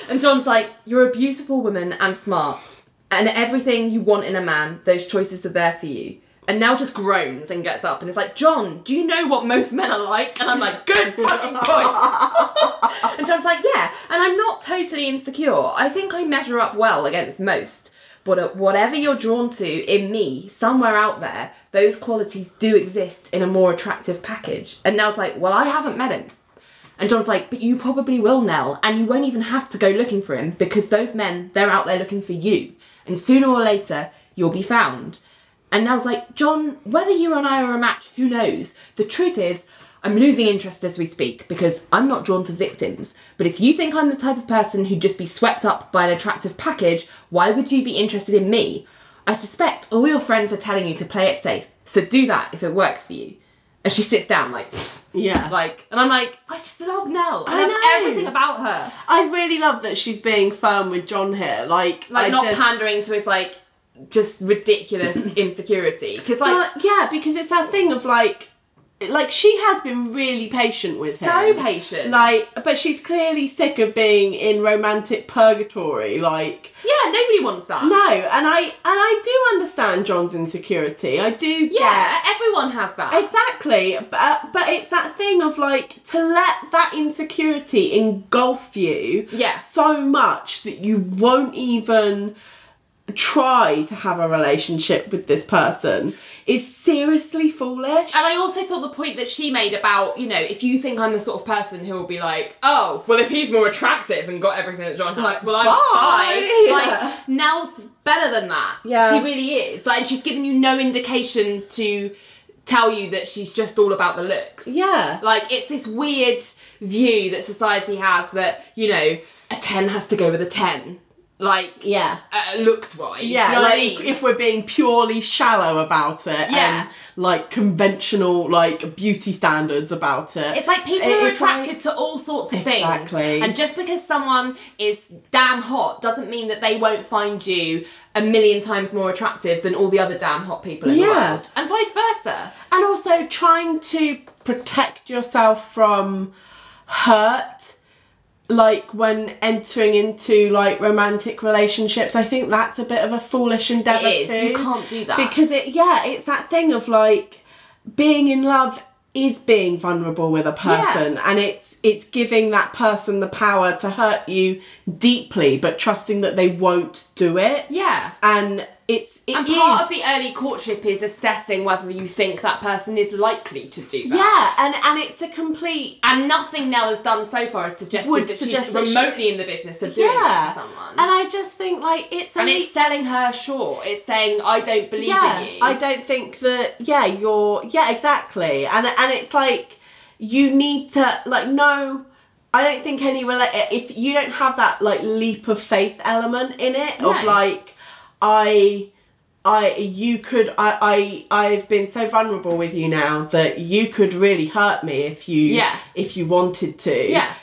Speaker 1: And John's like, You're a beautiful woman and smart. And everything you want in a man, those choices are there for you. And now just groans and gets up and is like, John, do you know what most men are like? And I'm like, Good fucking point. <laughs> and John's like, Yeah. And I'm not totally totally insecure. I think I measure up well against most. But whatever you're drawn to in me, somewhere out there, those qualities do exist in a more attractive package. And Nell's like, well, I haven't met him. And John's like, but you probably will, Nell, and you won't even have to go looking for him because those men, they're out there looking for you. And sooner or later, you'll be found. And Nell's like, John, whether you and I are a match, who knows? The truth is, I'm losing interest as we speak because I'm not drawn to victims. But if you think I'm the type of person who'd just be swept up by an attractive package, why would you be interested in me? I suspect all your friends are telling you to play it safe, so do that if it works for you. And she sits down like, <sniffs>
Speaker 2: Yeah.
Speaker 1: like, and I'm like, I just love Nell. I,
Speaker 2: I
Speaker 1: love
Speaker 2: know.
Speaker 1: everything about her.
Speaker 2: I really love that she's being firm with John here. Like,
Speaker 1: Like
Speaker 2: I
Speaker 1: not
Speaker 2: just,
Speaker 1: pandering to his like just ridiculous <clears throat> insecurity. Because like
Speaker 2: Well, yeah, because it's that thing of like, like she has been really patient with him.
Speaker 1: so patient.
Speaker 2: Like, but she's clearly sick of being in romantic purgatory. Like,
Speaker 1: yeah, nobody wants that.
Speaker 2: no, and I and I do understand John's insecurity. I do
Speaker 1: Yeah,
Speaker 2: get
Speaker 1: everyone has that.
Speaker 2: exactly, but but it's that thing of like to let that insecurity engulf you
Speaker 1: Yeah.
Speaker 2: so much that you won't even try to have a relationship with this person is seriously foolish.
Speaker 1: And I also thought the point that she made about, you know, if you think I'm the sort of person who will be like, oh, well, if he's more attractive and got everything that John has,
Speaker 2: Like,
Speaker 1: well, I'm
Speaker 2: bye. <laughs> Yeah.
Speaker 1: Like, Nell's better than that.
Speaker 2: Yeah.
Speaker 1: She really is. Like, she's given you no indication to tell you that she's just all about the looks.
Speaker 2: yeah.
Speaker 1: Like, it's this weird view that society has that, you know, a 10 has to go with a 10. Like,
Speaker 2: Yeah.
Speaker 1: uh, looks wise.
Speaker 2: Yeah,
Speaker 1: you know
Speaker 2: like
Speaker 1: I mean?
Speaker 2: if we're being purely shallow about it
Speaker 1: Yeah.
Speaker 2: and like conventional like beauty standards about it.
Speaker 1: It's like people
Speaker 2: It
Speaker 1: are attracted
Speaker 2: like-
Speaker 1: to all sorts of
Speaker 2: Exactly.
Speaker 1: things. And just because someone is damn hot doesn't mean that they won't find you a million times more attractive than all the other damn hot people in the world. And vice versa.
Speaker 2: and also trying to protect yourself from hurt like when entering into like romantic relationships i think that's a bit of a foolish endeavor
Speaker 1: It is.
Speaker 2: too
Speaker 1: You can't do that.
Speaker 2: because it yeah it's that thing of like being in love is being vulnerable with a person and it's it's giving that person the power to hurt you deeply but trusting that they won't do it
Speaker 1: Yeah.
Speaker 2: and it's it
Speaker 1: And part
Speaker 2: is-
Speaker 1: of the early courtship is assessing whether you think that person is likely to do that.
Speaker 2: yeah and and it's a complete
Speaker 1: And nothing Nell has done so far has suggested
Speaker 2: Would
Speaker 1: that
Speaker 2: suggest
Speaker 1: she's
Speaker 2: that she-
Speaker 1: remotely in the business of doing
Speaker 2: yeah
Speaker 1: that to someone.
Speaker 2: and i just think like it's
Speaker 1: And
Speaker 2: only-
Speaker 1: it's selling her short. It's saying, I don't believe
Speaker 2: yeah
Speaker 1: in you.
Speaker 2: i don't think that yeah you're yeah exactly and and it's like you need to like no i don't think any rela- if you don't have that like leap of faith element in it of like i I you could I, I I've been so vulnerable with you now that you could really hurt me if you
Speaker 1: Yeah.
Speaker 2: if you wanted to.
Speaker 1: Yeah.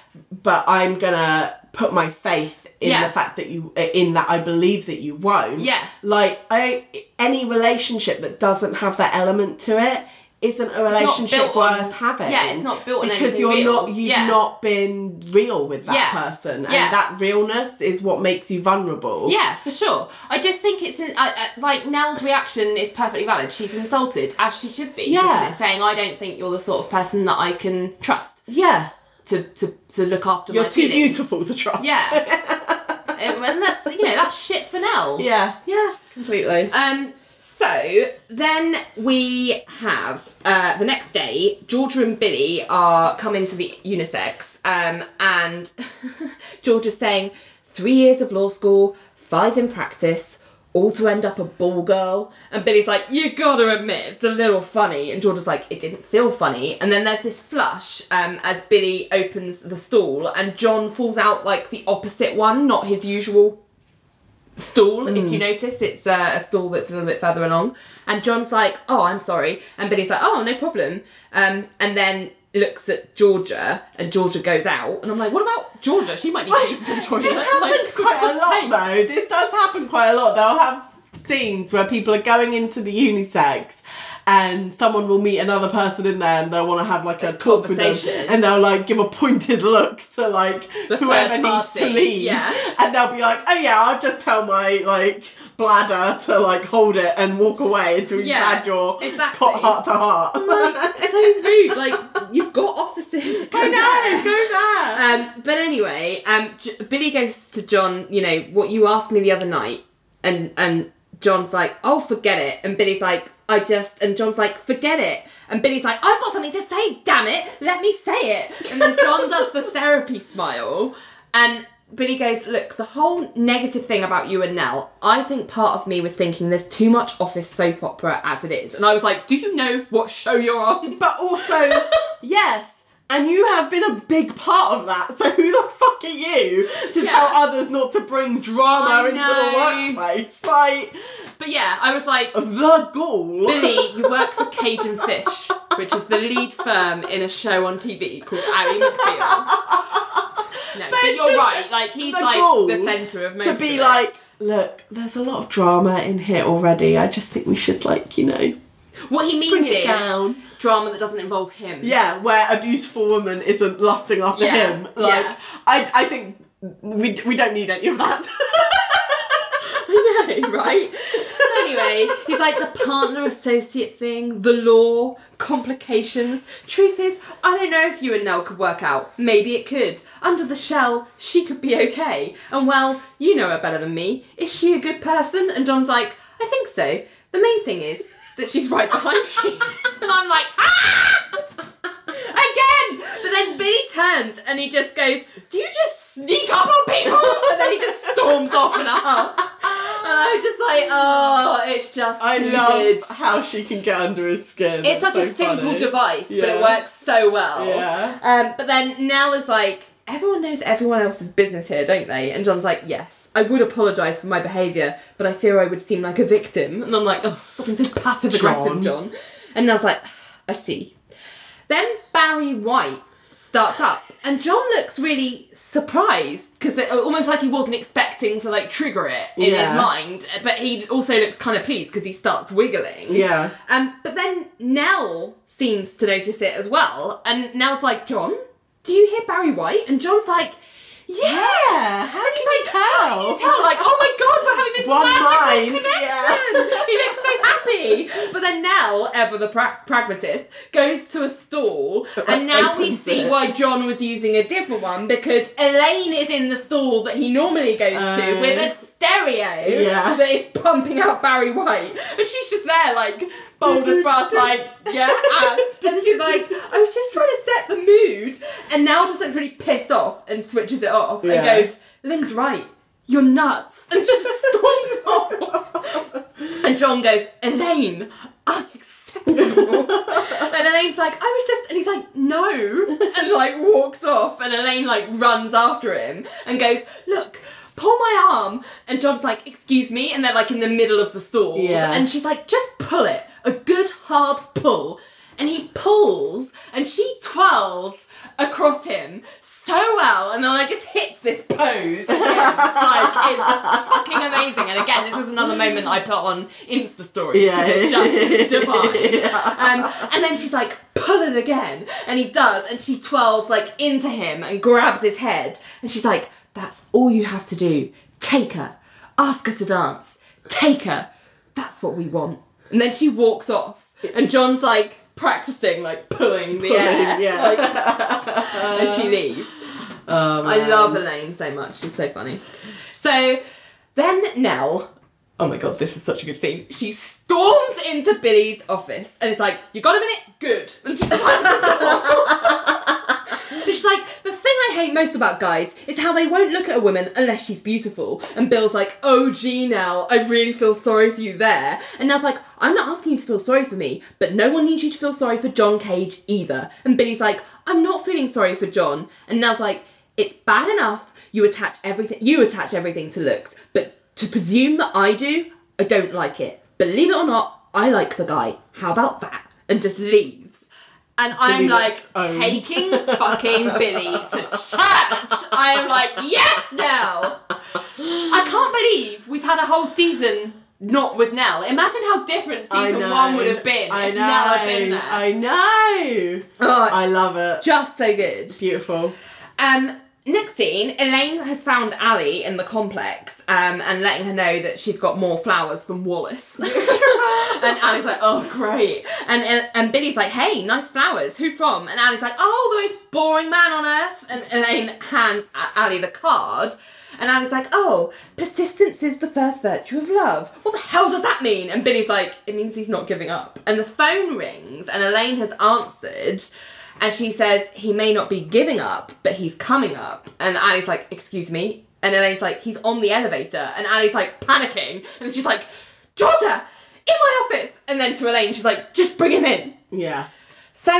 Speaker 2: But I'm gonna put my faith in
Speaker 1: Yeah.
Speaker 2: the fact that you in that I believe that you won't.
Speaker 1: Yeah.
Speaker 2: Like I any relationship that doesn't have that element to it isn't a relationship
Speaker 1: built on-
Speaker 2: worth having.
Speaker 1: yeah, it's not built on
Speaker 2: because you're
Speaker 1: real.
Speaker 2: not you've
Speaker 1: Yeah.
Speaker 2: not been real with that
Speaker 1: Yeah.
Speaker 2: person, and
Speaker 1: Yeah.
Speaker 2: that realness is what makes you vulnerable.
Speaker 1: Yeah, for sure. I just think it's like Nell's reaction is perfectly valid. She's insulted, as she should be.
Speaker 2: Yeah.
Speaker 1: because it's saying I don't think you're the sort of person that I can trust
Speaker 2: Yeah.
Speaker 1: to to, to look after
Speaker 2: You're too
Speaker 1: feelings.
Speaker 2: beautiful to trust.
Speaker 1: Yeah, and <laughs> and that's you know that's shit for Nell.
Speaker 2: Yeah. Yeah. Completely.
Speaker 1: Um. So then we have uh, the next day. Georgia and Billy are coming to the unisex, um, and <laughs> Georgia's saying three years of law school, five in practice, all to end up a ball girl. And Billy's like, you gotta admit, it's a little funny. And Georgia's like, it didn't feel funny. And then there's this flush um, as Billy opens the stall, and John falls out like the opposite one, not his usual stall. If you notice, it's uh, a stall that's a little bit further along. And John's like, "Oh, I'm sorry," and Billy's like, "Oh, no problem." Um, and then looks at Georgia, and Georgia goes out, and I'm like, "What about Georgia? She might need to use some toilet."
Speaker 2: This happens
Speaker 1: Like,
Speaker 2: quite a lot though. This does happen quite a lot. They'll have scenes where people are going into the unisex and someone will meet another person in there and they'll want to have like a, talk with them
Speaker 1: conversation.
Speaker 2: and they'll like give a pointed look to like
Speaker 1: The
Speaker 2: whoever needs to leave
Speaker 1: yeah.
Speaker 2: and they'll be like oh yeah I'll just tell my like bladder to like hold it and walk away until you've
Speaker 1: Yeah,
Speaker 2: had your
Speaker 1: exactly.
Speaker 2: heart to heart
Speaker 1: Like, so rude. Like you've got offices. Go <laughs>
Speaker 2: I know
Speaker 1: there.
Speaker 2: go there
Speaker 1: um, but anyway, um, J- Billy goes to John. You know what you asked me the other night, and and John's like, "Oh, forget it," and Billy's like, "I just," and John's like, "Forget it," and Billy's like, "I've got something to say. Damn it, let me say it." And then John does the therapy smile, and Billy goes, "Look, the whole negative thing about you and Nell. I think part of me was thinking there's too much office soap opera as it is, and I was like, do you know what show you're on?"
Speaker 2: But also, <laughs> yes, and you have been a big part of that. So who the fuck are you to
Speaker 1: Yeah.
Speaker 2: tell others not to bring drama into the workplace? Like
Speaker 1: But yeah, I was like,
Speaker 2: the ghoul.
Speaker 1: Billy, <laughs> you work for Cage and Fish, which is the lead firm in a show on TV called Ally McBeal. No, but,
Speaker 2: it's
Speaker 1: you're right. Like he's
Speaker 2: the
Speaker 1: like the centre of most
Speaker 2: to
Speaker 1: of
Speaker 2: be
Speaker 1: it.
Speaker 2: like, look, there's a lot of drama in here already. I just think we should like, you know,
Speaker 1: what he means
Speaker 2: bring it
Speaker 1: is
Speaker 2: down.
Speaker 1: Drama that doesn't involve him.
Speaker 2: Yeah, where a beautiful woman isn't lusting after
Speaker 1: Yeah,
Speaker 2: him. Like,
Speaker 1: yeah.
Speaker 2: I, I think we, we don't need any of that. <laughs>
Speaker 1: I know, right? anyway, he's like the partner associate thing, the law, complications. Truth is, I don't know if you and Nell could work out. Maybe it could. Under the shell, she could be okay. And well, you know her better than me. Is she a good person? And John's like, I think so. The main thing is that she's right behind <laughs> you. <laughs> and I'm like, ah! Again! But then Billy turns and he just goes, Do you just sneak up on people? And then he just storms off in a huff. And I was just like, oh, it's just
Speaker 2: I
Speaker 1: stupid.
Speaker 2: love how she can get under his skin.
Speaker 1: It's such
Speaker 2: so
Speaker 1: a simple
Speaker 2: funny.
Speaker 1: device, but it works so well.
Speaker 2: Yeah.
Speaker 1: Um, but then Nell is like, everyone knows everyone else's business here, don't they? And John's like, yes, I would apologise for my behaviour, but I fear I would seem like a victim. And I'm like, oh, something so passive aggressive,
Speaker 2: John.
Speaker 1: John. And was like, I see. Then Barry White starts up, and John looks really surprised because almost like he wasn't expecting to like trigger it in
Speaker 2: Yeah.
Speaker 1: his mind, but he also looks kind of pleased because he starts wiggling.
Speaker 2: Yeah.
Speaker 1: Um, but then Nell seems to notice it as well, and Nell's like, John, do you hear Barry White? And John's like, yeah.
Speaker 2: How can you
Speaker 1: like, how can you
Speaker 2: tell?
Speaker 1: tell? Like, oh my god, we're having this
Speaker 2: One
Speaker 1: magical
Speaker 2: mind,
Speaker 1: connection.
Speaker 2: yeah.
Speaker 1: he looks so happy. But then Nell, ever the pra- pragmatist, goes to a stall, <laughs> and now we see
Speaker 2: it.
Speaker 1: why John was using a different one because Elaine is in the stall that he normally goes to
Speaker 2: Uh,
Speaker 1: with a stereo
Speaker 2: Yeah.
Speaker 1: that is pumping out Barry White, and she's just there like bold as brass, <laughs> like yeah, act. and she's like, I was just trying to set the mood, and now just looks really pissed off and switches it off
Speaker 2: Yeah.
Speaker 1: and goes, Ling's right, you're nuts, and just <laughs> storms off. And John goes, Elaine, unacceptable. <laughs> and Elaine's like, I was just, and he's like, no, and like walks off, and Elaine like runs after him and goes, look. Pull my arm, and John's like, "Excuse me," and they're like in the middle of the stalls,
Speaker 2: Yeah.
Speaker 1: and she's like, "Just pull it, a good hard pull," and he pulls, and she twirls across him so well, and then like just hits this pose. Again. like it's fucking amazing. And again, this is another moment I put on Insta stories.
Speaker 2: Yeah.
Speaker 1: it's just <laughs> divine. Um, and then she's like, pull it again, and he does, and she twirls like into him and grabs his head, and she's like, that's all you have to do. Take her, ask her to dance, take her. That's what we want. And then she walks off, and John's like practicing like pulling the air
Speaker 2: yeah. <laughs>
Speaker 1: like, as she leaves.
Speaker 2: Um,
Speaker 1: I love Elaine so much. She's so funny. So then Nell, oh my god, this is such a good scene. She storms into Billy's office and it's like, "You got a minute? Good." And she <laughs> slams the door. And she's like, the thing I hate most about guys is how they won't look at a woman unless she's beautiful. And Bill's like, oh gee now, I really feel sorry for you there. And Nell's like, I'm not asking you to feel sorry for me, but no one needs you to feel sorry for John Cage either. And Billy's like, I'm not feeling sorry for John. And Nell's like, it's bad enough you attach everything you attach everything to looks, but to presume that I do, I don't like it. Believe it or not, I like the guy. How about that? And just leaves. And I'm
Speaker 2: Billy
Speaker 1: like taking <laughs> fucking Billy to church. I am like, yes, Nell. I can't believe we've had a whole season not with Nell. Imagine how different season
Speaker 2: know.
Speaker 1: one would have been
Speaker 2: I
Speaker 1: if
Speaker 2: know.
Speaker 1: Nell had been there.
Speaker 2: I know.
Speaker 1: oh,
Speaker 2: I love it.
Speaker 1: just so good.
Speaker 2: Beautiful.
Speaker 1: Um, next scene, Elaine has found Ally in the complex um, and letting her know that she's got more flowers from Wallace. <laughs> and Ally's like, oh, great. And, and and Billy's like, hey, nice flowers. Who from? And Ally's like, oh, the most boring man on earth. And Elaine hands Ally the card. And Ally's like, oh, persistence is the first virtue of love. What the hell does that mean? And Billy's like, it means he's not giving up. And the phone rings, and Elaine has answered. And she says, he may not be giving up, but he's coming up. And Ally's like, excuse me? And Elaine's like, he's on the elevator. And Ally's like panicking. And she's like, Georgia, in my office. And then to Elaine, she's like, just bring him in.
Speaker 2: Yeah.
Speaker 1: So,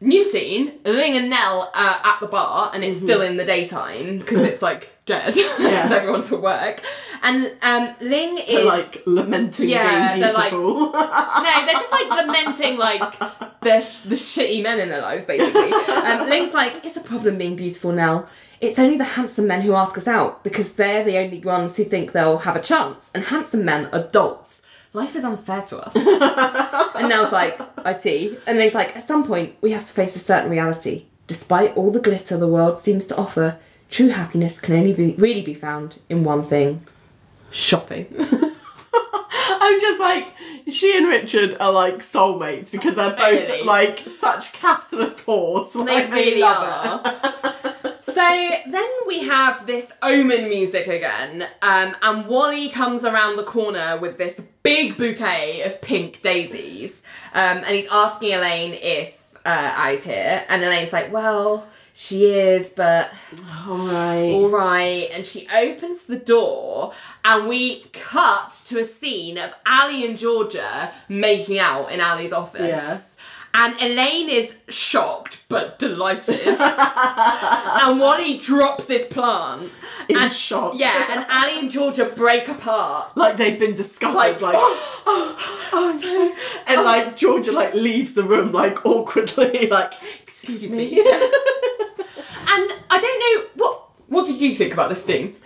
Speaker 1: new scene, Ling and Nell are at the bar, and it's still in the daytime because it's like dead <laughs> because
Speaker 2: Yeah.
Speaker 1: everyone's at work. And um, Ling is
Speaker 2: They're like lamenting
Speaker 1: Yeah,
Speaker 2: being
Speaker 1: they're like-
Speaker 2: beautiful. <laughs>
Speaker 1: no, they're just like lamenting like the sh- the shitty men in their lives, basically. Um, Ling's like, it's a problem being beautiful now. It's only the handsome men who ask us out because they're the only ones who think they'll have a chance, and handsome men are dolts. Life is unfair to us. <laughs> and Nell's like, I see. And Ling's like, at some point, we have to face a certain reality. Despite all the glitter the world seems to offer, true happiness can only be really be found in one thing shopping. <laughs>
Speaker 2: I'm just like she and Richard are like soulmates because they're both
Speaker 1: Really?
Speaker 2: like such capitalist whores.
Speaker 1: They
Speaker 2: Like,
Speaker 1: really
Speaker 2: it.
Speaker 1: are. <laughs> so then we have this omen music again, um, and Wally comes around the corner with this big bouquet of pink daisies, um, and he's asking Elaine if uh, Ally's here, and Elaine's like, "Well, she is, but
Speaker 2: All right.
Speaker 1: all right." And she opens the door, and we cut to a scene of Ally and Georgia making out in Ally's office.
Speaker 2: Yeah.
Speaker 1: And Elaine is shocked but delighted. <laughs> and Wally drops this plant.
Speaker 2: In
Speaker 1: and
Speaker 2: shock.
Speaker 1: Yeah, and Ally and Georgia break apart.
Speaker 2: Like they've been discovered.
Speaker 1: Like,
Speaker 2: Like, oh, oh, oh <laughs> and like oh. Georgia like leaves the room like awkwardly. <laughs> Like, excuse me.
Speaker 1: And I don't know what what did you think about this scene?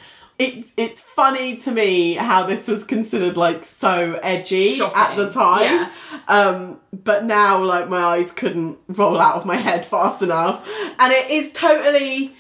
Speaker 2: It's it's funny to me how this was considered like so edgy
Speaker 1: Shocking,
Speaker 2: at the time.
Speaker 1: yeah.
Speaker 2: Um, but now like my eyes couldn't roll out of my head <laughs> fast enough, and it is totally.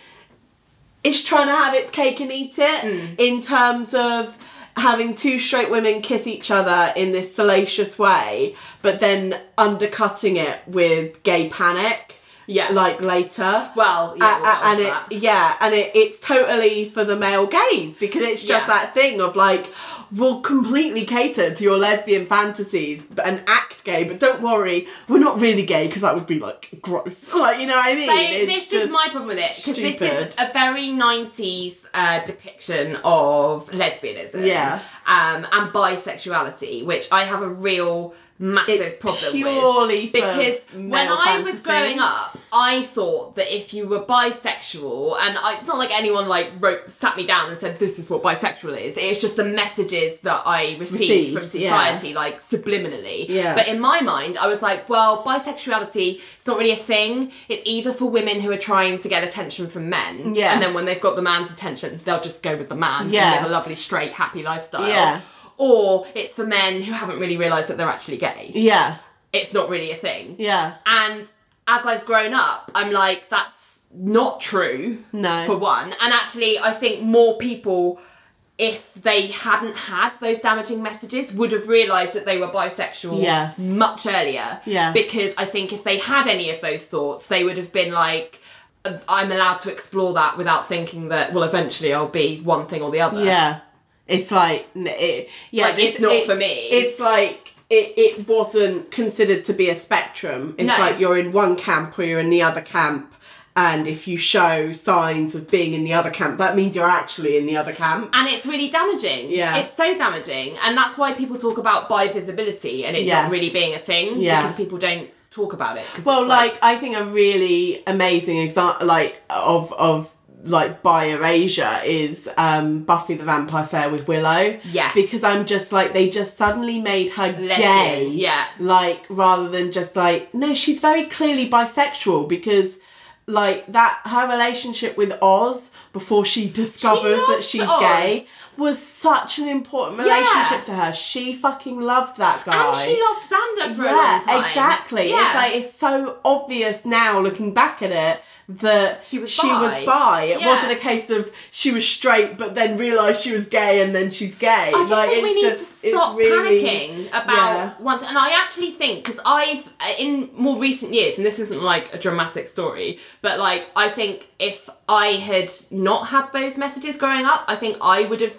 Speaker 2: It's trying to have its cake and eat it
Speaker 1: Mm.
Speaker 2: in terms of having two straight women kiss each other in this salacious way, but then undercutting it with gay panic.
Speaker 1: Yeah.
Speaker 2: Like later.
Speaker 1: Well, yeah,
Speaker 2: Uh,
Speaker 1: we'll
Speaker 2: and it,
Speaker 1: that.
Speaker 2: yeah, and it, it's totally for the male gaze because it's just
Speaker 1: Yeah.
Speaker 2: that thing of like, we'll completely cater to your lesbian fantasies and act gay, but don't worry, we're not really gay because that would be like gross. <laughs> Like, you know what I mean?
Speaker 1: So
Speaker 2: It's
Speaker 1: this is my problem with it because this is a very '90s uh, depiction of lesbianism,
Speaker 2: Yeah.
Speaker 1: um, and bisexuality, which I have a real massive
Speaker 2: It's
Speaker 1: problem
Speaker 2: purely
Speaker 1: with because when I was growing up, I thought that if you were bisexual, and I, it's not like anyone like wrote sat me down and said this is what bisexual is. It's just the messages that I received, from
Speaker 2: Received, yeah.
Speaker 1: society, like subliminally.
Speaker 2: Yeah.
Speaker 1: But in my mind, I was like, well, bisexuality it's not really a thing. It's either for women who are trying to get attention from men,
Speaker 2: Yeah.
Speaker 1: and then when they've got the man's attention, they'll just go with the man
Speaker 2: Yeah.
Speaker 1: and live a lovely, straight, happy lifestyle.
Speaker 2: Yeah.
Speaker 1: Or it's for men who haven't really realised that they're actually gay.
Speaker 2: Yeah,
Speaker 1: It's not really a thing.
Speaker 2: yeah.
Speaker 1: And as I've grown up, I'm like, that's not true.
Speaker 2: No.
Speaker 1: For one. And actually, I think more people, if they hadn't had those damaging messages, would have realised that they were bisexual
Speaker 2: Yes.
Speaker 1: much earlier.
Speaker 2: Yes.
Speaker 1: Because I think if they had any of those thoughts, they would have been like, I'm allowed to explore that without thinking that, well, eventually I'll be one thing or the other.
Speaker 2: Yeah, it's like it, yeah,
Speaker 1: Like, it's not
Speaker 2: it-
Speaker 1: for me.
Speaker 2: It's like it, it wasn't considered to be a spectrum. It's
Speaker 1: No.
Speaker 2: like you're in one camp or you're in the other camp, and if you show signs of being in the other camp, that means you're actually in the other camp.
Speaker 1: and it's really damaging.
Speaker 2: Yeah.
Speaker 1: It's so damaging. And that's why people talk about bi-visibility and it
Speaker 2: Yes.
Speaker 1: not really being a thing
Speaker 2: Yeah.
Speaker 1: because people don't talk about it.
Speaker 2: Well,
Speaker 1: it's
Speaker 2: like, I think a really amazing example, like of of like bi erasure is um Buffy the Vampire Slayer with Willow.
Speaker 1: Yes.
Speaker 2: Because I'm just like they just suddenly made her
Speaker 1: Lesbian,
Speaker 2: gay.
Speaker 1: yeah.
Speaker 2: Like rather than just like no, she's very clearly bisexual because like that her relationship with Oz before she discovers that she's
Speaker 1: Oz.
Speaker 2: gay was such an important
Speaker 1: Yeah.
Speaker 2: relationship to her. She fucking loved that guy
Speaker 1: and she loved Xander for a long time.
Speaker 2: exactly.
Speaker 1: Yeah.
Speaker 2: It's like it's so obvious now looking back at it that
Speaker 1: She was
Speaker 2: she was
Speaker 1: bi.
Speaker 2: bi. It
Speaker 1: Yeah.
Speaker 2: wasn't a case of she was straight but then realised she was gay and then she's gay.
Speaker 1: I just
Speaker 2: like,
Speaker 1: think we
Speaker 2: it's
Speaker 1: need
Speaker 2: just,
Speaker 1: to stop
Speaker 2: it's really,
Speaker 1: panicking about
Speaker 2: yeah.
Speaker 1: one thing. And I actually think because I've uh, in more recent years, and this isn't like a dramatic story, but like I think if I had not had those messages growing up, I think I would have.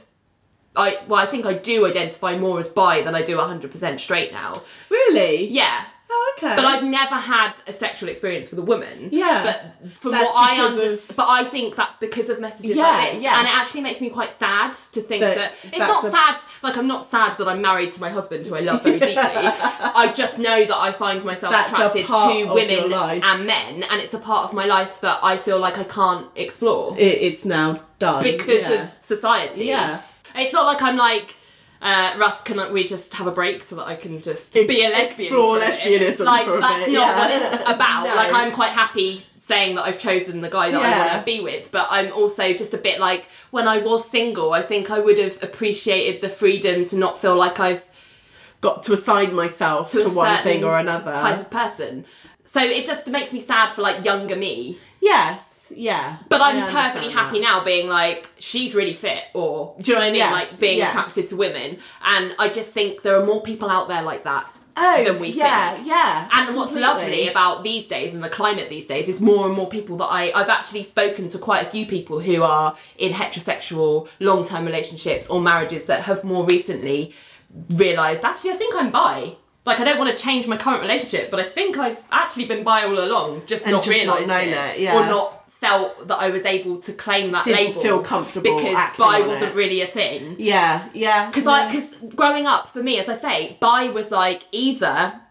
Speaker 1: I well, I think I do identify more as bi than I do 100% straight now.
Speaker 2: Really?
Speaker 1: Yeah.
Speaker 2: Oh, okay.
Speaker 1: But I've never had a sexual experience with a woman.
Speaker 2: Yeah.
Speaker 1: But from
Speaker 2: That's
Speaker 1: what I understand, but I think that's because of messages
Speaker 2: Yeah,
Speaker 1: like this.
Speaker 2: yes.
Speaker 1: And it actually makes me quite sad to think
Speaker 2: That-
Speaker 1: that, it's not
Speaker 2: a-
Speaker 1: sad. Like I'm not sad that I'm married to my husband, who I love very deeply. <laughs> I just know that I find myself
Speaker 2: That's
Speaker 1: attracted to women and men, and it's a part of my life that I feel like I can't explore
Speaker 2: It, it's now done
Speaker 1: because
Speaker 2: yeah.
Speaker 1: of society.
Speaker 2: Yeah.
Speaker 1: It's not like I'm like. Uh, Russ, can we just have a break so that I can just
Speaker 2: Ex-
Speaker 1: be a lesbian?
Speaker 2: explore
Speaker 1: for a bit?
Speaker 2: lesbianism
Speaker 1: Like
Speaker 2: for a
Speaker 1: that's
Speaker 2: bit,
Speaker 1: not
Speaker 2: yeah.
Speaker 1: what it's <laughs> about.
Speaker 2: No.
Speaker 1: Like I'm quite happy saying that I've chosen the guy that I want to be with, but I'm also just a bit like when I was single. I think I would have appreciated the freedom to not feel like I've
Speaker 2: got to assign myself
Speaker 1: to
Speaker 2: to, one thing or another.
Speaker 1: type of person. So it just makes me sad for like younger me.
Speaker 2: Yes, yeah.
Speaker 1: But I'm perfectly happy
Speaker 2: that.
Speaker 1: now being like, she's really fit, or do you know what I mean?
Speaker 2: Yes,
Speaker 1: like being
Speaker 2: yes.
Speaker 1: attracted to women. And I just think there are more people out there like that
Speaker 2: Oh,
Speaker 1: than we
Speaker 2: yeah,
Speaker 1: think.
Speaker 2: yeah.
Speaker 1: And what's lovely about these days and the climate these days is more and more people that I I've actually spoken to quite a few people who are in heterosexual long-term relationships or marriages that have more recently realized actually I think I'm bi. Like I don't want to change my current relationship, but I think I've actually been bi all along, just
Speaker 2: And
Speaker 1: not
Speaker 2: just
Speaker 1: realized it,
Speaker 2: it, yeah.
Speaker 1: or not felt that I was able to claim that
Speaker 2: Didn't
Speaker 1: label
Speaker 2: feel comfortable
Speaker 1: because bi wasn't
Speaker 2: it.
Speaker 1: really a thing.
Speaker 2: Yeah, yeah.
Speaker 1: Because I, because growing up for me, as I say, bi was like either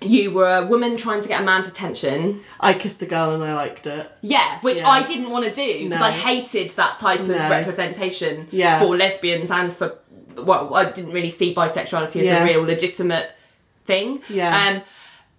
Speaker 1: you were a woman trying to get a man's attention,
Speaker 2: I kissed a girl and I liked it.
Speaker 1: yeah, which
Speaker 2: Yeah.
Speaker 1: I didn't want to do because
Speaker 2: No.
Speaker 1: I hated that type of
Speaker 2: No.
Speaker 1: representation
Speaker 2: Yeah.
Speaker 1: for lesbians and for well, I didn't really see bisexuality as
Speaker 2: Yeah.
Speaker 1: a real legitimate thing.
Speaker 2: Yeah.
Speaker 1: Um,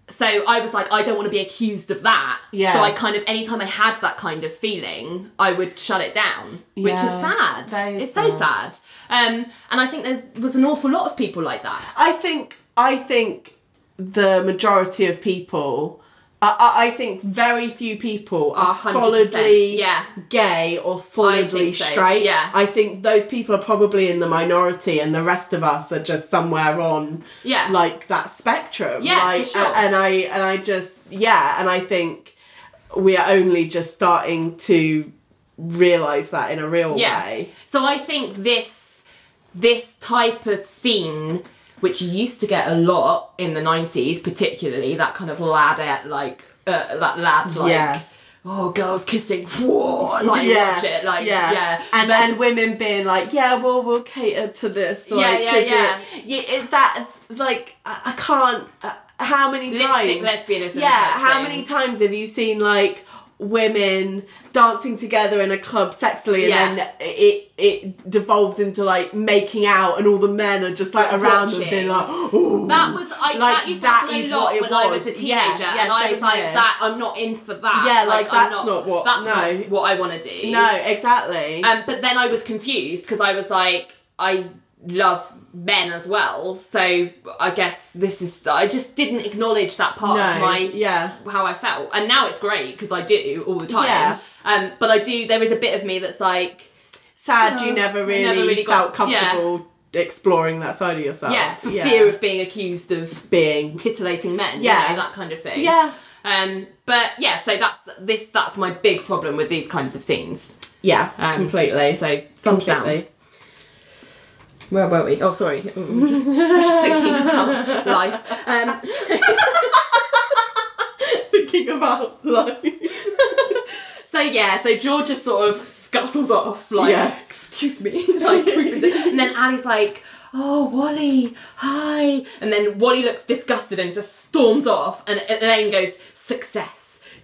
Speaker 1: so I was like, I don't want to be accused of that.
Speaker 2: Yeah.
Speaker 1: So I kind of, anytime I had that kind of feeling, I would shut it down, which is sad.
Speaker 2: is
Speaker 1: it's so
Speaker 2: sad.
Speaker 1: sad. Um, and I think there was an awful lot of people like that.
Speaker 2: I think I think the majority of people I- I, I think very few people are solidly
Speaker 1: yeah.
Speaker 2: gay or solidly
Speaker 1: so,
Speaker 2: straight.
Speaker 1: yeah.
Speaker 2: I think those people are probably in the minority, and the rest of us are just somewhere on
Speaker 1: Yeah.
Speaker 2: like that spectrum.
Speaker 1: Yeah, for sure.
Speaker 2: And I and I just yeah, and I think we are only just starting to realize that in a real
Speaker 1: Yeah.
Speaker 2: way.
Speaker 1: So I think this this type of scene, which you used to get a lot in the nineties, particularly that kind of lad at like uh, that lad like
Speaker 2: Yeah.
Speaker 1: oh girls kissing, whoa, like watch it, like yeah,
Speaker 2: and
Speaker 1: But
Speaker 2: and
Speaker 1: just-
Speaker 2: women being like, yeah, well, we'll cater to this. Like,
Speaker 1: yeah,
Speaker 2: 'cause
Speaker 1: yeah.
Speaker 2: It, yeah, it, that like I, I can't. Uh, how many
Speaker 1: Lipstick
Speaker 2: times?
Speaker 1: lesbianism
Speaker 2: Yeah, how
Speaker 1: thing.
Speaker 2: many times have you seen like women dancing together in a club sexily, and
Speaker 1: Yeah.
Speaker 2: then it it devolves into like making out, and all the men are just like around them
Speaker 1: Watching.
Speaker 2: being like, oh,
Speaker 1: That was I
Speaker 2: Like,
Speaker 1: that used to
Speaker 2: that
Speaker 1: happen a lot
Speaker 2: what it
Speaker 1: when I was
Speaker 2: was.
Speaker 1: a teenager,
Speaker 2: yeah,
Speaker 1: and I was like
Speaker 2: here.
Speaker 1: that. I'm not in for that.
Speaker 2: Yeah, like,
Speaker 1: I'm
Speaker 2: that's not what-
Speaker 1: That's
Speaker 2: no.
Speaker 1: not what I want to do.
Speaker 2: no, exactly.
Speaker 1: Um, but then I was confused because I was like, I love men as well, so I guess this is. I just didn't acknowledge that part
Speaker 2: no,
Speaker 1: of my
Speaker 2: yeah.
Speaker 1: how I felt, and now it's great because I do all the time.
Speaker 2: Yeah.
Speaker 1: Um, but I do. There is a bit of me that's like,
Speaker 2: sad you
Speaker 1: Uh,
Speaker 2: never really,
Speaker 1: never really
Speaker 2: felt
Speaker 1: got- yeah.
Speaker 2: comfortable exploring that side of yourself.
Speaker 1: yeah, for fear of being accused of
Speaker 2: being.
Speaker 1: titillating men.
Speaker 2: Yeah.
Speaker 1: you know, that kind of thing.
Speaker 2: Yeah,
Speaker 1: Um, but yeah, so that's this. That's my big problem with these kinds of scenes.
Speaker 2: yeah,
Speaker 1: Um,
Speaker 2: completely.
Speaker 1: So thumbs down. Where were we? Oh, sorry. I'm just, I'm just <laughs> thinking about life. Um, <laughs>
Speaker 2: Thinking about life. <laughs>
Speaker 1: so yeah, so George just sort of scuttles off, like,
Speaker 2: Yes.
Speaker 1: excuse me, like, we've been doing- and then Ally's like, oh, Wally, hi, and then Wally looks disgusted and just storms off, and Elaine goes, success.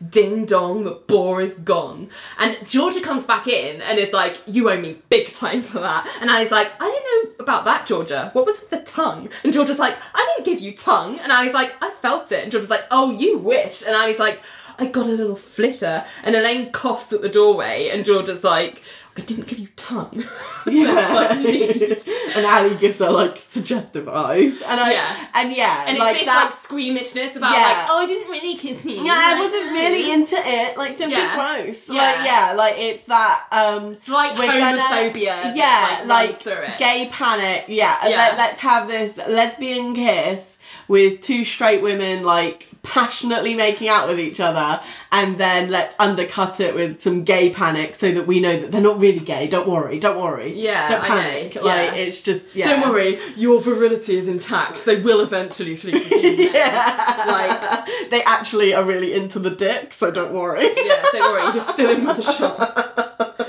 Speaker 1: Ding dong, the bore is gone. And Georgia comes back in and is like, You owe me big time for that. And Ally's like, I don't know about that, Georgia. What was with the tongue? And Georgia's like, I didn't give you tongue. And Ally's like, I felt it. And Georgia's like, Oh, you wish. And Ally's like, I got a little flitter. And Elaine coughs at the doorway, and Georgia's like, I didn't give you tongue. <laughs>
Speaker 2: Yeah. <laughs> And Ally gives her like suggestive eyes, and I
Speaker 1: Yeah.
Speaker 2: and yeah,
Speaker 1: And
Speaker 2: like
Speaker 1: it's
Speaker 2: that.
Speaker 1: like squeamishness about
Speaker 2: Yeah.
Speaker 1: like, oh, I didn't really kiss you.
Speaker 2: yeah, I wasn't really into it. Like, don't
Speaker 1: Yeah.
Speaker 2: be gross.
Speaker 1: Yeah.
Speaker 2: Like, yeah, like it's that. um
Speaker 1: Slight
Speaker 2: gonna-
Speaker 1: homophobia. that,
Speaker 2: yeah,
Speaker 1: like,
Speaker 2: like, gay panic. Yeah,
Speaker 1: Yeah.
Speaker 2: Let, let's have this lesbian kiss with two straight women like passionately making out with each other, and then let's undercut it with some gay panic so that we know that they're not really gay. Don't worry, don't worry.
Speaker 1: Yeah,
Speaker 2: don't panic.
Speaker 1: yeah.
Speaker 2: Like it's just yeah.
Speaker 1: Don't worry, your virility is intact. They will eventually sleep with you. <laughs>
Speaker 2: Yeah.
Speaker 1: Like, <laughs>
Speaker 2: they actually are really into the dick, so don't worry.
Speaker 1: yeah, don't worry, you're still in with the <laughs> shot.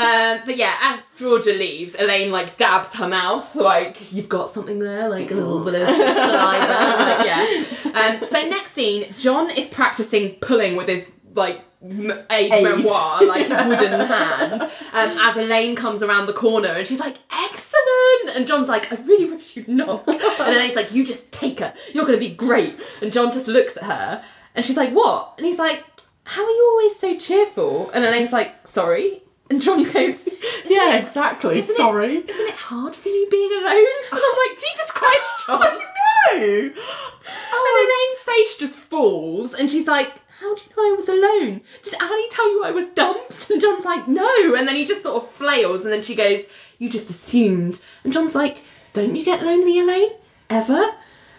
Speaker 1: Um, but yeah, as Georgia leaves, Elaine like dabs her mouth, like you've got something there, like a little bit of saliva, like yeah. <laughs> Um, so next scene, John is practicing pulling with his like m- aid,
Speaker 2: Aid.
Speaker 1: memoir, like his wooden <laughs> hand, um, as Elaine comes around the corner and she's like, "Excellent!" And John's like, "I really wish you'd not." <laughs> And Elaine's like, "You just take her. You're gonna be great." And John just looks at her and she's like, "What?" And he's like, "How are you always so cheerful?" And Elaine's like, "Sorry." And John goes,
Speaker 2: Yeah, exactly.
Speaker 1: Isn't
Speaker 2: Sorry.
Speaker 1: Isn't it hard for you being alone? And <laughs> I'm like, Jesus Christ, <gasps> John.
Speaker 2: I no.
Speaker 1: And oh. Elaine's face just falls, and she's like, How do you know I was alone? Did Ally tell you I was dumped? And John's like, No. And then he just sort of flails, and then she goes, You just assumed. And John's like, Don't you get lonely, Elaine? Ever?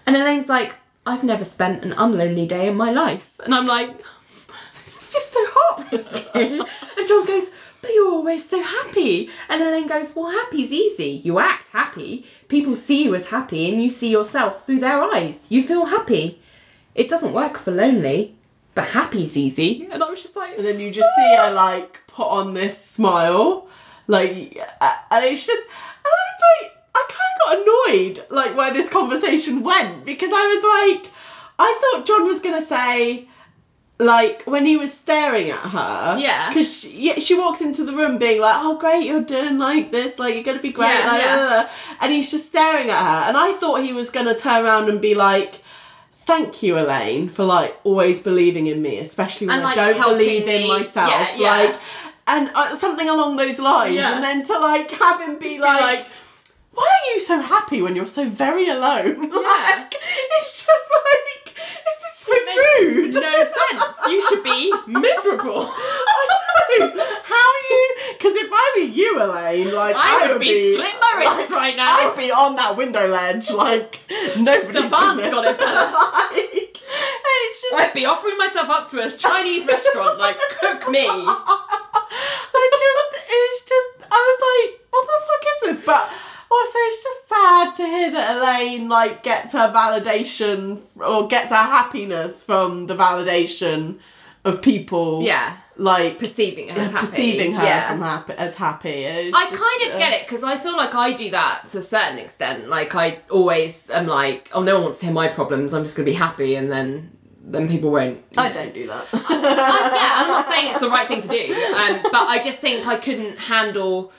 Speaker 1: And Elaine's like, I've never spent an unlonely day in my life. And I'm like, <laughs> This is just so heartbreaking. <laughs> and John goes, but you're always so happy. And Elaine goes, Well, happy's easy. You act happy. People see you as happy and you see yourself through their eyes. You feel happy. It doesn't work for lonely, but happy's easy. And I was just like,
Speaker 2: And then you just see her ah. like put on this smile, like, and it's just, and I was like, I kind of got annoyed, like where this conversation went because I was like, I thought John was gonna say. Like when he was staring at her,
Speaker 1: Yeah.
Speaker 2: because she, yeah, she walks into the room being like, "Oh, great, you're doing like this, like you're gonna be great,"
Speaker 1: Yeah,
Speaker 2: like,
Speaker 1: yeah.
Speaker 2: and he's just staring at her, and I thought he was gonna turn around and be like, thank you, Elaine, for like always believing in me, especially when
Speaker 1: And, like,
Speaker 2: I don't believe in myself.
Speaker 1: Yeah, yeah.
Speaker 2: Like, and uh, something along those lines.
Speaker 1: Yeah.
Speaker 2: And then to like have him be like,
Speaker 1: like-
Speaker 2: why are you so happy when you're so very alone? <laughs> like, it's just like, so rude.
Speaker 1: No sense. You should be miserable. <laughs>
Speaker 2: I know. How are you? Because if I were you, Elaine, like
Speaker 1: I
Speaker 2: I,
Speaker 1: would be slit my wrists right now.
Speaker 2: I'd be on that window ledge, like nobody.
Speaker 1: Stefan's got it <laughs>
Speaker 2: like, it's just
Speaker 1: I'd be offering myself up to a Chinese restaurant, like, cook me. <laughs>
Speaker 2: I just, it's just, I was like, what the fuck is this? But also, it's just sad to hear that Elaine like gets her validation or gets her happiness from the validation of people.
Speaker 1: Yeah.
Speaker 2: like
Speaker 1: Perceiving her as happy.
Speaker 2: perceiving her
Speaker 1: Yeah.
Speaker 2: from happy as happy. It's
Speaker 1: I
Speaker 2: just,
Speaker 1: kind of
Speaker 2: uh,
Speaker 1: get it because I feel like I do that to a certain extent. Like I always am like, oh, no one wants to hear my problems. I'm just gonna be happy, and then then people won't.
Speaker 2: I
Speaker 1: know.
Speaker 2: don't do that.
Speaker 1: I, yeah, I'm not saying it's the right thing to do, <laughs> um, but I just think I couldn't handle.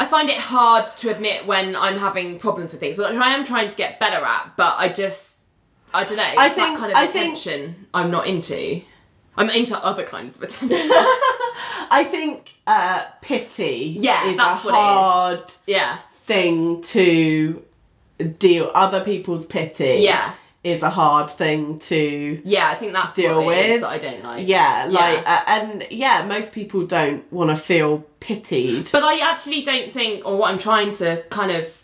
Speaker 1: I find it hard to admit when I'm having problems with things, which I am trying to get better at. But I just, I don't know.
Speaker 2: I
Speaker 1: that
Speaker 2: think-
Speaker 1: kind of
Speaker 2: I think-
Speaker 1: attention I'm not into. I'm into other kinds of attention. <laughs>
Speaker 2: I think uh, pity
Speaker 1: Yeah,
Speaker 2: is
Speaker 1: that's
Speaker 2: a
Speaker 1: what it is.
Speaker 2: hard
Speaker 1: yeah,
Speaker 2: thing to deal. Other people's pity
Speaker 1: yeah,
Speaker 2: is a hard thing to
Speaker 1: yeah. I think that's
Speaker 2: Deal
Speaker 1: what it is
Speaker 2: with.
Speaker 1: that I don't like.
Speaker 2: Yeah, like,
Speaker 1: Yeah.
Speaker 2: Uh, and yeah, most people don't want to feel pitied.
Speaker 1: But I actually don't think, or what I'm trying to kind of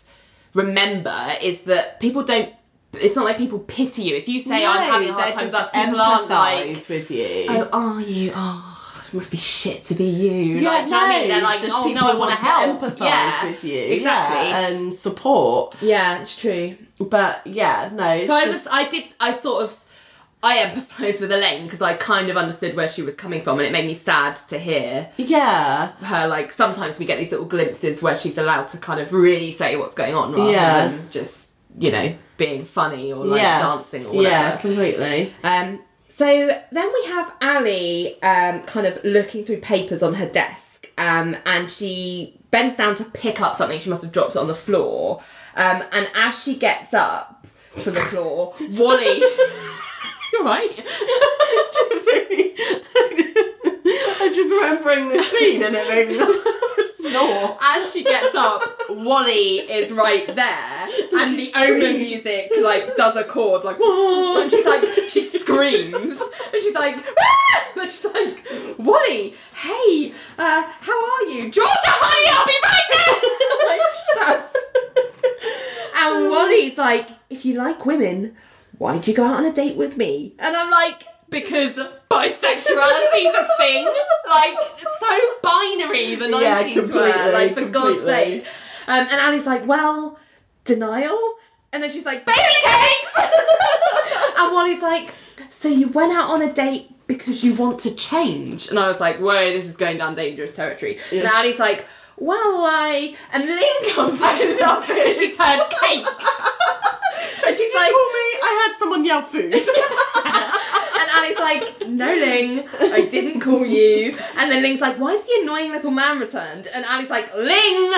Speaker 1: remember is that people don't. It's not like people pity you. If you say I'm having a hard
Speaker 2: they're
Speaker 1: time, that's people aren't like,
Speaker 2: with you.
Speaker 1: oh, are you? Oh, it must be shit to be you.
Speaker 2: yeah,
Speaker 1: like, do you know what I mean? They're like,
Speaker 2: just
Speaker 1: oh no, I want to help.
Speaker 2: empathise
Speaker 1: yeah,
Speaker 2: with you,
Speaker 1: exactly.
Speaker 2: yeah, and support.
Speaker 1: yeah, it's true.
Speaker 2: But yeah, no.
Speaker 1: So I was, I did, I sort of, I empathise with Elaine because I kind of understood where she was coming from, and it made me sad to hear
Speaker 2: yeah,
Speaker 1: her. Like sometimes we get these little glimpses where she's allowed to kind of really say what's going on, rather
Speaker 2: Yeah.
Speaker 1: than just you know being funny or like
Speaker 2: yes,
Speaker 1: dancing or whatever.
Speaker 2: yeah, completely.
Speaker 1: Um, so then we have Ally um, kind of looking through papers on her desk, um, and she bends down to pick up something. She must have dropped it on the floor. Um, and as she gets up from the floor, <laughs> Wally. <laughs> You're right. <laughs>
Speaker 2: I'm just remembering the scene and it made me laugh. Snore.
Speaker 1: As she gets up, Wally is right there, <laughs> and the Omen music like does a chord like, "Whoa," and she's like, she screams, and she's like, "Ah!" and she's like, Wally, hey, uh, how are you, Georgia, honey, I'll be right there. <laughs> like shouts. And Wally's like, if you like women, why'd you go out on a date with me? And I'm like, because bisexuality's a thing. Like, so binary the 90s
Speaker 2: Yeah,
Speaker 1: were. Like, for God's sake. Um, and Ally's like, well, denial? And then she's like, baby cakes! <laughs> and Wally's like, so you went out on a date because you want to change? And I was like, whoa, this is going down dangerous territory. And
Speaker 2: Yeah.
Speaker 1: Ally's like, well, I... And Ling comes
Speaker 2: I love <laughs> it. <laughs>
Speaker 1: She's heard cake. and she's
Speaker 2: Like,
Speaker 1: like,
Speaker 2: call me. I had someone yell food. <laughs>
Speaker 1: and Ally's like, no, Ling, I didn't call you. And then Ling's like, why is the annoying little man returned? And Ally's like, Ling!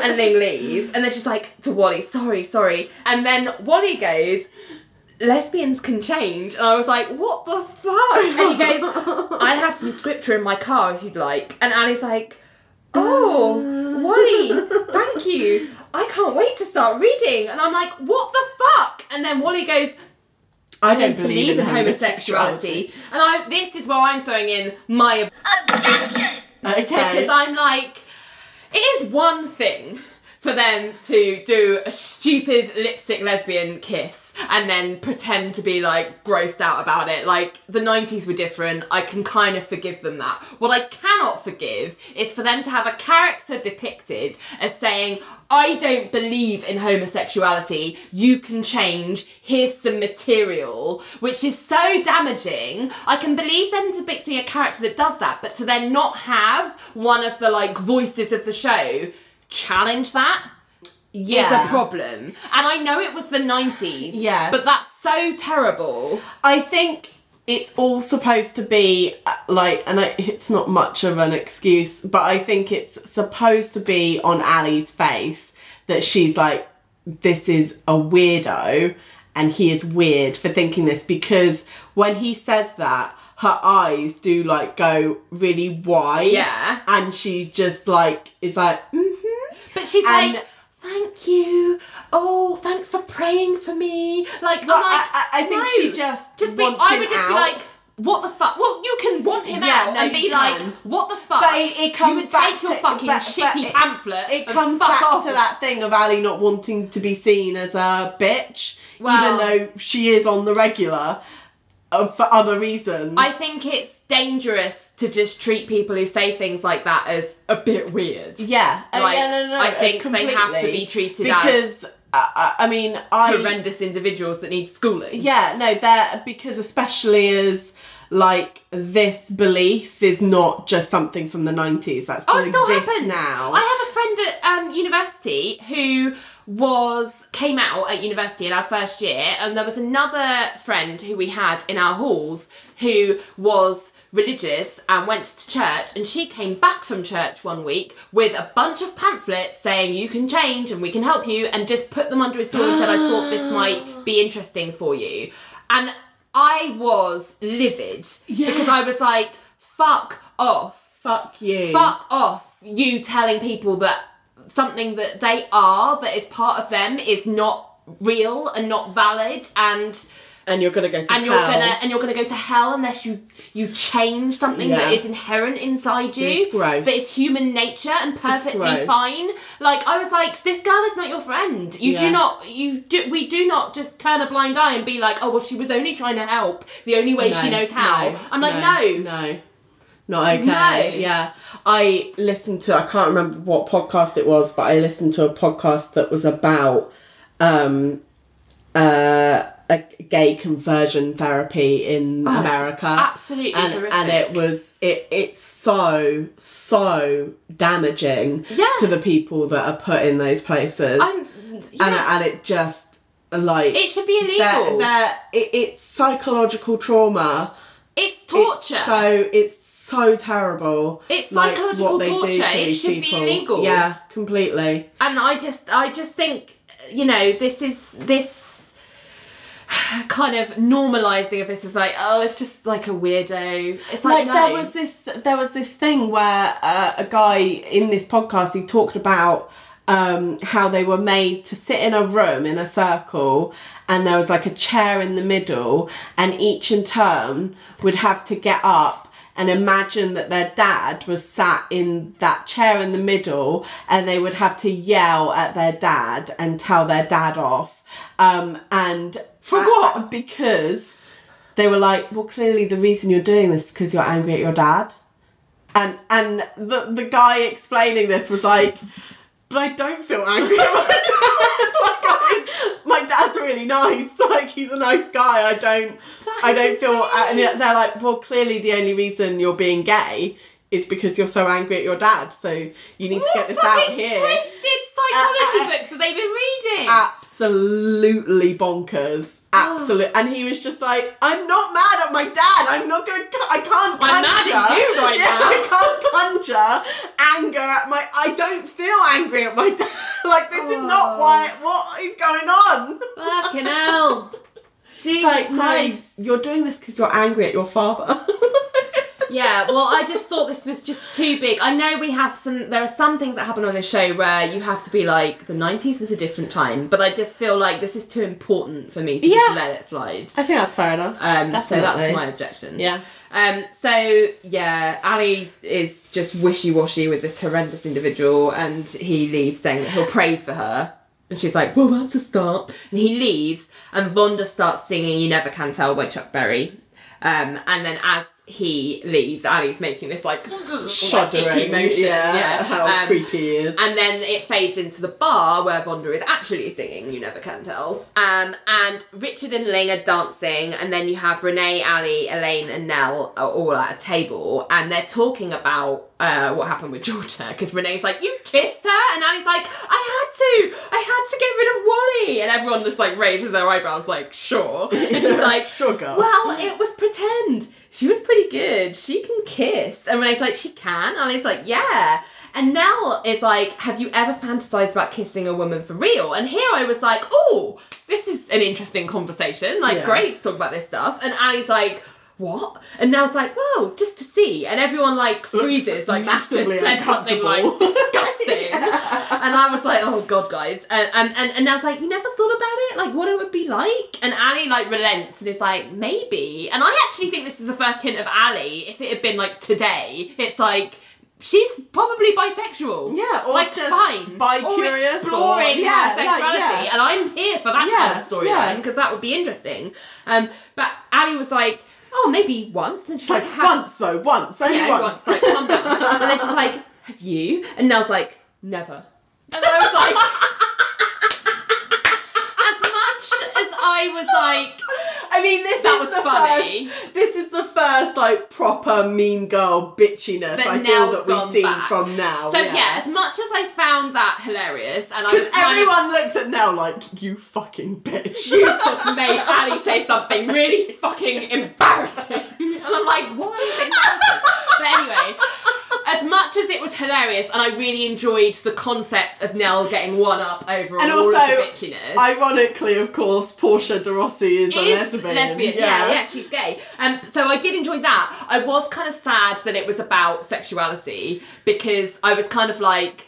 Speaker 1: and Ling leaves. And then she's like to Wally, sorry, sorry. And then Wally goes, lesbians can change. And I was like, what the fuck? And he goes, I have some scripture in my car if you'd like. And Ally's like, oh, uh. Wally, <laughs> thank you. I can't wait to start reading. And I'm like, what the fuck? And then Wally goes,
Speaker 2: I
Speaker 1: don't believe in homosexuality. And I this is where I'm throwing in my
Speaker 4: Objection!
Speaker 2: Okay.
Speaker 1: because I'm like, it is one thing for them to do a stupid lipstick lesbian kiss and then pretend to be like grossed out about it. Like the 90s were different. I can kind of forgive them that. What I cannot forgive is for them to have a character depicted as saying, I don't believe in homosexuality. You can change. Here's some material, which is so damaging. I can believe them depicting a character that does that, but to then not have one of the like voices of the show challenge that is
Speaker 2: yeah.
Speaker 1: a problem. And I know it was the 90s.
Speaker 2: Yes.
Speaker 1: But that's so terrible.
Speaker 2: I think it's all supposed to be uh, like, and it's not much of an excuse, but I think it's supposed to be on Ally's face that she's like, this is a weirdo and he is weird for thinking this because when he says that, her eyes do like go really wide.
Speaker 1: Yeah.
Speaker 2: And she just like is like, mm-hmm.
Speaker 1: But she's
Speaker 2: And-
Speaker 1: like, thank you. Oh, thanks for praying for me. Like, I'm like,
Speaker 2: I, I, I think
Speaker 1: no.
Speaker 2: she just
Speaker 1: just be, I would just
Speaker 2: out.
Speaker 1: be like, what the fuck? Well, you can want him
Speaker 2: Yeah,
Speaker 1: out
Speaker 2: no,
Speaker 1: and be like,
Speaker 2: can.
Speaker 1: what the fuck?
Speaker 2: But it, it comes
Speaker 1: you would
Speaker 2: back
Speaker 1: take your
Speaker 2: to,
Speaker 1: fucking
Speaker 2: but-
Speaker 1: shitty
Speaker 2: but it-
Speaker 1: pamphlet.
Speaker 2: It
Speaker 1: and
Speaker 2: comes back
Speaker 1: off.
Speaker 2: to that thing of Ally not wanting to be seen as a bitch,
Speaker 1: Well-
Speaker 2: even though she is on the regular uh, for other reasons.
Speaker 1: I think it's dangerous to just treat people who say things like that as a bit weird.
Speaker 2: yeah, uh,
Speaker 1: Like,
Speaker 2: yeah, no, no,
Speaker 1: I
Speaker 2: uh,
Speaker 1: think they have to be treated as
Speaker 2: because uh, I I mean I
Speaker 1: horrendous individuals that need schooling.
Speaker 2: yeah no they're because especially as like this belief is not just something from the 90s That's
Speaker 1: Oh, still happens.
Speaker 2: now
Speaker 1: I have a friend at um, university who was came out at university in our first year, and there was another friend who we had in our halls who was religious and went to church and she came back from church one week with a bunch of pamphlets saying you can change and we can help you and just put them under his door and said I thought this <gasps> might be interesting for you. And I was livid because I was like fuck off.
Speaker 2: Fuck you.
Speaker 1: Fuck off you telling people that something that they are that is part of them is not real and not valid and
Speaker 2: and you're gonna go to
Speaker 1: and you're gonna and you're gonna go to hell unless you you change something that
Speaker 2: Yeah.
Speaker 1: is inherent inside you.
Speaker 2: It's gross.
Speaker 1: but it's human nature and perfectly fine. Like i was like this girl is not your friend. You do not you do we do not just turn a blind eye and be like oh well she was only trying to help the only way she knows how.
Speaker 2: No,
Speaker 1: i'm like no,
Speaker 2: no, not okay.
Speaker 1: No.
Speaker 2: Yeah, I listened to. I can't remember what podcast it was, but I listened to a podcast that was about um, uh, a gay conversion therapy in
Speaker 1: Oh,
Speaker 2: America.
Speaker 1: absolutely
Speaker 2: and and it was it. It's so so damaging
Speaker 1: Yeah.
Speaker 2: to the people that are put in those places,
Speaker 1: yeah.
Speaker 2: and and it just like
Speaker 1: it should be
Speaker 2: they're,
Speaker 1: illegal
Speaker 2: they're, it, it's psychological trauma.
Speaker 1: it's torture
Speaker 2: It's so it's so terrible.
Speaker 1: It's
Speaker 2: like,
Speaker 1: psychological
Speaker 2: what they do
Speaker 1: torture.
Speaker 2: to
Speaker 1: It should be
Speaker 2: people.
Speaker 1: illegal.
Speaker 2: Yeah, completely.
Speaker 1: and I just I just think you know this is this kind of normalizing of this is like, oh, it's just like a weirdo. It's like,
Speaker 2: like
Speaker 1: no.
Speaker 2: there was this there was this thing where uh, a guy in this podcast he talked about um, how they were made to sit in a room in a circle and there was like a chair in the middle and each in turn would have to get up and imagine that their dad was sat in that chair in the middle and they would have to yell at their dad and tell their dad off um, and
Speaker 1: For
Speaker 2: uh,
Speaker 1: what?
Speaker 2: because they were like, well, clearly the reason you're doing this is because you're angry at your dad. And and the the guy explaining this was like, but I don't feel angry at my dad. <laughs> like, I, my dad's really nice. <laughs> Like he's a nice guy. I don't I don't feel. And they're like, well, clearly the only reason you're being gay is because you're so angry at your dad. So you need to get this out here.
Speaker 1: twisted psychology
Speaker 2: Uh, uh,
Speaker 1: books have they been reading?
Speaker 2: absolutely bonkers. Absolute, and he was just like, "I'm not mad at my dad. I'm not gonna. I can't.
Speaker 1: I'm mad
Speaker 2: conjure-
Speaker 1: at you right <laughs>
Speaker 2: yeah,
Speaker 1: now."
Speaker 2: I can't conjure anger at my. I don't feel angry at my <laughs> dad. like this is not
Speaker 1: Oh.
Speaker 2: why. What is going on?
Speaker 1: Fucking <laughs> hell. Jesus
Speaker 2: It's like, no, you're doing this because you're angry at your father.
Speaker 1: Yeah, well, I just thought this was just too big. I know we have some, there are some things that happen on this show where you have to be like, the 90s was a different time, but I just feel like this is too important for me to
Speaker 2: Yeah.
Speaker 1: just let it slide.
Speaker 2: I think that's fair enough.
Speaker 1: Um, so that's my objection.
Speaker 2: Yeah.
Speaker 1: Um, so yeah, Ally is just wishy-washy with this horrendous individual, and he leaves saying that he'll pray for her. And she's like, "Well, that's a start." And he leaves, and Vonda starts singing "You Never Can Tell" by Chuck Berry. Um, and then as he leaves, Ally's making this like
Speaker 2: Shuddering.
Speaker 1: motion.
Speaker 2: yeah,
Speaker 1: Yeah,
Speaker 2: How
Speaker 1: Um,
Speaker 2: creepy he is.
Speaker 1: and then it fades into the bar where Vonda is actually singing You Never Can Tell. Um, and Richard and Ling are dancing, and then you have Renee, Ally, Elaine, and Nell are all at a table, and they're talking about uh, what happened with Georgia. Because Renee's like, You kissed her? And Ally's like, I had to! I had to get rid of Wally! And everyone just like raises their eyebrows, like, Sure. And she's like,
Speaker 2: Sure, girl.
Speaker 1: Well, it was pretend. She was pretty good. She can kiss. And Renee's like, she can? And he's like, yeah. And now it's like, have you ever fantasized about kissing a woman for real? And here I was like, oh, this is an interesting conversation. Like,
Speaker 2: Yeah.
Speaker 1: great to talk about this stuff. And Ally's like, what? And Nell's like, well, just to see. And everyone like freezes, like she's just
Speaker 2: massively
Speaker 1: said something like <laughs> disgusting. And I was like, oh god, guys. And and and, and Nell's like, you never thought about it, like what it would be like. And Ally like relents and is like, maybe. And I actually think this is the first hint of Ally. If it had been like today, it's like. She's probably bisexual.
Speaker 2: Yeah, or
Speaker 1: like
Speaker 2: just
Speaker 1: fine.
Speaker 2: bi-curious or-
Speaker 1: exploring
Speaker 2: yeah,
Speaker 1: her
Speaker 2: like,
Speaker 1: sexuality,
Speaker 2: yeah.
Speaker 1: and I'm here for that
Speaker 2: Yeah,
Speaker 1: kind of storyline
Speaker 2: yeah.
Speaker 1: because that would be interesting. Um, but Ally was like, "Oh, maybe once." And she's
Speaker 2: like
Speaker 1: like,
Speaker 2: once though, once, only
Speaker 1: yeah,
Speaker 2: once.
Speaker 1: once. Like, calm down. and then she's like, "Have you?" And Nell's like, "Never." And I was like, <laughs> as much as I was like,
Speaker 2: I mean, this
Speaker 1: That
Speaker 2: is
Speaker 1: was
Speaker 2: the
Speaker 1: funny.
Speaker 2: first. This is the first like proper mean girl bitchiness
Speaker 1: But
Speaker 2: I feel that we've seen
Speaker 1: back.
Speaker 2: from now.
Speaker 1: so yeah. as much as I found that hilarious, and I was
Speaker 2: Because
Speaker 1: kind of
Speaker 2: everyone looks at Nell like you fucking bitch.
Speaker 1: you just made Ally say something really fucking embarrassing. <laughs> And I'm like, why is it embarrassing? But anyway, as much as it was hilarious and I really enjoyed the concept of Nell getting one up over
Speaker 2: and
Speaker 1: all
Speaker 2: also,
Speaker 1: of the bitchiness.
Speaker 2: ironically, of course, Portia de Rossi is, a
Speaker 1: is
Speaker 2: lesbian.
Speaker 1: Yeah. yeah, she's gay. Um, so I did enjoy that. I was kind of sad that it was about sexuality because I was kind of like,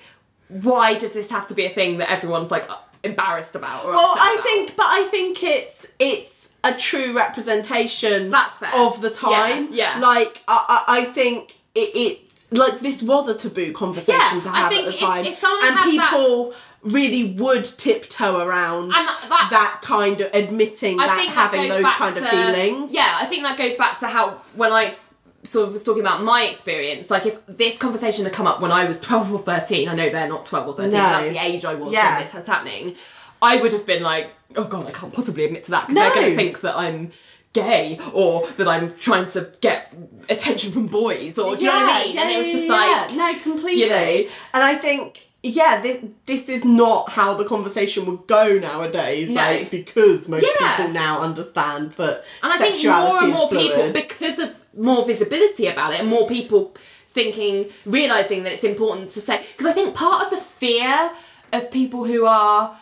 Speaker 1: why does this have to be a thing that everyone's like embarrassed about? Or
Speaker 2: Well, I
Speaker 1: about?
Speaker 2: think, but I think it's it's a true representation
Speaker 1: That's fair.
Speaker 2: of the time.
Speaker 1: Yeah, yeah.
Speaker 2: Like I, I, I think it, it like this was a taboo conversation
Speaker 1: Yeah,
Speaker 2: to have at the
Speaker 1: if-
Speaker 2: time,
Speaker 1: if
Speaker 2: and
Speaker 1: had that-
Speaker 2: people really would tiptoe around
Speaker 1: And that-
Speaker 2: that, kind of admitting
Speaker 1: I
Speaker 2: that having those kind of feelings.
Speaker 1: Yeah, I think that goes back to how when I sort of was talking about my experience. Like if this conversation had come up when I was twelve or thirteen, I know they're not twelve or thirteen.
Speaker 2: No.
Speaker 1: That's the age I was
Speaker 2: Yeah.
Speaker 1: when this was happening. I would have been like, oh god, I can't possibly admit to that because they're
Speaker 2: No.
Speaker 1: going to think that I'm gay or that I'm trying to get attention from boys or do you know what I mean? and it was just like,
Speaker 2: no, completely.
Speaker 1: you know.
Speaker 2: And I think, yeah, this, this is not how the conversation would go nowadays.
Speaker 1: No.
Speaker 2: Like because most
Speaker 1: Yeah.
Speaker 2: people now understand that
Speaker 1: And I think more and more people, because of more visibility about it, and more people thinking, realizing that it's important to say. Because I think part of the fear of people who are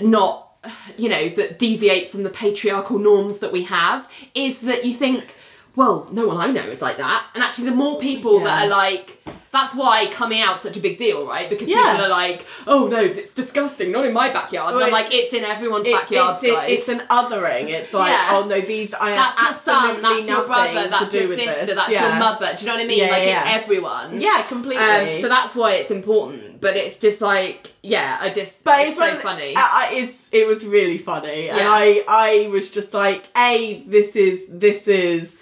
Speaker 1: not you know, that deviate from the patriarchal norms that we have is that you think, well, no one I know is like that. And actually, the more people that are like, that's why coming out's such a big deal, right? Because
Speaker 2: Yeah.
Speaker 1: people are like, oh no, it's disgusting, not in my backyard.
Speaker 2: Well,
Speaker 1: and I'm like, it's in everyone's
Speaker 2: It-
Speaker 1: backyard,
Speaker 2: it's, it-
Speaker 1: guys.
Speaker 2: it's an othering. It's like,
Speaker 1: Yeah.
Speaker 2: oh no, these I have
Speaker 1: that's your
Speaker 2: absolutely
Speaker 1: son, that's your brother, that's your sister,
Speaker 2: this.
Speaker 1: that's
Speaker 2: yeah.
Speaker 1: your mother. Do you know what I mean?
Speaker 2: Yeah,
Speaker 1: like it's everyone.
Speaker 2: Yeah, completely.
Speaker 1: Um, so that's why it's important. But it's just like, yeah, I just,
Speaker 2: but
Speaker 1: it's,
Speaker 2: it's,
Speaker 1: so
Speaker 2: one of the-
Speaker 1: funny.
Speaker 2: I, I- it's it was really funny, and I I was just like, a this is this is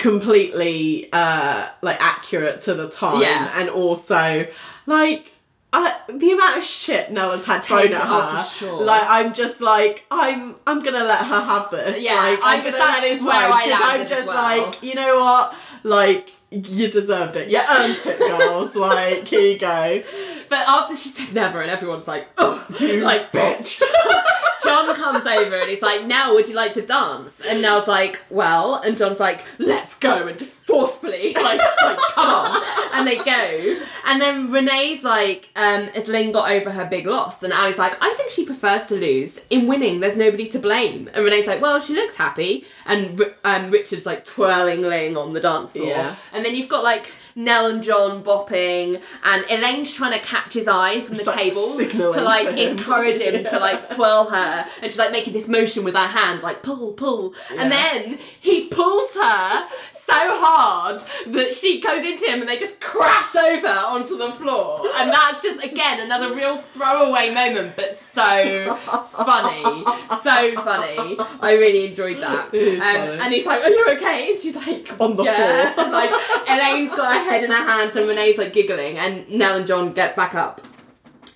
Speaker 2: completely uh like accurate to the time,
Speaker 1: Yeah.
Speaker 2: and also like. I, the amount of shit Nella's had thrown at her,
Speaker 1: sure.
Speaker 2: like I'm just like I'm I'm gonna let her have this.
Speaker 1: Yeah,
Speaker 2: like,
Speaker 1: I-
Speaker 2: I'm gonna let it
Speaker 1: where
Speaker 2: slide I'm just
Speaker 1: well.
Speaker 2: like you know what, like you deserved it.
Speaker 1: Yeah.
Speaker 2: You earned it, girls. like here you go.
Speaker 1: But after she says never, and everyone's like, oh,
Speaker 2: You
Speaker 1: like
Speaker 2: bitch. <laughs>
Speaker 1: John comes over and he's like, Nell, would you like to dance? And Nell's like, well, and John's like, let's go, and just forcefully, <laughs> like, like come on, and they go. And then Renee's like, um, has Ling got over her big loss? And Ally's like, I think she prefers to lose. In winning, there's nobody to blame. And Renee's like, well, she looks happy. And um, Richard's like twirling Ling on the dance floor.
Speaker 2: Yeah.
Speaker 1: And then you've got like Nell and John bopping, and Elaine's trying to catch his eye from the
Speaker 2: like,
Speaker 1: table to like
Speaker 2: him.
Speaker 1: encourage him <laughs>
Speaker 2: Yeah.
Speaker 1: to like twirl her, and she's like making this motion with her hand, like pull, pull, and then he pulls her so hard that she goes into him, and they just crash over onto the floor, and that's just again another real throwaway moment, but so funny, so funny. I really enjoyed that. Um, and he's like, "Are you okay?" And she's like,
Speaker 2: On the
Speaker 1: yeah.
Speaker 2: floor. <laughs>
Speaker 1: like Elaine's got her head in her hands, and Renee's like giggling, and Nell and John get back up.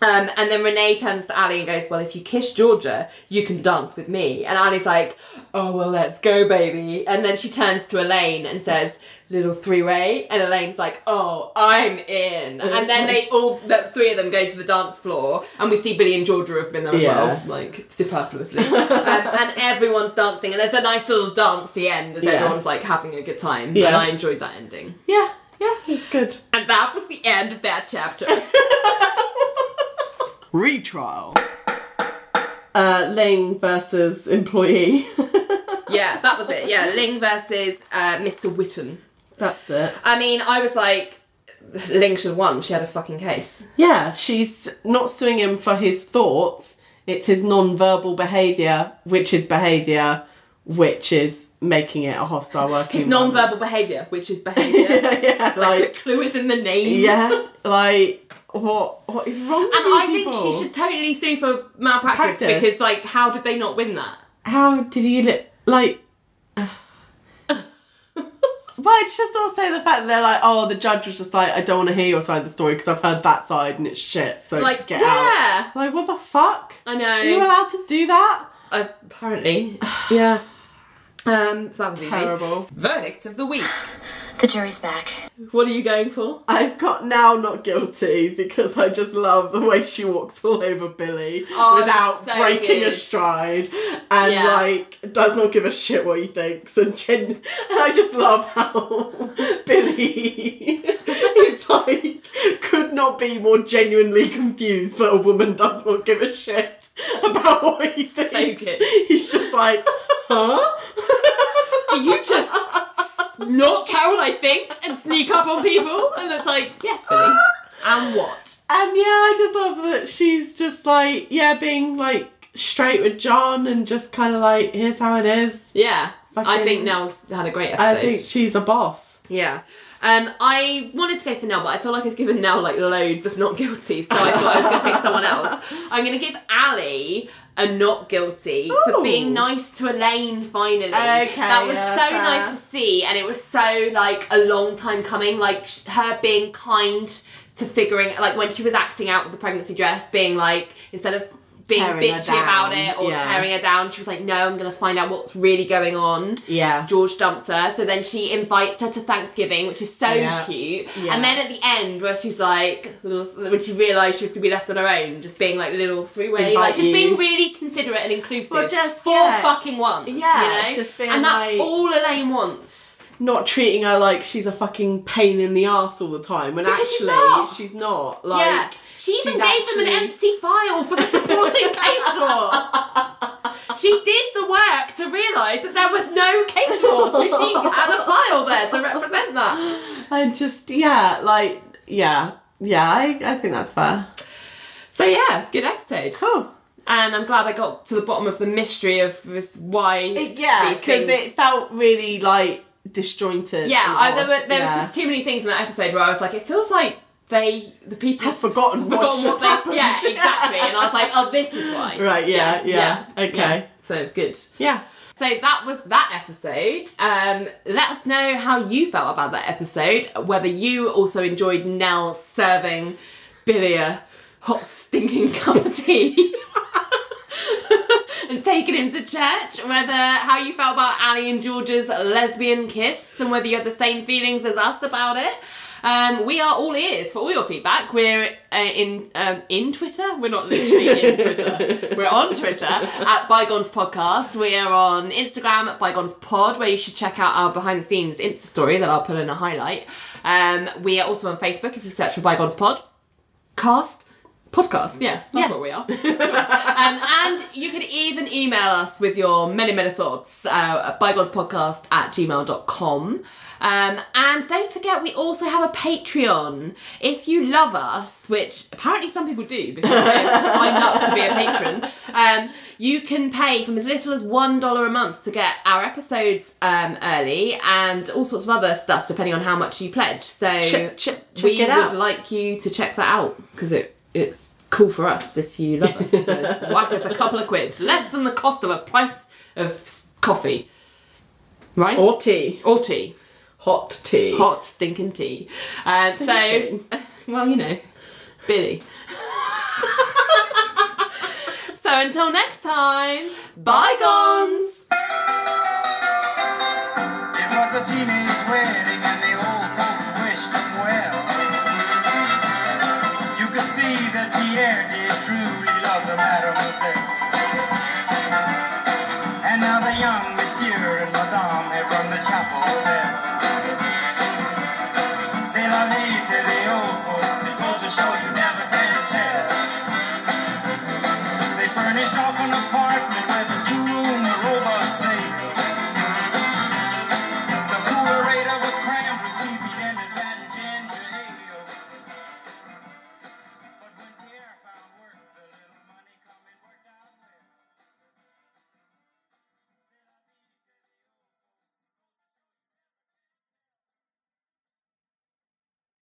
Speaker 1: Um, and then Renee turns to Ally and goes, Well, if you kiss Georgia, you can dance with me. And Ally's like, Oh, well, let's go, baby. And then she turns to Elaine and says, Little three way. And Elaine's like, Oh, I'm in. And then they all, the three of them go to the dance floor. And we see Billy and Georgia have been there as
Speaker 2: Yeah.
Speaker 1: well, like superfluously. um, and everyone's dancing. And there's a nice little dance at the end as
Speaker 2: Yeah.
Speaker 1: everyone's like having a good time.
Speaker 2: Yes.
Speaker 1: And I enjoyed that ending.
Speaker 2: Yeah, yeah, it's good.
Speaker 1: And that was the end of that chapter. <laughs>
Speaker 3: Retrial.
Speaker 2: Uh, Ling versus employee.
Speaker 1: yeah, <laughs> that was it. Yeah, Ling versus uh, Mr. Witten.
Speaker 2: That's it.
Speaker 1: I mean, I was like, Ling should have won. She had a fucking case.
Speaker 2: Yeah, she's not suing him for his thoughts. It's his non-verbal behaviour, which is behaviour, which is making it a hostile working.
Speaker 1: It's non-verbal behaviour, which is behaviour. <laughs>
Speaker 2: yeah,
Speaker 1: like,
Speaker 2: like
Speaker 1: the clue is in the name.
Speaker 2: yeah, like what? What is wrong
Speaker 1: And I think she should totally sue for malpractice
Speaker 2: Practice.
Speaker 1: because, like, how did they not win that?
Speaker 2: How did you li- like? <laughs> But it's just also the fact that they're like, oh, the judge was just like, I don't want to hear your side of the story because I've heard that side and it's shit. So
Speaker 1: Like,
Speaker 2: get
Speaker 1: yeah,
Speaker 2: out. Like, what the fuck?
Speaker 1: I know.
Speaker 2: Are you allowed to do that?
Speaker 1: Apparently, <sighs> yeah. Um, so that was easy.
Speaker 2: Terrible.
Speaker 1: Verdict of the week.
Speaker 4: The jury's back.
Speaker 1: What are you going for?
Speaker 2: I've got now not guilty because I just love the way she walks all over Billy
Speaker 1: Oh,
Speaker 2: without
Speaker 1: so
Speaker 2: breaking a stride and
Speaker 1: Yeah.
Speaker 2: like does not give a shit what he thinks and gen- and I just love how <laughs> Billy <laughs> is like could not be more genuinely confused that a woman does not give a shit <laughs> about what he thinks. He's just like, huh? <laughs>
Speaker 1: Do you just not care what I think and sneak up on people? And it's like, yes, Billy. And what?
Speaker 2: And yeah, I just love that she's just like, yeah, being like straight with John and just kind of like, here's how it is.
Speaker 1: Yeah. I think Nelle's had a great episode.
Speaker 2: I think she's a boss.
Speaker 1: Yeah. Um, I wanted to go for Nelle, but I feel like I've given Nelle like loads of not guilty, so I thought I was going to pick someone else. <laughs> I'm going to give Ally a not guilty for being nice to Elaine finally.
Speaker 2: Okay,
Speaker 1: that was
Speaker 2: yeah,
Speaker 1: so
Speaker 2: fair.
Speaker 1: nice to see, and it was so like a long time coming. Like sh- her being kind to figuring, like when she was acting out with the pregnancy dress, being like instead of being bitchy about it or
Speaker 2: yeah.
Speaker 1: tearing her down, she was like, "No, I'm going to find out what's really going on."
Speaker 2: Yeah.
Speaker 1: George dumps her, so then she invites her to Thanksgiving, which is so
Speaker 2: Yeah.
Speaker 1: cute.
Speaker 2: Yeah.
Speaker 1: And then at the end, where she's like, when she realised she was gonna be left on her own, just being like little three way, like just
Speaker 2: you.
Speaker 1: being really considerate and inclusive.
Speaker 2: Well, just,
Speaker 1: for
Speaker 2: yeah.
Speaker 1: fucking once,
Speaker 2: Yeah,
Speaker 1: you know?
Speaker 2: just being
Speaker 1: and that's
Speaker 2: like-
Speaker 1: all Elaine wants.
Speaker 2: Not treating her like she's a fucking pain in the ass all the time when
Speaker 1: Because she's
Speaker 2: actually
Speaker 1: not.
Speaker 2: she's not. Like,
Speaker 1: yeah. She even
Speaker 2: she's
Speaker 1: gave them an empty file for the supporting <laughs> case law. she did the work to realise that there was no case law, so she <laughs> had a file there to represent that.
Speaker 2: I just, yeah, like, yeah, yeah, I, I think that's fair.
Speaker 1: So yeah, good episode.
Speaker 2: Cool.
Speaker 1: And I'm glad I got to the bottom of the mystery of this why.
Speaker 2: It- yeah, because it felt really like disjointed.
Speaker 1: Yeah, I, there, were, there
Speaker 2: yeah.
Speaker 1: was just too many things in that episode where I was like, it feels like they, the people,
Speaker 2: Have forgotten,
Speaker 1: forgotten what they.
Speaker 2: happened.
Speaker 1: Yeah, exactly. And I was like, oh, this is why.
Speaker 2: Right, yeah, yeah, okay.
Speaker 1: So good.
Speaker 2: Yeah.
Speaker 1: So that was that episode. Um, let us know how you felt about that episode. Whether you also enjoyed Nelle serving Billy a hot stinking <laughs> cup of tea. <laughs> and taking him to church, whether how you felt about Ally and George's lesbian kiss, and whether you have the same feelings as us about it. Um, we are all ears for all your feedback. We're uh, in um, in Twitter. We're not literally in Twitter. <laughs> We're on Twitter at Bygones Podcast. We are on Instagram at Bygones Pod, where you should check out our behind the scenes Insta story that I'll put in a highlight. Um, we are also on Facebook if you search for Bygones Pod. Cast podcast. Yeah, that's
Speaker 2: Yes.
Speaker 1: what we are. um, and you can even email us with your many, many thoughts uh, at bygonespodcast at gmail.com. Um, and don't forget, we also have a Patreon. If you love us, which apparently some people do because they've <laughs> signed up to be a patron, um, you can pay from as little as $1 a month to get our episodes um, early and all sorts of other stuff depending on how much you pledge. So
Speaker 2: Check- check- check
Speaker 1: we would
Speaker 2: out.
Speaker 1: like you to check that out because it it's cool for us if you love us to <laughs> whack us a couple of quid less than the cost of a price of coffee right
Speaker 2: Or tea.
Speaker 1: or tea
Speaker 2: Hot tea.
Speaker 1: hot stinking tea. Um, so <laughs> well you know billy. <laughs> So until next time bygones.
Speaker 7: It was a teenage wedding